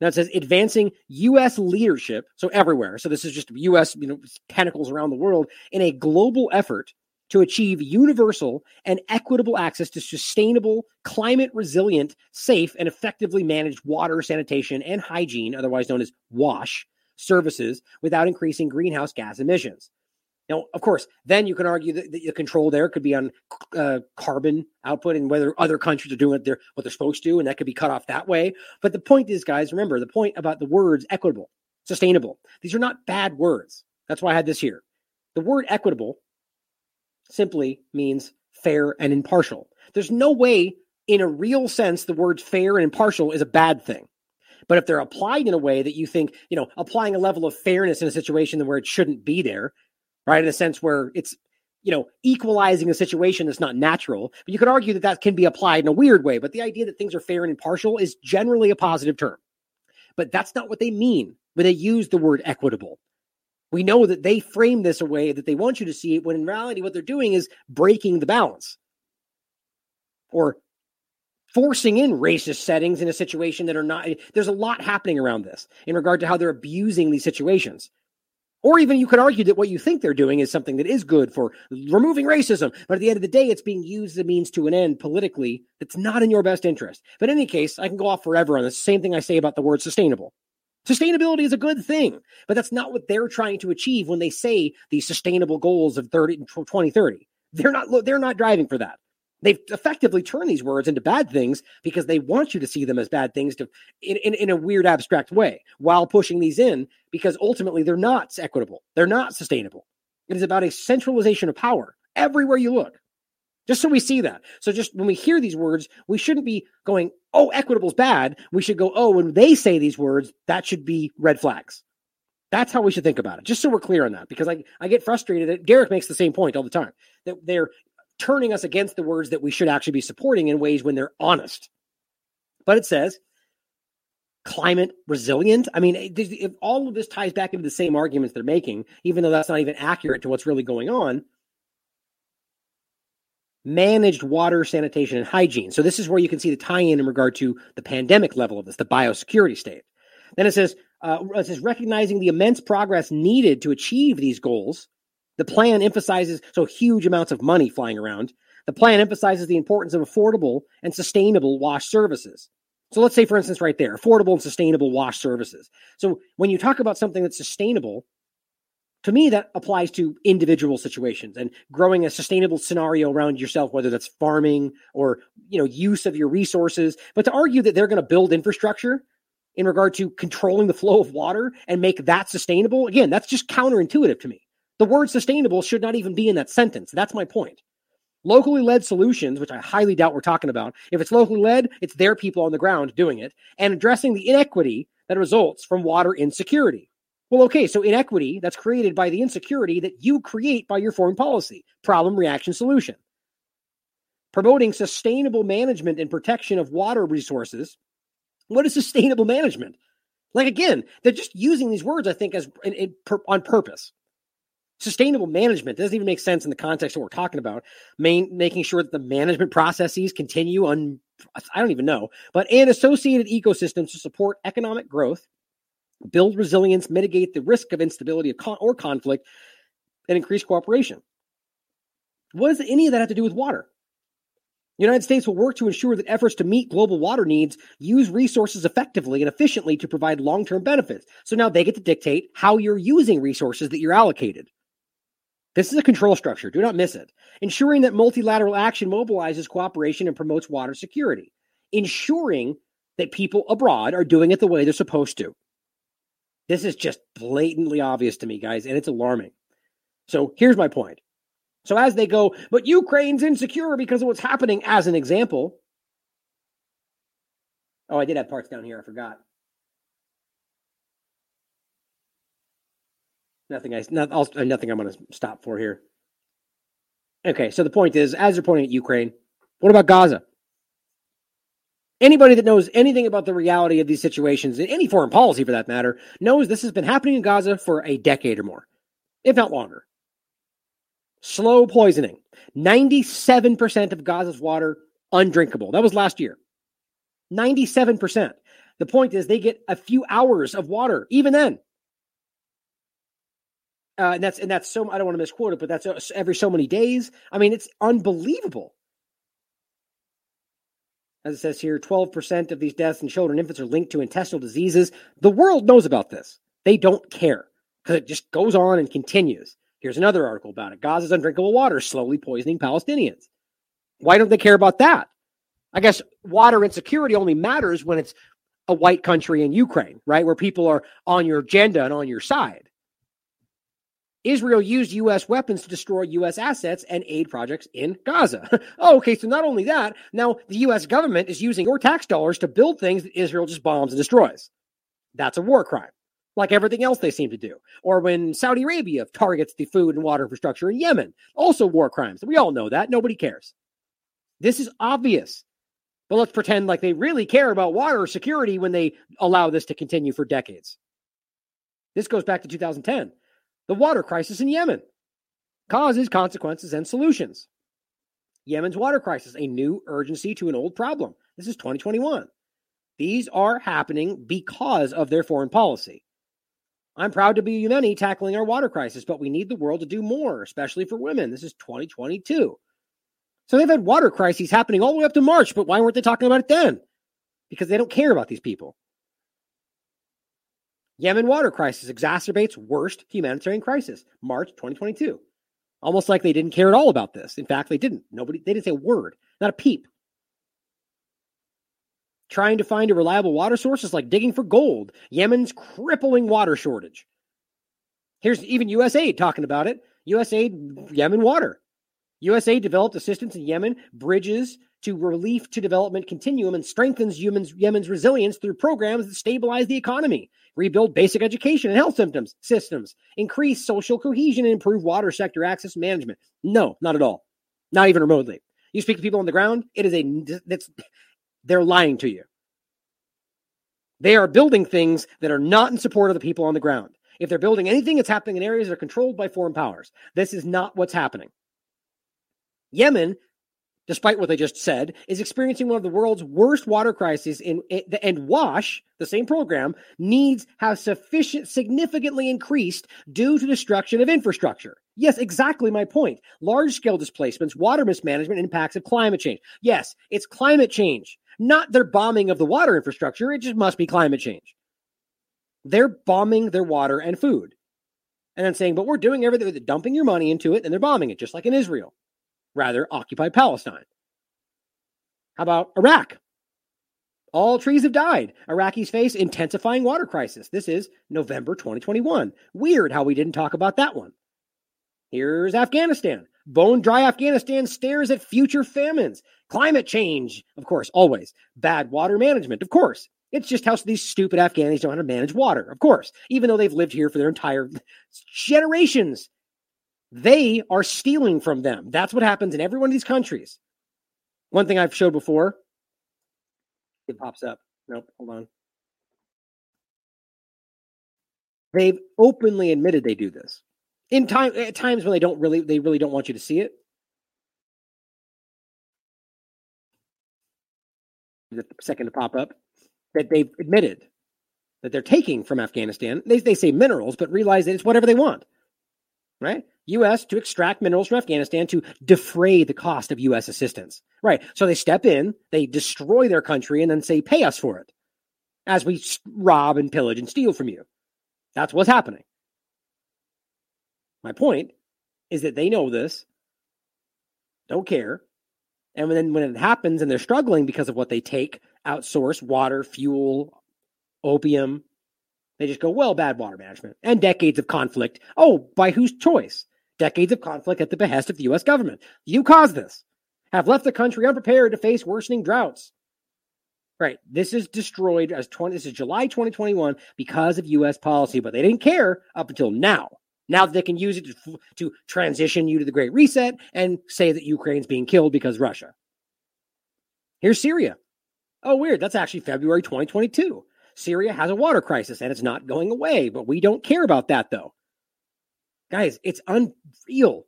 Now it says advancing U.S. leadership, so everywhere. So this is just U.S. You know tentacles around the world in a global effort to achieve universal and equitable access to sustainable, climate resilient, safe, and effectively managed water, sanitation, and hygiene, otherwise known as WASH, services without increasing greenhouse gas emissions. Now, of course, then you can argue that the control there could be on uh, carbon output and whether other countries are doing what they're, what they're supposed to, and that could be cut off that way. But the point is, guys, remember the point about the words equitable, sustainable. These are not bad words. That's why I had this here. The word equitable simply means fair and impartial. There's no way, in a real sense, the word fair and impartial is a bad thing. But if they're applied in a way that you think, you know, applying a level of fairness in a situation where it shouldn't be there, right? In a sense where it's, you know, equalizing a situation that's not natural. But you could argue that that can be applied in a weird way. But the idea that things are fair and impartial is generally a positive term. But that's not what they mean when they use the word equitable. We know that they frame this a way that they want you to see it, when in reality, what they're doing is breaking the balance or forcing in racist settings in a situation that are not. There's a lot happening around this in regard to how they're abusing these situations. Or even you could argue that what you think they're doing is something that is good for removing racism. But at the end of the day, it's being used as a means to an end politically that's not in your best interest. But in any case, I can go off forever on the same thing I say about the word sustainable. Sustainability is a good thing, but that's not what they're trying to achieve when they say these sustainable goals of 30, 2030. They're not, they're not driving for that. They've effectively turned these words into bad things because they want you to see them as bad things to, in, in, in a weird abstract way while pushing these in because ultimately they're not equitable. They're not sustainable. It is about a centralization of power everywhere you look. Just so we see that. So just when we hear these words, we shouldn't be going, oh, equitable's bad. We should go, oh, when they say these words, that should be red flags. That's how we should think about it. Just so we're clear on that, because I, I get frustrated that Derek makes the same point all the time that they're turning us against the words that we should actually be supporting in ways when they're honest. But it says climate resilient. I mean, if all of this ties back into the same arguments they're making, even though that's not even accurate to what's really going on. Managed water, sanitation, and hygiene. So this is where you can see the tie-in in regard to the pandemic level of this, the biosecurity state. Then it says, uh, it says recognizing the immense progress needed to achieve these goals the plan emphasizes so huge amounts of money flying around. The plan emphasizes the importance of affordable and sustainable wash services. So let's say, for instance, right there, affordable and sustainable wash services. So when you talk about something that's sustainable, to me, that applies to individual situations and growing a sustainable scenario around yourself, whether that's farming or you know use of your resources. But to argue that they're going to build infrastructure in regard to controlling the flow of water and make that sustainable, again, that's just counterintuitive to me. The word sustainable should not even be in that sentence. That's my point. Locally led solutions, which I highly doubt we're talking about, if it's locally led, it's their people on the ground doing it, and addressing the inequity that results from water insecurity. Well, okay, so inequity that's created by the insecurity that you create by your foreign policy. Problem, reaction, solution. Promoting sustainable management and protection of water resources. What is sustainable management? Like again, they're just using these words, I think, as in, in, per, on purpose sustainable management doesn't even make sense in the context that we're talking about. Main, making sure that the management processes continue on, I don't even know, but and associated ecosystems to support economic growth, build resilience, mitigate the risk of instability of or conflict, and increase cooperation. What does any of that have to do with water? The United States will work to ensure that efforts to meet global water needs use resources effectively and efficiently to provide long term benefits. So now they get to dictate how you're using resources that you're allocated. This is a control structure. Do not miss it. Ensuring that multilateral action mobilizes cooperation and promotes water security. Ensuring that people abroad are doing it the way they're supposed to. This is just blatantly obvious to me, guys, and it's alarming. So here's my point So as they go, but Ukraine's insecure because of what's happening, as an example. Oh, I did have parts down here. I forgot. Nothing. I not, I'll, uh, nothing. I'm going to stop for here. Okay, so the point is, as you're pointing at Ukraine, what about Gaza? Anybody that knows anything about the reality of these situations, in any foreign policy for that matter, knows this has been happening in Gaza for a decade or more, if not longer. Slow poisoning. 97% of Gaza's water undrinkable. That was last year. 97%. The point is, they get a few hours of water, even then. Uh, and that's and that's so I don't want to misquote it, but that's uh, every so many days. I mean, it's unbelievable. As it says here, 12% of these deaths in children and infants are linked to intestinal diseases. The world knows about this. They don't care because it just goes on and continues. Here's another article about it. Gaza's undrinkable water slowly poisoning Palestinians. Why don't they care about that? I guess water insecurity only matters when it's a white country in Ukraine, right? Where people are on your agenda and on your side. Israel used U.S. weapons to destroy U.S. assets and aid projects in Gaza. oh, okay, so not only that, now the U.S. government is using your tax dollars to build things that Israel just bombs and destroys. That's a war crime, like everything else they seem to do. Or when Saudi Arabia targets the food and water infrastructure in Yemen, also war crimes. We all know that. Nobody cares. This is obvious. But let's pretend like they really care about water security when they allow this to continue for decades. This goes back to 2010 the water crisis in Yemen. Causes, consequences, and solutions. Yemen's water crisis, a new urgency to an old problem. This is 2021. These are happening because of their foreign policy. I'm proud to be Yemeni tackling our water crisis, but we need the world to do more, especially for women. This is 2022. So they've had water crises happening all the way up to March, but why weren't they talking about it then? Because they don't care about these people. Yemen water crisis exacerbates worst humanitarian crisis, March 2022. Almost like they didn't care at all about this. In fact, they didn't. Nobody, they didn't say a word, not a peep. Trying to find a reliable water source is like digging for gold. Yemen's crippling water shortage. Here's even USAID talking about it. USAID, Yemen water. USAID developed assistance in Yemen, bridges to relief to development continuum, and strengthens Yemen's, Yemen's resilience through programs that stabilize the economy rebuild basic education and health symptoms systems, increase social cohesion, and improve water sector access management. No, not at all. Not even remotely. You speak to people on the ground, it is a that's they're lying to you. They are building things that are not in support of the people on the ground. If they're building anything, it's happening in areas that are controlled by foreign powers. This is not what's happening. Yemen despite what they just said, is experiencing one of the world's worst water crises in, and WASH, the same program, needs have sufficient significantly increased due to destruction of infrastructure. Yes, exactly my point. Large scale displacements, water mismanagement, impacts of climate change. Yes, it's climate change, not their bombing of the water infrastructure. It just must be climate change. They're bombing their water and food. And then saying, but we're doing everything, dumping your money into it and they're bombing it, just like in Israel rather occupy Palestine. How about Iraq? All trees have died. Iraqis face intensifying water crisis. This is November 2021. Weird how we didn't talk about that one. Here's Afghanistan. Bone dry Afghanistan stares at future famines. Climate change, of course, always. Bad water management, of course. It's just how these stupid Afghans don't know how to manage water, of course, even though they've lived here for their entire generations. They are stealing from them. That's what happens in every one of these countries. One thing I've showed before. It pops up. Nope, hold on. They've openly admitted they do this. In time at times when they don't really they really don't want you to see it. The second to pop up that they've admitted that they're taking from Afghanistan. They, they say minerals, but realize that it's whatever they want. Right? U.S. to extract minerals from Afghanistan to defray the cost of U.S. assistance. Right. So they step in, they destroy their country, and then say, pay us for it as we rob and pillage and steal from you. That's what's happening. My point is that they know this, don't care. And then when it happens and they're struggling because of what they take, outsource water, fuel, opium, they just go, well, bad water management and decades of conflict. Oh, by whose choice? decades of conflict at the behest of the U.S. government. You caused this, have left the country unprepared to face worsening droughts. Right. This is destroyed as 20, this is July 2021 because of U.S. policy, but they didn't care up until now. Now that they can use it to, to transition you to the Great Reset and say that Ukraine's being killed because Russia. Here's Syria. Oh, weird. That's actually February 2022. Syria has a water crisis and it's not going away, but we don't care about that though. Guys, it's unreal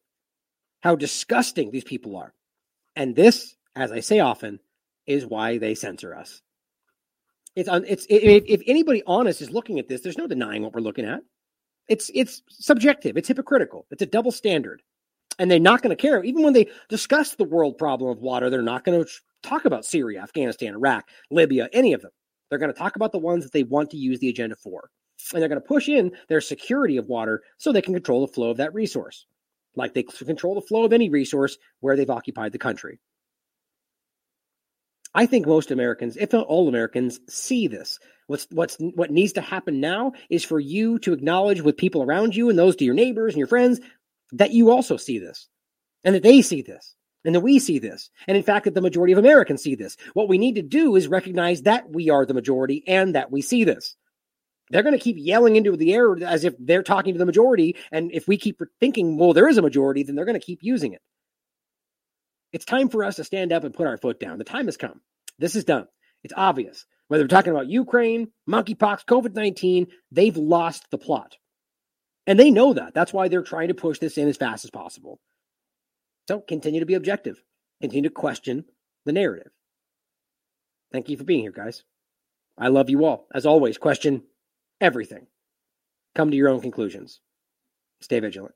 how disgusting these people are. And this, as I say often, is why they censor us. It's un, it's it, if anybody honest is looking at this, there's no denying what we're looking at. It's it's subjective. It's hypocritical. It's a double standard, and they're not going to care. Even when they discuss the world problem of water, they're not going to talk about Syria, Afghanistan, Iraq, Libya, any of them. They're going to talk about the ones that they want to use the agenda for, and they're going to push in their security of water so they can control the flow of that resource, like they control the flow of any resource where they've occupied the country. I think most Americans, if not all Americans, see this. What's what's what needs to happen now is for you to acknowledge with people around you and those to your neighbors and your friends that you also see this, and that they see this, and that we see this, and in fact that the majority of Americans see this. What we need to do is recognize that we are the majority and that we see this. They're going to keep yelling into the air as if they're talking to the majority, and if we keep thinking, well, there is a majority, then they're going to keep using it. It's time for us to stand up and put our foot down. The time has come. This is done. It's obvious. Whether we're talking about Ukraine, monkeypox, COVID 19, they've lost the plot. And they know that. That's why they're trying to push this in as fast as possible. So continue to be objective, continue to question the narrative. Thank you for being here, guys. I love you all. As always, question everything. Come to your own conclusions. Stay vigilant.